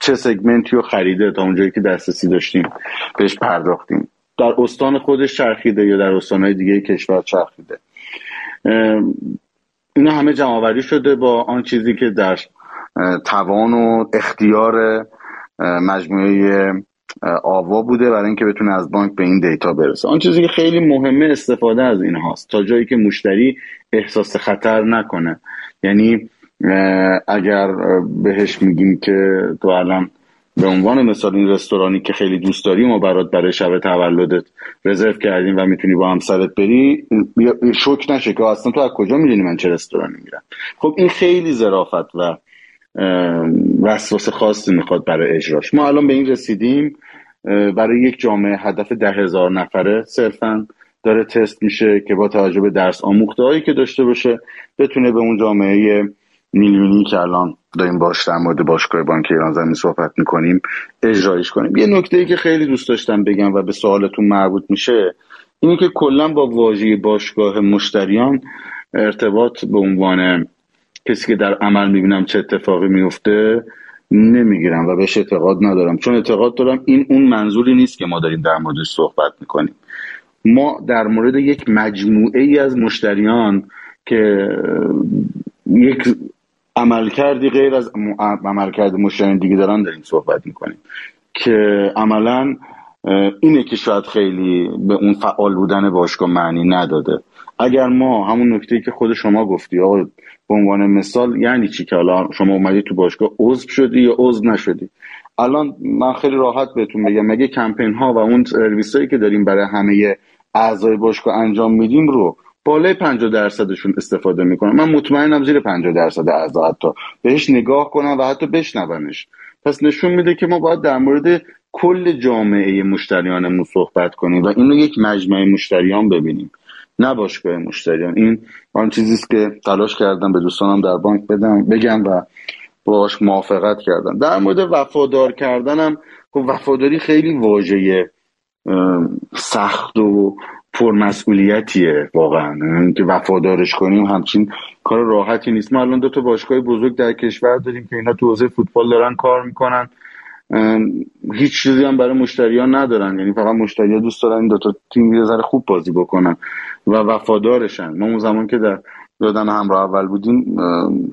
چه سگمنتی رو خریده تا اونجایی که دسترسی داشتیم بهش پرداختیم. در استان خودش چرخیده یا در استانهای دیگه کشور چرخیده. اینا همه جمعآوری شده با آن چیزی که در توان و اختیار مجموعه آوا بوده برای اینکه بتونه از بانک به این دیتا برسه. آن چیزی که خیلی مهمه استفاده از این هاست. تا جایی که مشتری احساس خطر نکنه. یعنی اگر بهش میگیم که تو الان به عنوان مثال این رستورانی که خیلی دوست داریم و برات برای شب تولدت رزرو کردیم و می‌تونی با همسرت بری شک نشه که اصلا تو از کجا می‌دونی من چه رستورانی میرم؟ خب این خیلی ظرافت و وسواس خاصی می‌خواد برای اجراش. ما الان به این رسیدیم. برای یک جامعه هدف ده هزار نفره صرفا داره تست میشه که با توجه به درس آموخته هایی که داشته باشه بتونه به اون جامعه میلیونی که الان داریم باش در مورد باشگاه بانک ایران زمین صحبت می‌کنیم اجرایش کنیم. یه نکته ای که خیلی دوست داشتم بگم و به سوالتون مربوط میشه اینه که کلا با واژه باشگاه مشتریان ارتباط به عنوان کسی که در عمل می‌بینم چه اتفاقی میفته نمی‌گیرم و بهش اعتقاد ندارم. چون اعتقاد دارم این اون منظوری نیست که ما داریم در موردش صحبت می‌کنیم. ما در مورد یک مجموعه ای از مشتریان که یک عملکردی غیر از عملکرد مشتریان دیگه دارن داریم صحبت می‌کنیم. که عملا اینه که شاید خیلی به اون فعال بودن باشگاه معنی نداده. اگر ما همون نکته که خود شما گفتی آقا به عنوان مثال یعنی چی که حالا شما اومدی تو باشگاه عضو شدی یا عضو نشدی؟ الان من خیلی راحت بهتون بگم مگه کمپین ها و اون سرویس هایی که داریم برای همه اعضای باشگاه انجام میدیم رو بالای 50 درصدشون استفاده می‌کنن من مطمئنم زیر 50 درصد اعضا حتی. بهش نگاه کنم و حتی بشنونش پس نشون میده که ما باید در مورد کل جامعه مشتریانمون صحبت کنیم و اینو یک مجمع مشتریان ببینیم. نه باشگاه مشتریان این آن چیزیست که تلاش کردم به دوستانم در بانک بدم بگم و باش موافقت کردم. در مورد وفادار کردنم خب وفاداری خیلی واژه سخت و پرمسئولیتیه واقعا. که وفادارش کنیم همچین کار راحتی نیست. ما الان دو تا باشگاه بزرگ در کشور داریم که اینا تو حوزه فوتبال دارن کار می‌کنن. هیچ چیزی هم برای مشتریان ندارن. یعنی فقط مشتریان دوست دارن این دو تا تیم یه ذره خوب بازی بکنن و وفادارشن. ما اون زمان که در یادم همراه اول بودیم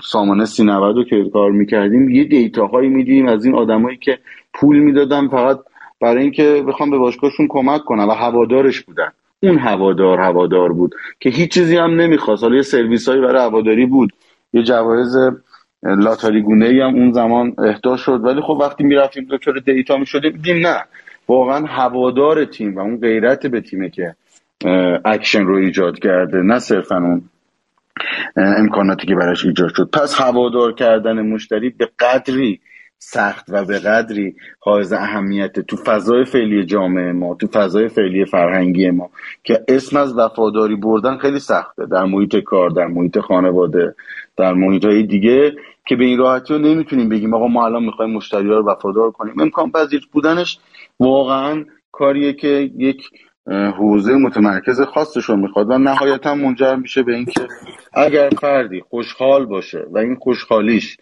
سامانه سی رو که کار می‌کردیم یه دیتاهایی میدیم از این آدمایی که پول می‌دادن فقط برای اینکه بخوام به باشگاهشون کمک کنن و هوادارش بودن. اون هوادار هوادار بود که هیچ چیزی هم نمی‌خواست. حالا یه سرویس هایی برای هواداری بود. یه جوایز لاتاری گونه ای هم اون زمان اهدا شد. ولی خب وقتی می‌رفتیم دقیق‌تر تو data می‌شدیم دیدیم نه. واقعا هوادار تیم و اون غیرت به تیمه که اکشن رو ایجاد کرده نه صرفا اون امکاناتی که براش ایجاد شد. پس هوادار کردن مشتری به قدری سخت و به قدری حائز اهمیت تو فضای فعلی جامعه ما تو فضای فعلی فرهنگی ما که اسم از وفاداری بردن خیلی سخته. در محیط کار در محیط خانواده در محیط های دیگه که به این راحتی رو نمی‌تونیم بگیم آقا ما الان می‌خوایم مشتری ها رو وفادار کنیم. امکان پذیر بودنش واقعا کاریه که یک حوزه متمرکز خاصش رو می‌خواد و نهایتا منجر میشه به اینکه اگر فردی خوشحال باشه و این خوشحالیش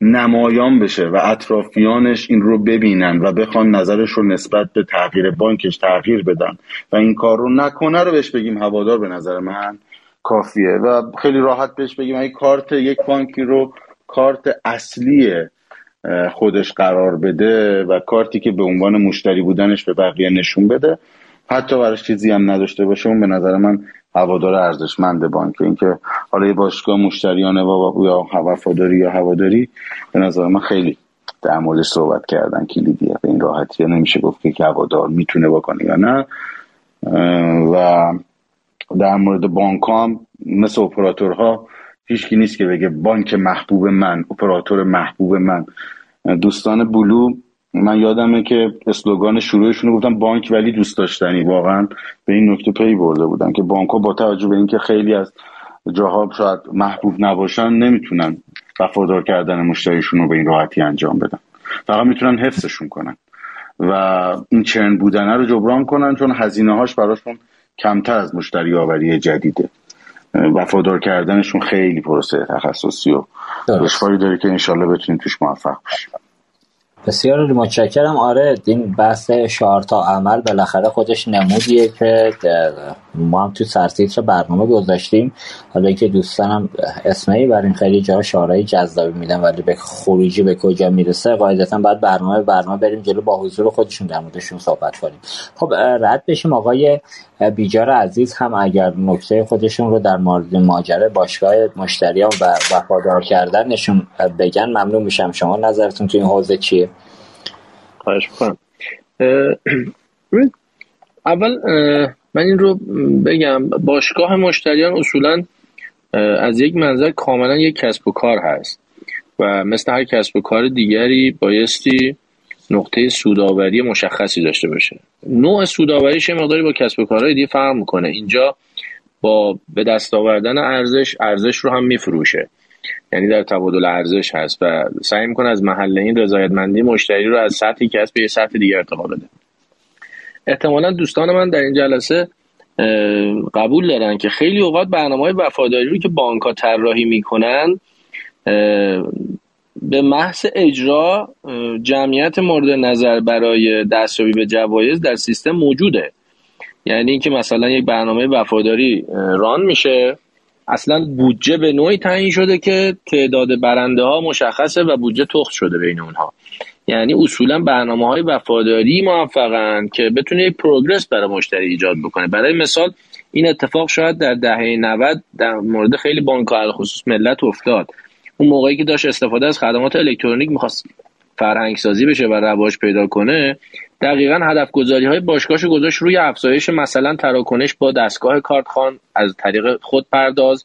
نمایان بشه و اطرافیانش این رو ببینن و بخوان نظرش رو نسبت به تغییر بانکش تغییر بدن و این کار رو نکنه رو بهش بگیم هوادار به نظر من کافیه. و خیلی راحت بهش بگیم این کارت یک بانکی رو کارت اصلی خودش قرار بده و کارتی که به عنوان مشتری بودنش به بقیه نشون بده. حتی براش چیزی هم نداشته باشه اون به نظر من هوادار ارزشمند بانک. اینکه حالا یه باشگاه مشتریانه و یا وفاداری یا هواداری به نظر من خیلی در مورد صحبت کردن کلیدیه. به این راحتی نمیشه گفت که هوادار می‌تونه بکنه یا نه. و در مورد بانک هم مثل اپراتورها هیچکی نیست که بگه بانک محبوب من اپراتور محبوب من. دوستان بلو من یادمه که اسلوگان شروعشون گفتم بانک ولی دوست داشتنی. واقعا به این نکته پی برده بودن که بانک ها با توجه به اینکه خیلی از جاها شاید محبوب نباشن نمی‌تونن وفادار کردن مشتریشون رو به این راحتی انجام بدن. فقط می‌تونن حفظشون کنن. و این چرن بودنه رو جبران کنن چون هزینه هاش براشون کمتر از مشتری آوری جدیده. وفادار کردنشون خیلی پروسه تخصصی و دشواری داره که انشالله بتونیم توش موفق باشیم بسیار متشکرم. آره این بحث شعار تا عمل بالاخره خودش نمودیه که ما هم تو سرتیتر برنامه گذاشتیم. حالا که دوستانم اسمی بر این خیلی جا شعارهای جذابی میدن ولی به خروجی به کجا می‌رسه قاعدتا بعد برنامه برنامه بریم جلو با حضور خودشون در موردشون صحبت کنیم. خب رد بشیم آقای بیجار عزیز هم اگر نکته خودشون رو در مورد ماجرا باشگاه مشتریان و وفادار کردنشون بگن ممنون میشم. شما نظرتون تو این حوزه چیه؟ خواهش می‌کنم. اول من این رو بگم. باشگاه مشتریان اصولا از یک منظر کاملا یک کسب و کار هست و مثل هر کسب و کار دیگری بایستی نقطه سوداوری مشخصی داشته باشه. نوع سوداوریش مقداری با کسب و کارهای دیگه فرق می‌کنه. اینجا با به دست آوردن ارزش ارزش رو هم میفروشه. یعنی در تبادل ارزش هست و سعی می‌کنه از محله این رضایتمندی مشتری رو از سطحی که به یه سطح دیگه ارتقا بده. احتمالا دوستان من در این جلسه قبول دارن که خیلی اوقات برنامه های وفاداری رو که بانک ها طراحی می‌کنن به محض اجرا جمعیت مورد نظر برای دستیابی به جوایز در سیستم موجوده. یعنی اینکه مثلا یک برنامه وفاداری ران میشه. اصلا بودجه به نوعی تعیین شده که تعداد برنده ها مشخصه و بودجه تخت شده بین اونها. یعنی اصولا برنامه های وفاداری موفقن که بتونه یک پروگرس برای مشتری ایجاد بکنه. برای مثال این اتفاق شاید در دهه 90 در مورد خیلی بانک خصوص ملت افتاد. اون موقعی که داشت استفاده از خدمات الکترونیک می‌خواست فرهنگ سازی بشه و رواج پیدا کنه دقیقا هدف گذاری های باشگاهش گذاشت روی افزایش مثلا تراکنش با دستگاه کارتخان از طریق خود پرداز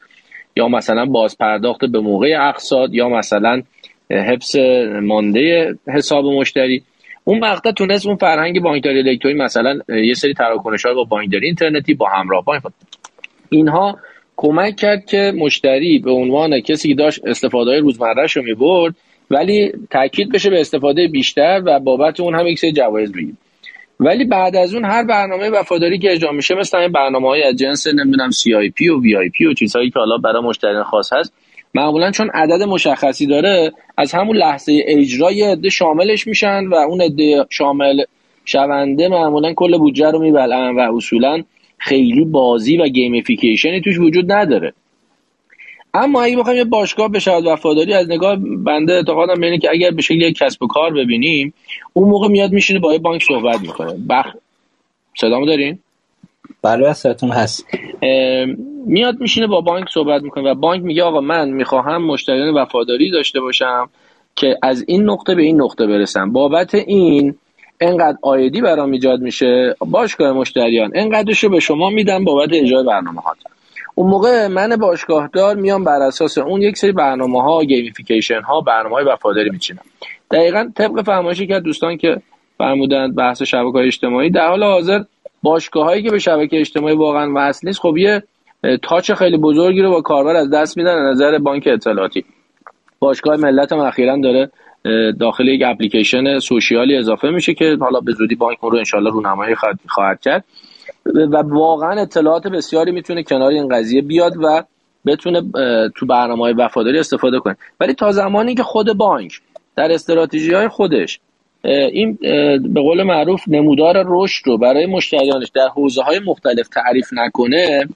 یا مثلا باز پرداخت به موقع اقساط یا مثلا حفظ مانده حساب مشتری. اون مقطع تونست اون فرهنگ بانکداری الکترونیک مثلا یه سری تراکنش ها با بانکداری اینترنتی با همراه بانک اینها کمک کرد که مشتری به عنوان کسی که داشت استفاده روزمرهش رو می‌برد ولی تاکید بشه به استفاده بیشتر و بابت اون هم یک سری جوایز بگیر ولی بعد از اون هر برنامه وفاداری که اجرا میشه مثل این برنامه های از جنس نمی‌دونم CIP و VIP و چیزهایی که حالا برای مشتری خاص هست معمولا چون عدد مشخصی داره از همون لحظه اجرای عده شاملش میشن و اون عده شامل شونده معمولا کل بودجه رو میبلن و اصولا خیلی بازی و گیمفیکیشنی توش وجود نداره. اما اگه بخوایم یه باشگاه به شاید وفاداری از نگاه بنده اعتقادم اینه که اگر به شکل یک کسب و کار ببینیم اون موقع میاد میشینه با یه بانک صحبت می‌کنه. بخ صدامو دارین؟ بله صداتون هست. میاد میشینه با بانک صحبت می‌کنه و بانک میگه آقا من می‌خواهم مشتریان وفاداری داشته باشم که از این نقطه به این نقطه برسم. بابت این انقدر عایدی برام ایجاد میشه باشگاه مشتریان انقدرشو به شما میدم بابت اجرای برنامه ها اون موقع من باشگاهدار میام بر اساس اون یک سری برنامه ها gamification ها برنامه های وفاداری میچینم. دقیقا طبق فرمایشی که دوستان که فرمودن بحث شبکه های اجتماعی در حال حاضر باشگاه هایی که به شبکه اجتماعی واقعا وصل نیست خب یه تاچ خیلی بزرگی رو با کاربر از دست میدن از نظر بانک اطلاعاتی. باشگاه ملت هم داره داخل یک اپلیکیشن سوشیالی اضافه میشه که حالا به زودی بانک رو انشالله رونمایی خواهد کرد. و واقعا اطلاعات بسیاری می‌تونه کنار این قضیه بیاد و بتونه تو برنامه های وفاداری استفاده کنه. ولی تا زمانی که خود بانک در استراتژی های خودش این به قول معروف نمودار رشد رو برای مشتریانش در حوزه های مختلف تعریف نکنه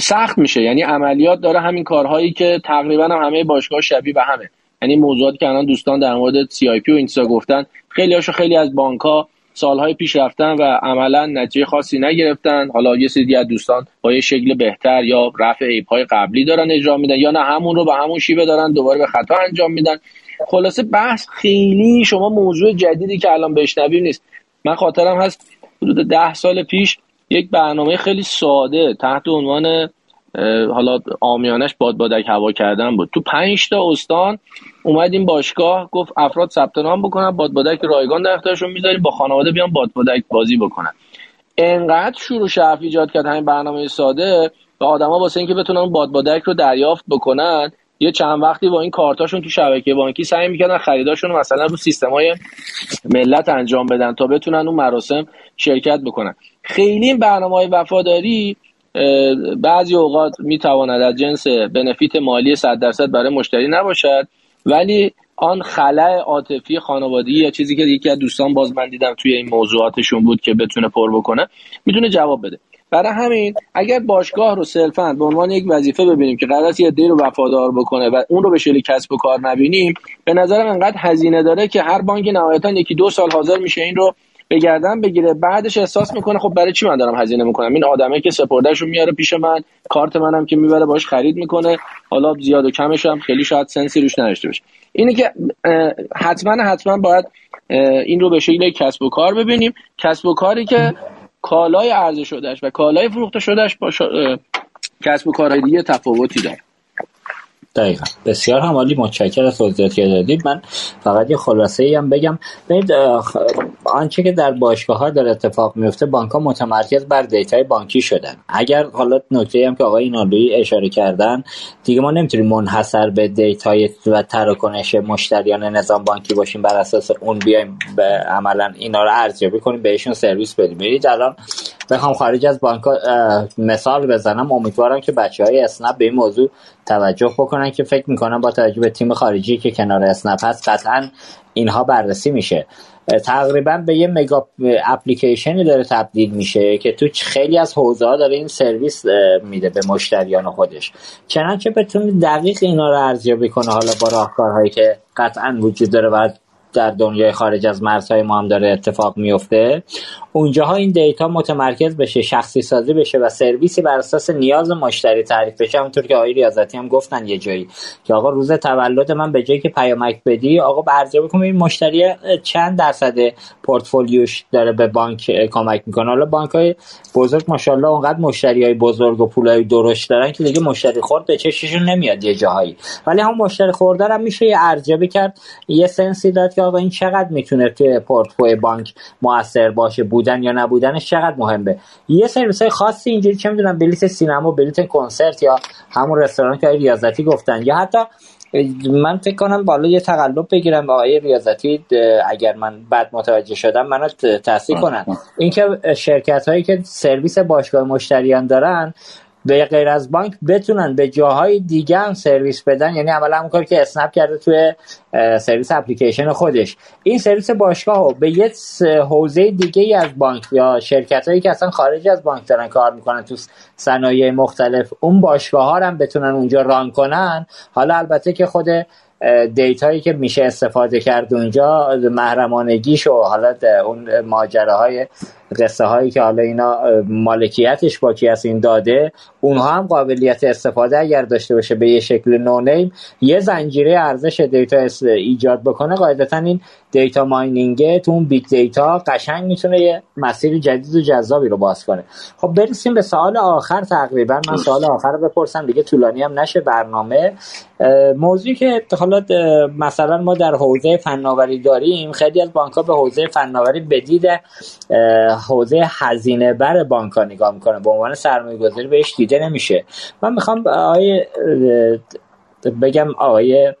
سخت میشه. یعنی عملیات داره همین کارهایی که تقریبا هم همه باشگاه شبیه به همه. یعنی موضوعاتی که الان دوستان در مورد سی آی پی و اینستا گفتن خیلی هاشو خیلی از بانک ها سالهای پیش رفتن و عملا نتیجه خاصی نگرفتن. حالا یه سری از دوستان با یه شکل بهتر یا رفع عیب های قبلی دارن اجرا میدن یا نه همون رو به همون شیوه دارن دوباره به خطا انجام میدن. خلاصه بحث خیلی شما موضوع جدیدی که الان بشنویم نیست. من خاطرم هست حدود ده سال پیش یک برنامه خیلی ساده تحت عنوان حالا آمیانش باد بادک هوا کردن بود. تو پنج تا استان اومد این باشگاه گفت افراد ثبت نام بکنن باد بادک رایگان در اختیارشون می‌ذاریم با خانواده بیان باد بادک بازی بکنن. انقدر شروع شرف ایجاد کرد همین برنامه ساده و آدما واسه اینکه بتونن اون باد بادک رو دریافت بکنن یه چند وقتی با این کارتاشون تو شبکه بانکی سعی می‌کردن خریداشون مثلا رو سیستمای ملت انجام بدن تا بتونن اون مراسم شرکت بکنن. خیلی این برنامه های وفاداری بعضی اوقات می‌تواند از جنس بنفیت مالی 100 درصد برای مشتری نباشد. ولی آن خلع عاطفی خانوادگی یا چیزی که یکی از دوستان باز من دیدم توی این موضوعاتشون بود که بتونه پر بکنه می‌تونه جواب بده. برای همین اگر باشگاه رو صرفا به عنوان یک وظیفه ببینیم که قرار یه رو وفادار بکنه و اون رو به شکل کسب و کار نبینیم به نظرم انقدر هزینه داره که هر بانک نهایتا یکی دو سال حاضر میشه این رو به گردن بگیره. بعدش احساس می‌کنه خب برای چی من دارم هزینه می‌کنم؟ این آدمه که سپردهش رو میاره پیش من کارت منم که می‌بره باش خرید می‌کنه. حالا زیاد و کمش هم خیلی شاید سنسی روش نداشته باشه. اینه که حتما حتما باید این رو به شکل کسب و کار ببینیم. کسب و کاری که کالای عرضه شدهش و کالای فروخته شدهش با کسب و کارهای دیگه تفاوتی داره. دقیقا. بسیار هم عالی متشکر از توضیحاتی که دادید. من فقط یه خلاصه ای هم بگم. ببینید آنچه که در باشگاه ها در اتفاق میفته بانک ها متمرکز بر data ی بانکی شدن. اگر حالا نکته هم که آقای اینالویی اشاره کردن دیگه ما نمی‌تونیم منحصر به data ی و تراکنش مشتریان نظام بانکی باشیم بر اساس اون بیایم به عملا اینا رو ارزیابی کنیم بهشون سرویس بدیم. ببینید الان بخوام خارج از بانک مثال بزنم. امیدوارم که بچه های اسنپ به این موضوع توجه بکنن که فکر می‌کنم با توجه به تیم خارجی که کنار اسنپ هست قطعا اینها بررسی میشه. تقریبا به یه مگا اپلیکیشنی داره تبدیل میشه که تو خیلی از حوزه ها داره این سرویس میده به مشتریان خودش. چنانچه بتونه دقیق اینا رو ارزیابی کنه حالا با راهکارهایی که قطعا وجود داره و در دنیای خارج از مرزهای ما هم داره اتفاق میفته. اونجاها این دیتا متمرکز بشه شخصی سازی بشه و سرویسی بر اساس نیاز مشتری تعریف بشه. همونطور که آقای ریاضتی هم گفتن یه جایی که آقا روز تولد من به جایی که پیامک بدی آقا برجه بکن این مشتری چند درصد پورتفولیوش داره به بانک کمک می‌کنه. حالا بانک های بزرگ ماشاءالله اونقدر مشتری های بزرگ و پولای درشت دارن که دیگه مشتری خورد به چششون نمیاد یه جاهایی. ولی هم مشتری خوردن هم میشه یه ارزیابی کرد یه سنسی داد آقا این چقدر می‌تونه توی پورتفوی بانک موثر باشه؟ بودن یا نبودنش چقدر مهمه؟ یه سرویس های خاصی اینجوری چه می‌دونم بلیت سینما بلیت کنسرت یا همون رستوران که ریاضتی گفتن یا حتی من فکر کنم بالا یه تقلب بگیرم آقای ریاضتی اگر من بد متوجه شدم منو تصدیق کنن. اینکه شرکت هایی که سرویس باشگاه مشتریان دارن به غیر از بانک بتونن به جاهای دیگه هم سرویس بدن. یعنی عملا همون کاری که اسنپ کرده توی سرویس اپلیکیشن خودش. این سرویس باشگاه رو به یه حوزه دیگه ای از بانک یا شرکت هایی که اصلا خارج از بانک دارن کار می‌کنن تو صنایع مختلف اون باشگاه ها هم بتونن اونجا ران کنن. حالا البته که خود دیتایی که میشه استفاده کرد اونجا محرمانگیش و حالا اون ماجراهای قصه هایی که حالا اینا مالکیتش با کی این داده اونها هم قابلیت استفاده اگر داشته باشه به یه شکل نونیم یه زنجیره ارزش دیتا ایجاد بکنه قاعدتا این data mining تو اون big data قشنگ می‌تونه یه مسیر جدید و جذابی رو باز کنه. خب برسیم به سوال آخر تقریبا. من سوال آخر رو بپرسم دیگه طولانی هم نشه برنامه. موضوعی که حالا مثلا ما در حوزه فناوری داریم خیلی از بانک ها به حوزه فناوری بدید حوزه هزینه بر بانک ها نگاه می‌کنه. به عنوان سرمایه گذاری بهش دیده نمیشه. من می‌خوام آقای بگم آقای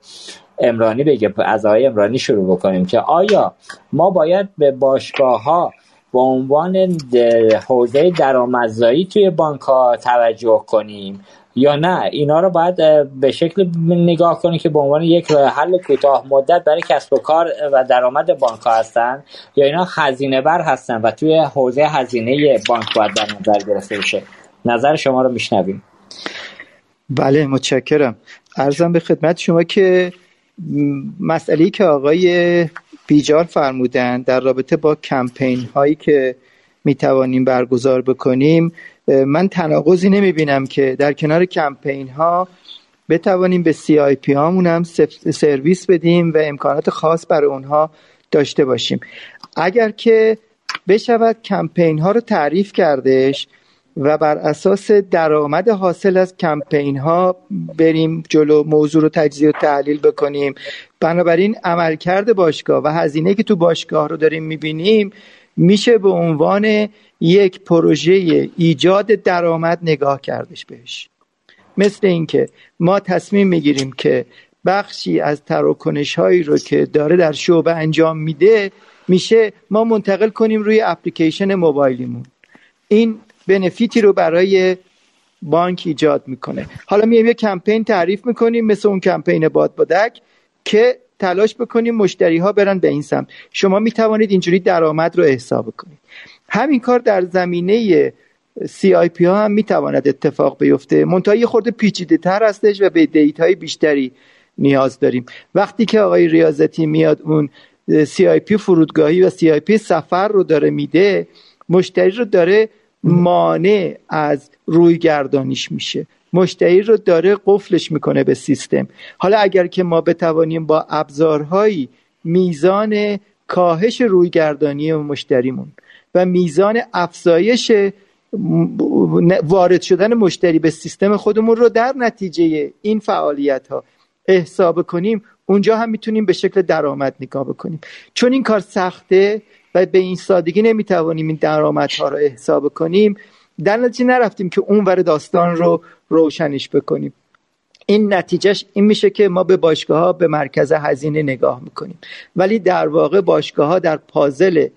امرانی بگه از آقای امرانی شروع بکنیم که آیا ما باید به باشگاه ها به عنوان حوزه درآمدزایی توی بانک ها توجه کنیم؟ یا نه. اینا رو باید به شکل نگاه کنیم که به عنوان یک راه حل کوتاه مدت برای کسب و کار و درآمد بانک هستن یا اینا هزینه بر هستن و توی حوزه هزینه بانک باید در نظر گرفته بشه. نظر شما رو میشنویم. بله متشکرم. ارزم به خدمت شما که مسئله که آقای بیجار فرمودن در رابطه با کمپین هایی که می توانیم برگزار بکنیم من تناقضی نمی بینم که در کنار کمپین ها بتوانیم به سی آی پی هامون هم سرویس بدیم و امکانات خاص برای اونها داشته باشیم. اگر که بشود کمپین ها رو تعریف کردش و بر اساس درآمد حاصل از کمپین ها بریم جلو موضوع رو تجزیه و تحلیل بکنیم. بنابراین عملکرد باشگاه و هزینه که تو باشگاه رو داریم می‌بینیم میشه به عنوان یک پروژه ایجاد درآمد نگاه کردش بهش. مثل اینکه ما تصمیم می‌گیریم که بخشی از تراکنش هایی رو که داره در شعبه انجام میده میشه ما منتقل کنیم روی اپلیکیشن موبایلیمون. این benefit ی رو برای بانک ایجاد می‌کنه. حالا میایم یه کمپین تعریف می‌کنیم مثل اون کمپین باد بادک که تلاش بکنیم مشتری ها برن به این سمت. شما می‌توانید اینجوری درآمد رو حساب کنید. همین کار در زمینه پی ها هم می‌تواند اتفاق بیفته. منتها یه خورده پیچیده تر هستش و به data ی بیشتری نیاز داریم. وقتی که آقای ریاضتی میاد اون پی فرودگاهی و پی سفر رو داره میده مشتری رو داره مانع از روی گردانیش میشه. مشتری رو داره قفلش می‌کنه به سیستم. حالا اگر که ما بتوانیم با ابزارهایی میزان کاهش روی گردانی مشتریمون و میزان افزایش وارد شدن مشتری به سیستم خودمون رو در نتیجه این فعالیت ها حساب کنیم اونجا هم می‌تونیم به شکل درآمد نگاه بکنیم. چون این کار سخته و به این سادگی نمی‌توانیم این درآمدها رو حساب کنیم در نتیجه نرفتیم که اون ور داستان رو روشنش بکنیم. این نتیجهش این میشه که ما به باشگاه ها به مرکز هزینه نگاه می‌کنیم. ولی در واقع باشگاه ها در پازل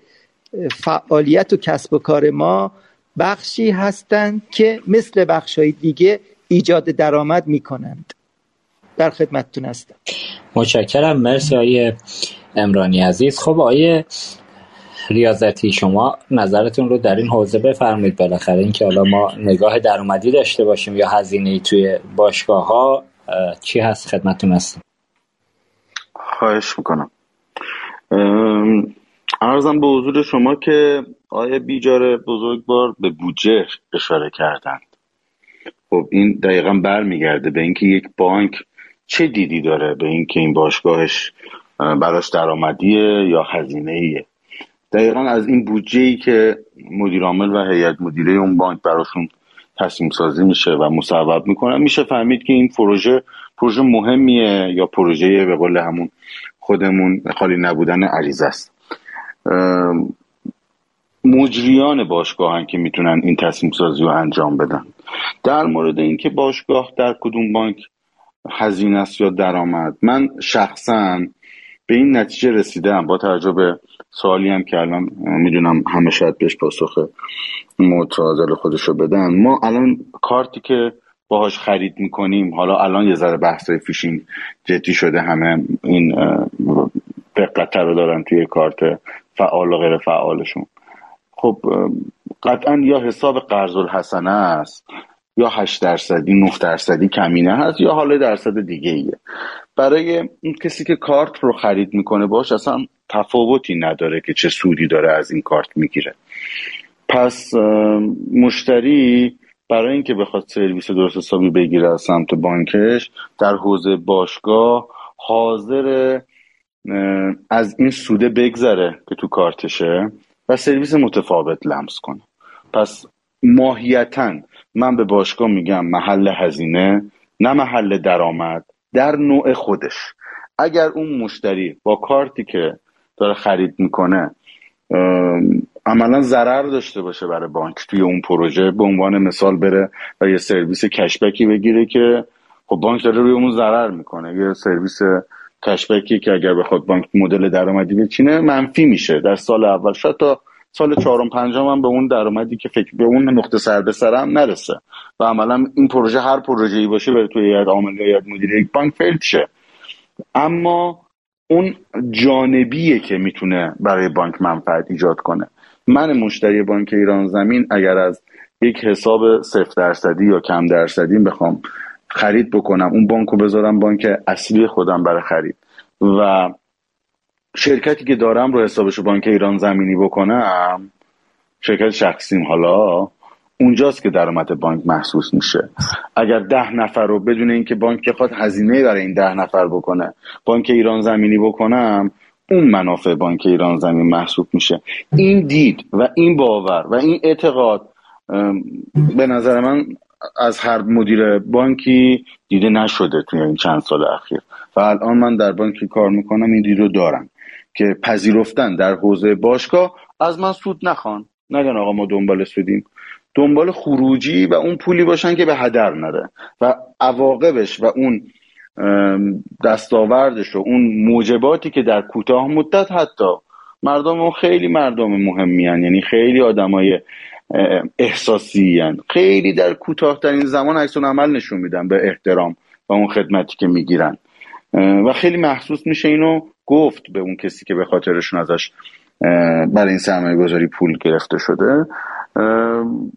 فعالیت و کسب و کار ما بخشی هستند که مثل بخش های دیگه ایجاد درآمد می‌کنند. در خدمتتون هستم. متشکرم. مرسی آیه امرانی عزیز. خب آیه ریاضتی شما نظرتون رو در این حوزه بفرمایید. بالاخره اینکه حالا ما نگاه درآمدی داشته باشیم یا هزینه توی باشگاه ها چی هست؟ خدمتون هستم. خواهش می‌کنم. ارزم به حضور شما که آیا بیجار بزرگوار به بودجه اشاره کردند؟ خب این دقیقا برمیگرده به اینکه یک بانک چه دیدی داره به اینکه این باشگاهش براش درآمدیه یا هزینه ایه دقیقا از این بودجه ای که مدیر عامل و هیئت مدیره اون بانک براشون تصمیم سازی میشه و مصوب می‌کنن میشه فهمید که این پروژه پروژه مهمیه یا پروژه به قول همون خودمون خالی نبودن عریض است. مجریان باشگاه که می‌تونن این تصمیم سازی رو انجام بدن. در مورد اینکه باشگاه در کدوم بانک هزینه است یا درآمد من شخصا به این نتیجه رسیدم. با توجه به سوالی هم که الان می‌دونم همه شاید بهش پاسخ متعادل خودش رو بدن. ما الان کارتی که باهاش خرید می‌کنیم حالا الان یه ذره بحث فیشینگ جدی شده همه این دقت رو دارن توی کارت فعال و غیر فعالشون. خب قطعا یا حساب قرض الحسنه است یا 8 درصدی 9 درصدی کمینه هست یا حالا درصد دیگه ایه. برای اون کسی که کارت رو خرید می‌کنه باش اصلا تفاوتی نداره که چه سودی داره از این کارت می‌گیره. پس مشتری برای اینکه بخواد سرویس درست حسابی بگیره از سمت بانکش در حوزه باشگاه حاضر از این سوده بگذره که تو کارتشه و سرویس متفاوت لمس کنه. پس ماهیتا من به باشگاه میگم محل هزینه نه محل درآمد در نوع خودش. اگر اون مشتری با کارتی که داره خرید می‌کنه عملا ضرر داشته باشه برای بانک توی اون پروژه به عنوان مثال بره و یه سرویس کشبکی بگیره که خب بانک داره روی اون ضرر می‌کنه. یه سرویس کشبکی که اگر بخواد بانک مدل درآمدی بچینه منفی میشه. در سال اول شاید تا سال چهارم پنجم هم به اون درآمدی که فکر به اون نقطه سر به سرم نرسه. و عملا این پروژه هر پروژه ای باشه بره توی یاد عامل یا مدیر یک بانک فیل شه. اما اون جانبیه که می‌تونه برای بانک منفعت ایجاد کنه. من مشتری بانک ایران زمین اگر از یک حساب صفر درصدی یا کم درصدی بخوام خرید بکنم اون بانک رو بذارم بانک اصلی خودم برای خرید. و شرکتی که دارم رو حسابش بانک ایران زمینی بکنم شرکت شخصیم حالا اونجاست که درآمد بانک محسوس میشه. اگر ده نفر رو بدون اینکه بانک خواهد هزینه برای این ده نفر بکنه بانک ایران زمینی بکنم اون منافع بانک ایران زمین محسوب میشه. این دید و این باور و این اعتقاد به نظر من از هر مدیر بانکی دیده نشده توی این چند سال اخیر. و الان من در بانکی کار می‌کنم این دید رو دارم که پذیرفتن در حوزه باشگاه از من سود نخوان. نگن آقا ما دنبال سودیم. دنبال خروجی و اون پولی باشن که به هدر نره. و عواقبش و اون دستاوردش و اون موجباتی که در کوتاه مدت حتی مردم خیلی مردم مهمی هن. یعنی خیلی آدمای احساسی هن. خیلی در کوتاهترین زمان عکس عمل نشون میدن به احترام و اون خدمتی که می‌گیرن و خیلی محسوس میشه اینو گفت به اون کسی که به خاطرشون ازش برای این سرمایه گذاری پول گرفته شده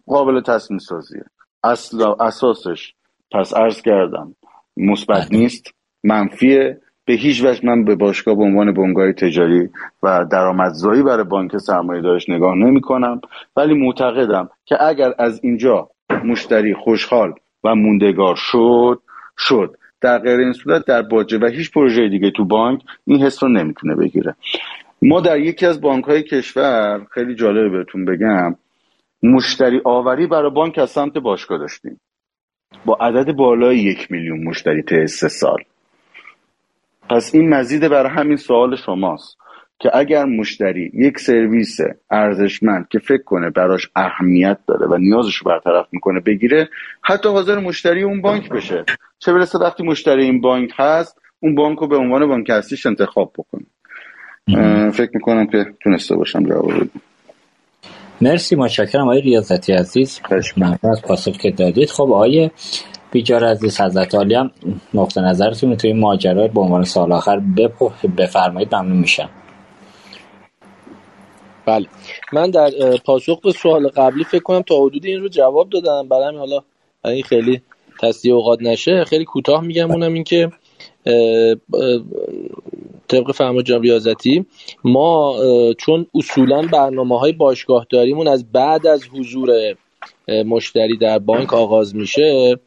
قابل تصمیم سازیه اصل اساسش پس عرض کردم مثبت بله. نیست منفیه به هیچ وجه من به باشگاه به عنوان بنگاه تجاری و درآمدزایی برای بانک سرمایه دارش نگاه نمی کنم ولی معتقدم که اگر از اینجا مشتری خوشحال و موندگار شد شد. در غیر این صورت در باجه و هیچ پروژه دیگه تو بانک این حس رو نمی‌تونه بگیره. ما در یکی از بانک های کشور خیلی جالب بهتون بگم مشتری آوری برای بانک از سمت باشگاه داشتیم. با عدد بالای یک میلیون مشتری طی سه سال. پس این مزید برای همین سوال شماست که اگر مشتری یک سرویس ارزشمند که فکر کنه براش اهمیت داره و نیازش رو برطرف می‌کنه بگیره حتی حاضر مشتری اون بانک بشه. چه برسه وقتی مشتری این بانک هست اون بانک رو به عنوان بانک هستیش انتخاب بکنه. فکر می‌کنم که تونسته باشم جواب بدم. مرسی متشکرم آقای ریاضتی عزیز. ممنون از پاسخ که دادید. خب آقای بیجار عزیز حضرت عالی هم نقطه نظرتون توی ماجرا به عنوان سال آخر بفرمایید ممنون میشم. بله. من در پاسخ به سوال قبلی فکر کنم تا حدود این رو جواب دادم. برای حالا این خیلی تصدیه اوقات نشه خیلی کوتاه میگم. اونم این که طبق فرمود جان ریاضتی ما چون اصولا برنامه های باشگاه داریمون از بعد از حضور مشتری در بانک آغاز میشه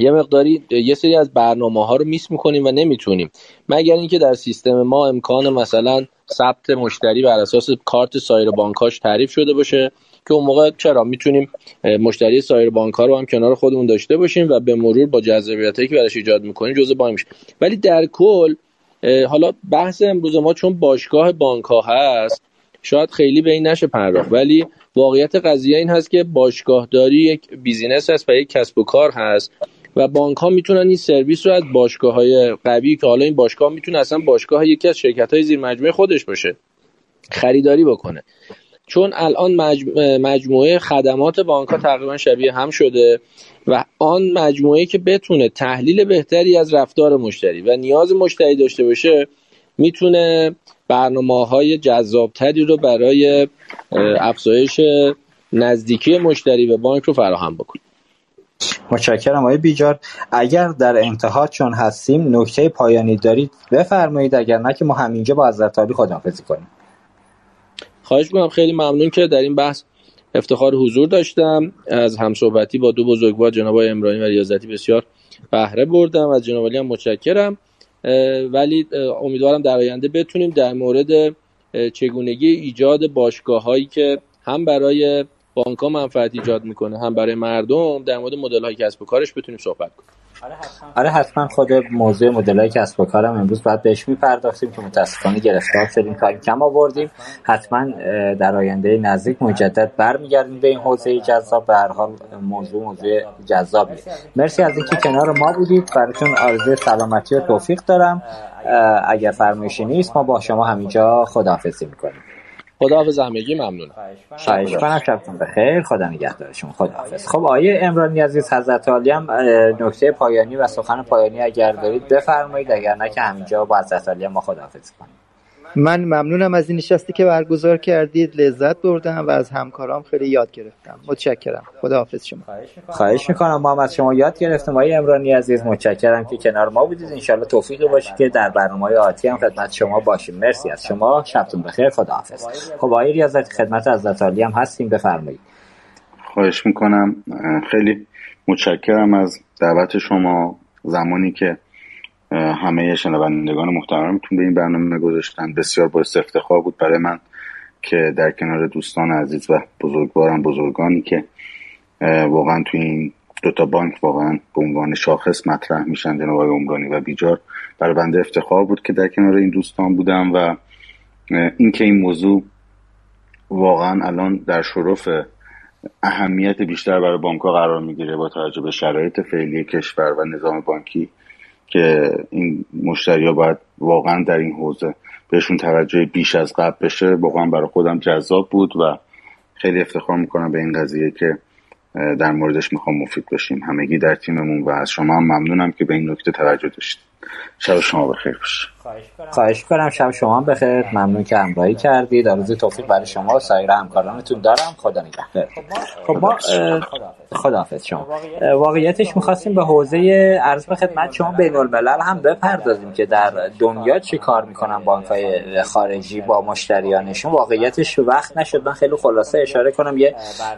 یه مقداری یه سری از برنامه ها رو میس می‌کنیم و نمی‌تونیم. مگر اینکه در سیستم ما امکان مثلا ثبت مشتری بر اساس کارت سایر بانکاش تعریف شده باشه که اون موقع چرا؟ می‌تونیم مشتری سایر بانک ها رو هم کنار خودمون داشته باشیم و به مرور با جذابیتی که براش ایجاد می‌کنیم جزء بانک میشه ولی در کل حالا بحث امروز ما چون باشگاه بانک ها هست شاید خیلی به این نشه پرداخت. ولی واقعیت قضیه این هست که باشگاهداری یک بیزینس هست و یک کسب و کار هست. و بانک ها می‌تونن این سرویس رو از باشگاه های قوی که حالا این باشگاه می‌تونه اصلا باشگاه یکی از شرکت های زیر مجموعه خودش باشه خریداری بکنه. چون الان مجموعه خدمات بانک ها تقریبا شبیه هم شده و آن مجموعه که بتونه تحلیل بهتری از رفتار مشتری و نیاز مشتری داشته باشه می‌تونه برنامه های جذابتری رو برای افزایش نزدیکی مشتری به بانک رو فراهم بکنه. متشکرم آقای بیجار اگر در انتها چون هستیم نکته پایانی دارید بفرمایید. اگر نه که ما همینجا با حضرت عالی خداحافظی کنیم. خواهش می‌کنم. خیلی ممنون که در این بحث افتخار حضور داشتم. از همصحبتی با دو بزرگوار جناب امرانی و ریاضتی بسیار بهره بردم. از جناب هم متشکرم. ولی امیدوارم در آینده بتونیم در مورد چگونگی ایجاد باشگاه هایی که هم برای بانک ها منفعت ایجاد می‌کنه. هم برای مردم در مورد مدل های کسب و کارش بتونیم صحبت کنیم. آره حتما. خود موضوع مدل های کسب و کارم امروز باید بهش میپرداختیم که متاسفانه گرفتار شدیم. تا کم آوردیم. حتما در آینده نزدیک مجدد برمیگردیم به این حوزه جذاب. به هر حال موضوع موضوع جذابیه. مرسی از اینکه کنار ما بودید. براتون آرزوی سلامتی و توفیق دارم. اگر فرمایشی نیست ما با شما همینجا خداحافظی می‌کنیم. خداحافظ همگی ممنونم. خواهش کنم شبتون بخیر. خدا نگهدار شما خداحافظ. خب آیه امرانی عزیز حضرت عالی هم نکته پایانی و سخن پایانی اگر دارید بفرمایید. اگر نه که همینجا با حضرت عالی ما خداحافظ کنیم. من ممنونم از این نشستی که برگزار کردید. لذت بردم و از همکارام خیلی یاد گرفتم. متشکرم. خداحافظ شما. خواهش می‌کنم. ما هم از شما یاد گرفتیم آقای امرانی عزیز متشکرم که کنار ما بودید. انشالله توفیقی باشه که در برنامه آتی هم خدمت شما باشیم. مرسی از شما. شبتون بخیر. خداحافظ. خب آقای ریاضتی خدمت از عالی هم هستیم. بفرمایید. خواهش می‌کنم. خیلی متشکرم از دعوت شما. زمانی که همه شنوندگان محترمتون به این برنامه گذاشتن. بسیار باعث افتخار بود برای من که در کنار دوستان عزیز و بزرگوارم بزرگانی که واقعا تو این دوتا بانک واقعا به عنوان شاخص مطرح میشن جناب عمرانی و بیجار. برای بنده افتخار بود که در کنار این دوستان بودم و اینکه این موضوع واقعا الان در شرف اهمیت بیشتر برای بانک ها قرار می‌گیره با توجه به شرایط فعلی کشور و نظام بانکی که این مشتری ها باید واقعا در این حوزه بهشون توجه بیش از قبل بشه. واقعا برای خودم جذاب بود و خیلی افتخار می‌کنم به این قضیه که در موردش می‌خوام مفید باشیم همگی در تیممون و از شما هم ممنونم که به این نکته توجه داشتید. شب شما بخیر باشه. خواهش کنم شب شما بخیر. ممنون که همراهی کردید آرزوی توفیق برای شما و سایر همکارانتون دارم. خدا نگهدار. خب ما خداحافظ شما. واقعیتش می‌خواستیم به حوزه عرض به خدمت شما بین الملل هم بپردازیم که در دنیا چی کار می‌کنن بانک های خارجی با مشتریانشون. واقعیتش وقت نشد. من خیلی خلاصه اشاره کنم. یه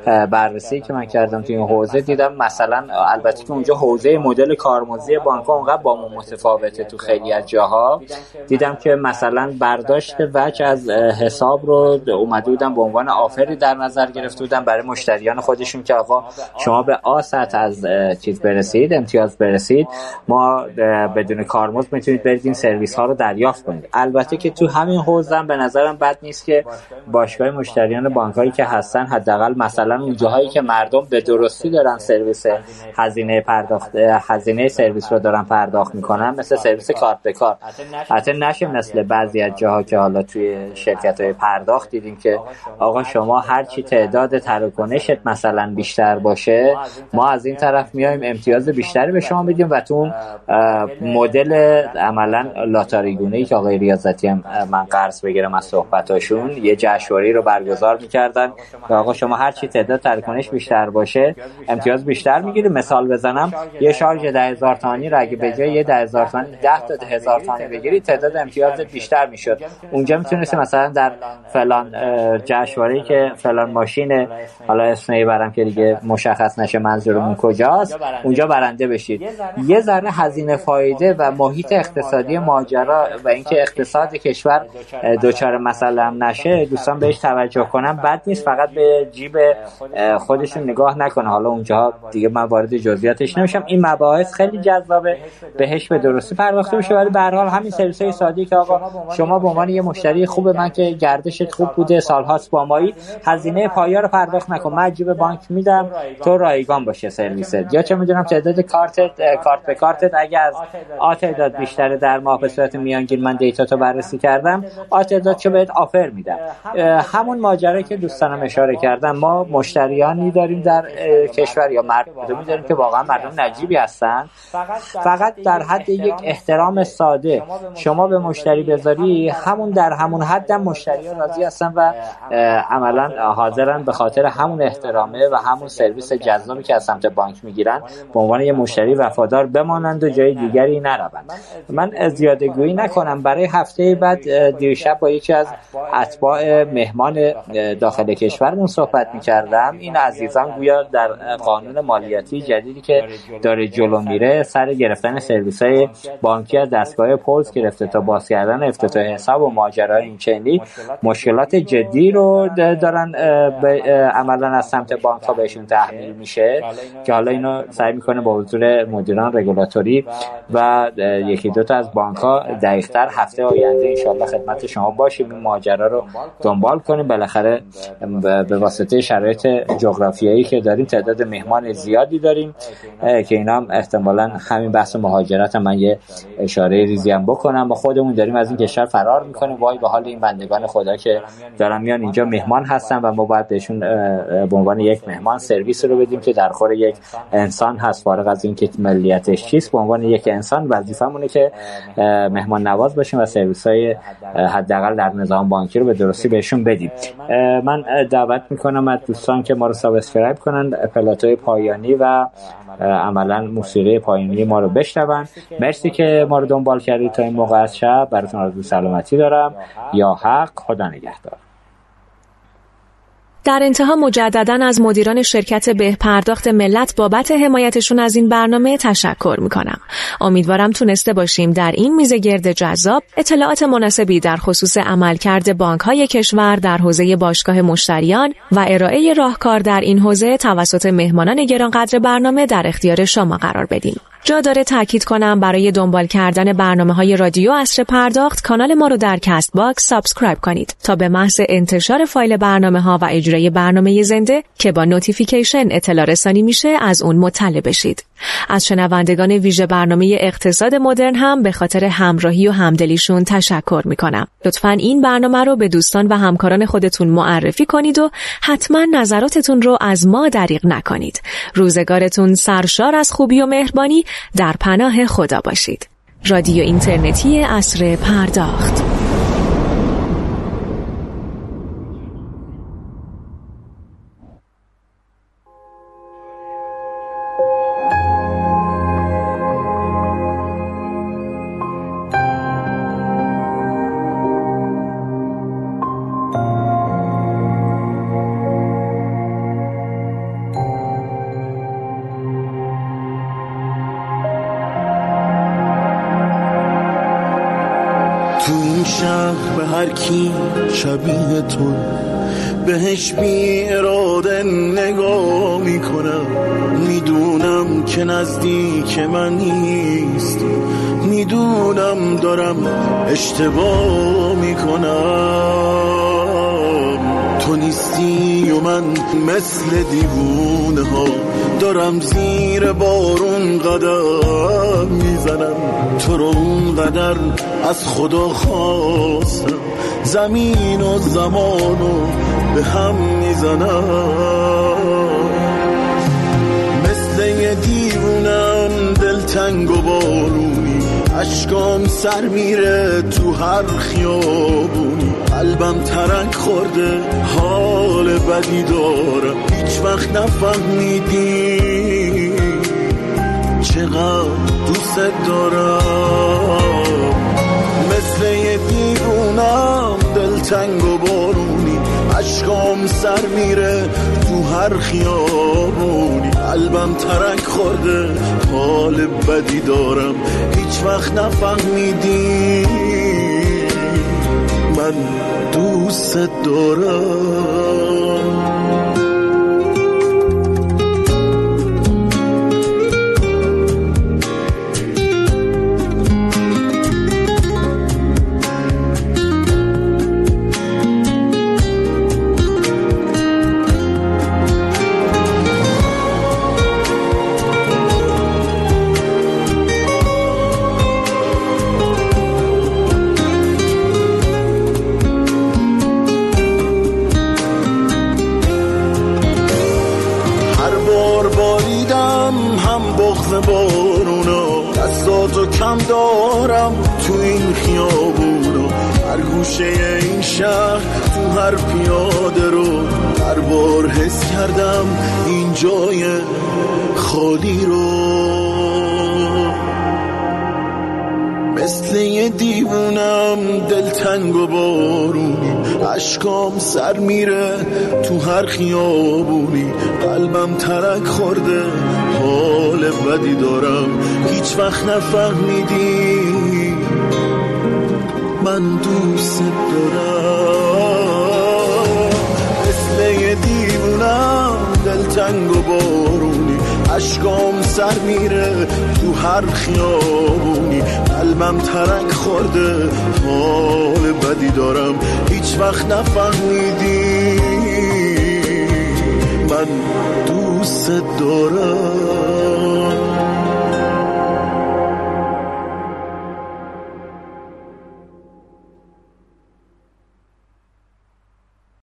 بررسی که من کردم تو این حوزه دیدم مثلا البته که اونجا حوزه مدل کارمزدی بانک اونقدر با متفاوته تو خیلی از جاها. دیدم که مثلا برداشت وجه از حساب رو اومده بودن به عنوان آفری در نظر گرفته بودن برای مشتریان خودشون که آقا شما به آست از چیز برسید امتیاز برسید ما بدون کارمزد می‌تونید برید این سرویس ها رو دریافت کنید. البته که تو همین حوزه به نظرم بد نیست که باشگاه مشتریان بانکایی که هستن حداقل مثلا اون جاهایی که مردم به درستی دارن سرویس هزینه پرداخت هزینه سرویس رو دارن پرداخت می‌کنن مثل سرویس کارت به کارت حتی نشه مثل بعضی از جاها که حالا توی شرکت های پرداخت دیدیم که آقا شما هر چی تعداد تراکنشت مثلا بیشتر باشه ما از این طرف میایم امتیاز بیشتری به شما میدیم و تو مدل عملا لاتاری گونه ای که آقای ریاضتی هم من قرض بگیرم از صحبتاشون یه جشنواره رو برگزار می‌کردن که آقا شما هر چی تعداد تراکنش بیشتر باشه امتیاز بیشتر می‌گیری مثال بزنم یه شارژ 10000 تومانی رو اگه به جای یه 10000 تومانی 10 تا 10000 تومانی تعداد امتیاز بیشتر می‌شد. اونجا می‌تونستی مثلا در فلان جشنواره که فلان ماشین حالا اسم برم که دیگه مشخص نشه منظورمون کجاست اونجا برنده بشید. یه ذره هزینه فایده و محیط اقتصادی ماجرا و اینکه اقتصاد کشور دوچار مثلا نشه. دوستان بهش توجه کنم بد نیست فقط به جیب خودشون نگاه نکنه حالا اونجا دیگه من وارد جزئیاتش نمیشم. این مباحث خیلی جذابه. بهش به درستی پرداخته بشه ولی به هر حال همین سرویس های سادی که آقا شما به عنوان یه مشتری خوب من که گردشت خوب بوده سالهاست با مایی هزینه پایا رو پرداخت نکن. من جیب بانک میدم. تو رایگان باشه سرویست یا چه می‌دونم تعداد کارتت کارت به کارتت اگه از آ تعداد بیشتره در ماه به صورت میانگین من دیتا تو بررسی کردم. آ تعداد چه بهت آفر میدم. همون ماجرا که دوستانم اشاره کردم ما مشتریانی داریم در کشور یا مردمی داریم که واقعا مردم نجیبی هستن. فقط در حد یک احترام ساده شما به مشتری بذاری همون در همون حد هم مشتری ها راضی هستن و عملا حاضرن به خاطر همون احترامه و همون سرویس جذابی که از سمت بانک می‌گیرن به عنوان یه مشتری وفادار بمانند و جای دیگری نروند. من زیاده گویی نکنم. برای هفته بعد دیشب با یکی از اتباع مهمان داخل کشورمون صحبت می‌کردم. این عزیزان گویا در قانون مالیاتی جدیدی که داره جلو میره سر گرفتن سرویس های بانکی از دستگاه پولز گرفته تا باز کردن افتتاح حساب و ماجرای این چنینی مشکلات جدی رو دارن عملا از سمت بانک ها بهشون تحمیل میشه که حالا اینو سعی می‌کنه با حضور مدیران رگولاتوری و یکی دو تا از بانک ها دقیقتر هفته آینده انشالله خدمت شما باشیم. این ماجرا رو دنبال کنیم. بالاخره به واسطه شرایط جغرافیایی که داریم تعداد مهمان زیادی داریم. که اینا هم احتمالا همین بحث مهاجرت هم من یه اشاره ریزی هم بکنم. ما خودمون داریم از این کشور فرار می‌کنیم. وای به حال این بندگان خدا که دارن میان اینجا مهمان هستن و ما باید بهشون به عنوان یک مهمان سرویس رو بدیم که در خور یک انسان هست. فارغ از اینکه ملیتش چیست به عنوان یک انسان وظیفمونه که مهمان نواز باشیم و سرویس های حداقل در نظام بانکی رو به درستی بهشون بدیم. من دعوت می‌کنم از دوستان که ما رو subscribe کنن. پلاتوی پایانی و عملا موسیقی پایانی ما رو بشنون. مرسی که ما رو دنبال کردید تا این موقع از شب. براتون آرزو سلامتی دارم. یا حق خدا نگهدار. در انتها مجددا از مدیران شرکت به‌پرداخت ملت بابت حمایتشون از این برنامه تشکر می‌کنم. امیدوارم تونسته باشیم در این میزگرد جذاب اطلاعات مناسبی در خصوص عملکرد بانک های کشور در حوزه باشگاه مشتریان و ارائه راهکار در این حوزه توسط مهمانان گرانقدر برنامه در اختیار شما قرار بدیم. جا داره تاکید کنم برای دنبال کردن برنامه های رادیو عصر پرداخت کانال ما رو در کست باکس subscribe کنید تا به محض انتشار فایل برنامه ها و اجرای برنامه زنده که با notification اطلاع رسانی میشه از اون مطلع بشید. از شنوندگان ویژه برنامه اقتصاد مدرن هم به خاطر همراهی و همدلیشون تشکر می‌کنم. لطفا این برنامه رو به دوستان و همکاران خودتون معرفی کنید و حتما نظراتتون رو از ما دریغ نکنید. روزگارتون سرشار از خوبی و مهربانی در پناه خدا باشید. رادیو اینترنتی اصر پرداخت اشتباه می‌کنم. تو نیستی و من مثل دیوونه ها. دارم زیر بارون قدم می‌زنم. تو رو اونقدر از خدا خواستم. زمین و زمانو به هم می‌زنم. مثل یه دیوونم دلتنگ و اشکام سر میره تو هر خیابونی قلبم ترک خورده حال بدی دارم هیچ وقت نفهمیدی چقدر دوست دارم. مثل یه دیوونم دلتنگ و بارونی. عشقام سر میره تو هر خیابونی قلبم ترک خورده. حال بدی دارم. هیچ وقت نفهمیدی. من دوست دارم. گوشه این شهر تو هر پیاده رو هر بار حس کردم این جای خالی رو. مثل یه دیوونم دلتنگ و بارونی اشکام سر میره تو هر خیابونی. قلبم ترک خورده حال بدی دارم. هیچ وقت نفهمیدی من دوست دارم. مثل یه دیوونم دلتنگ و بارونی. اشکام سر میره تو هر خیابونی. قلبم ترک خورده حال بدی دارم. هیچ وقت نفهمیدی. من دوست دارم.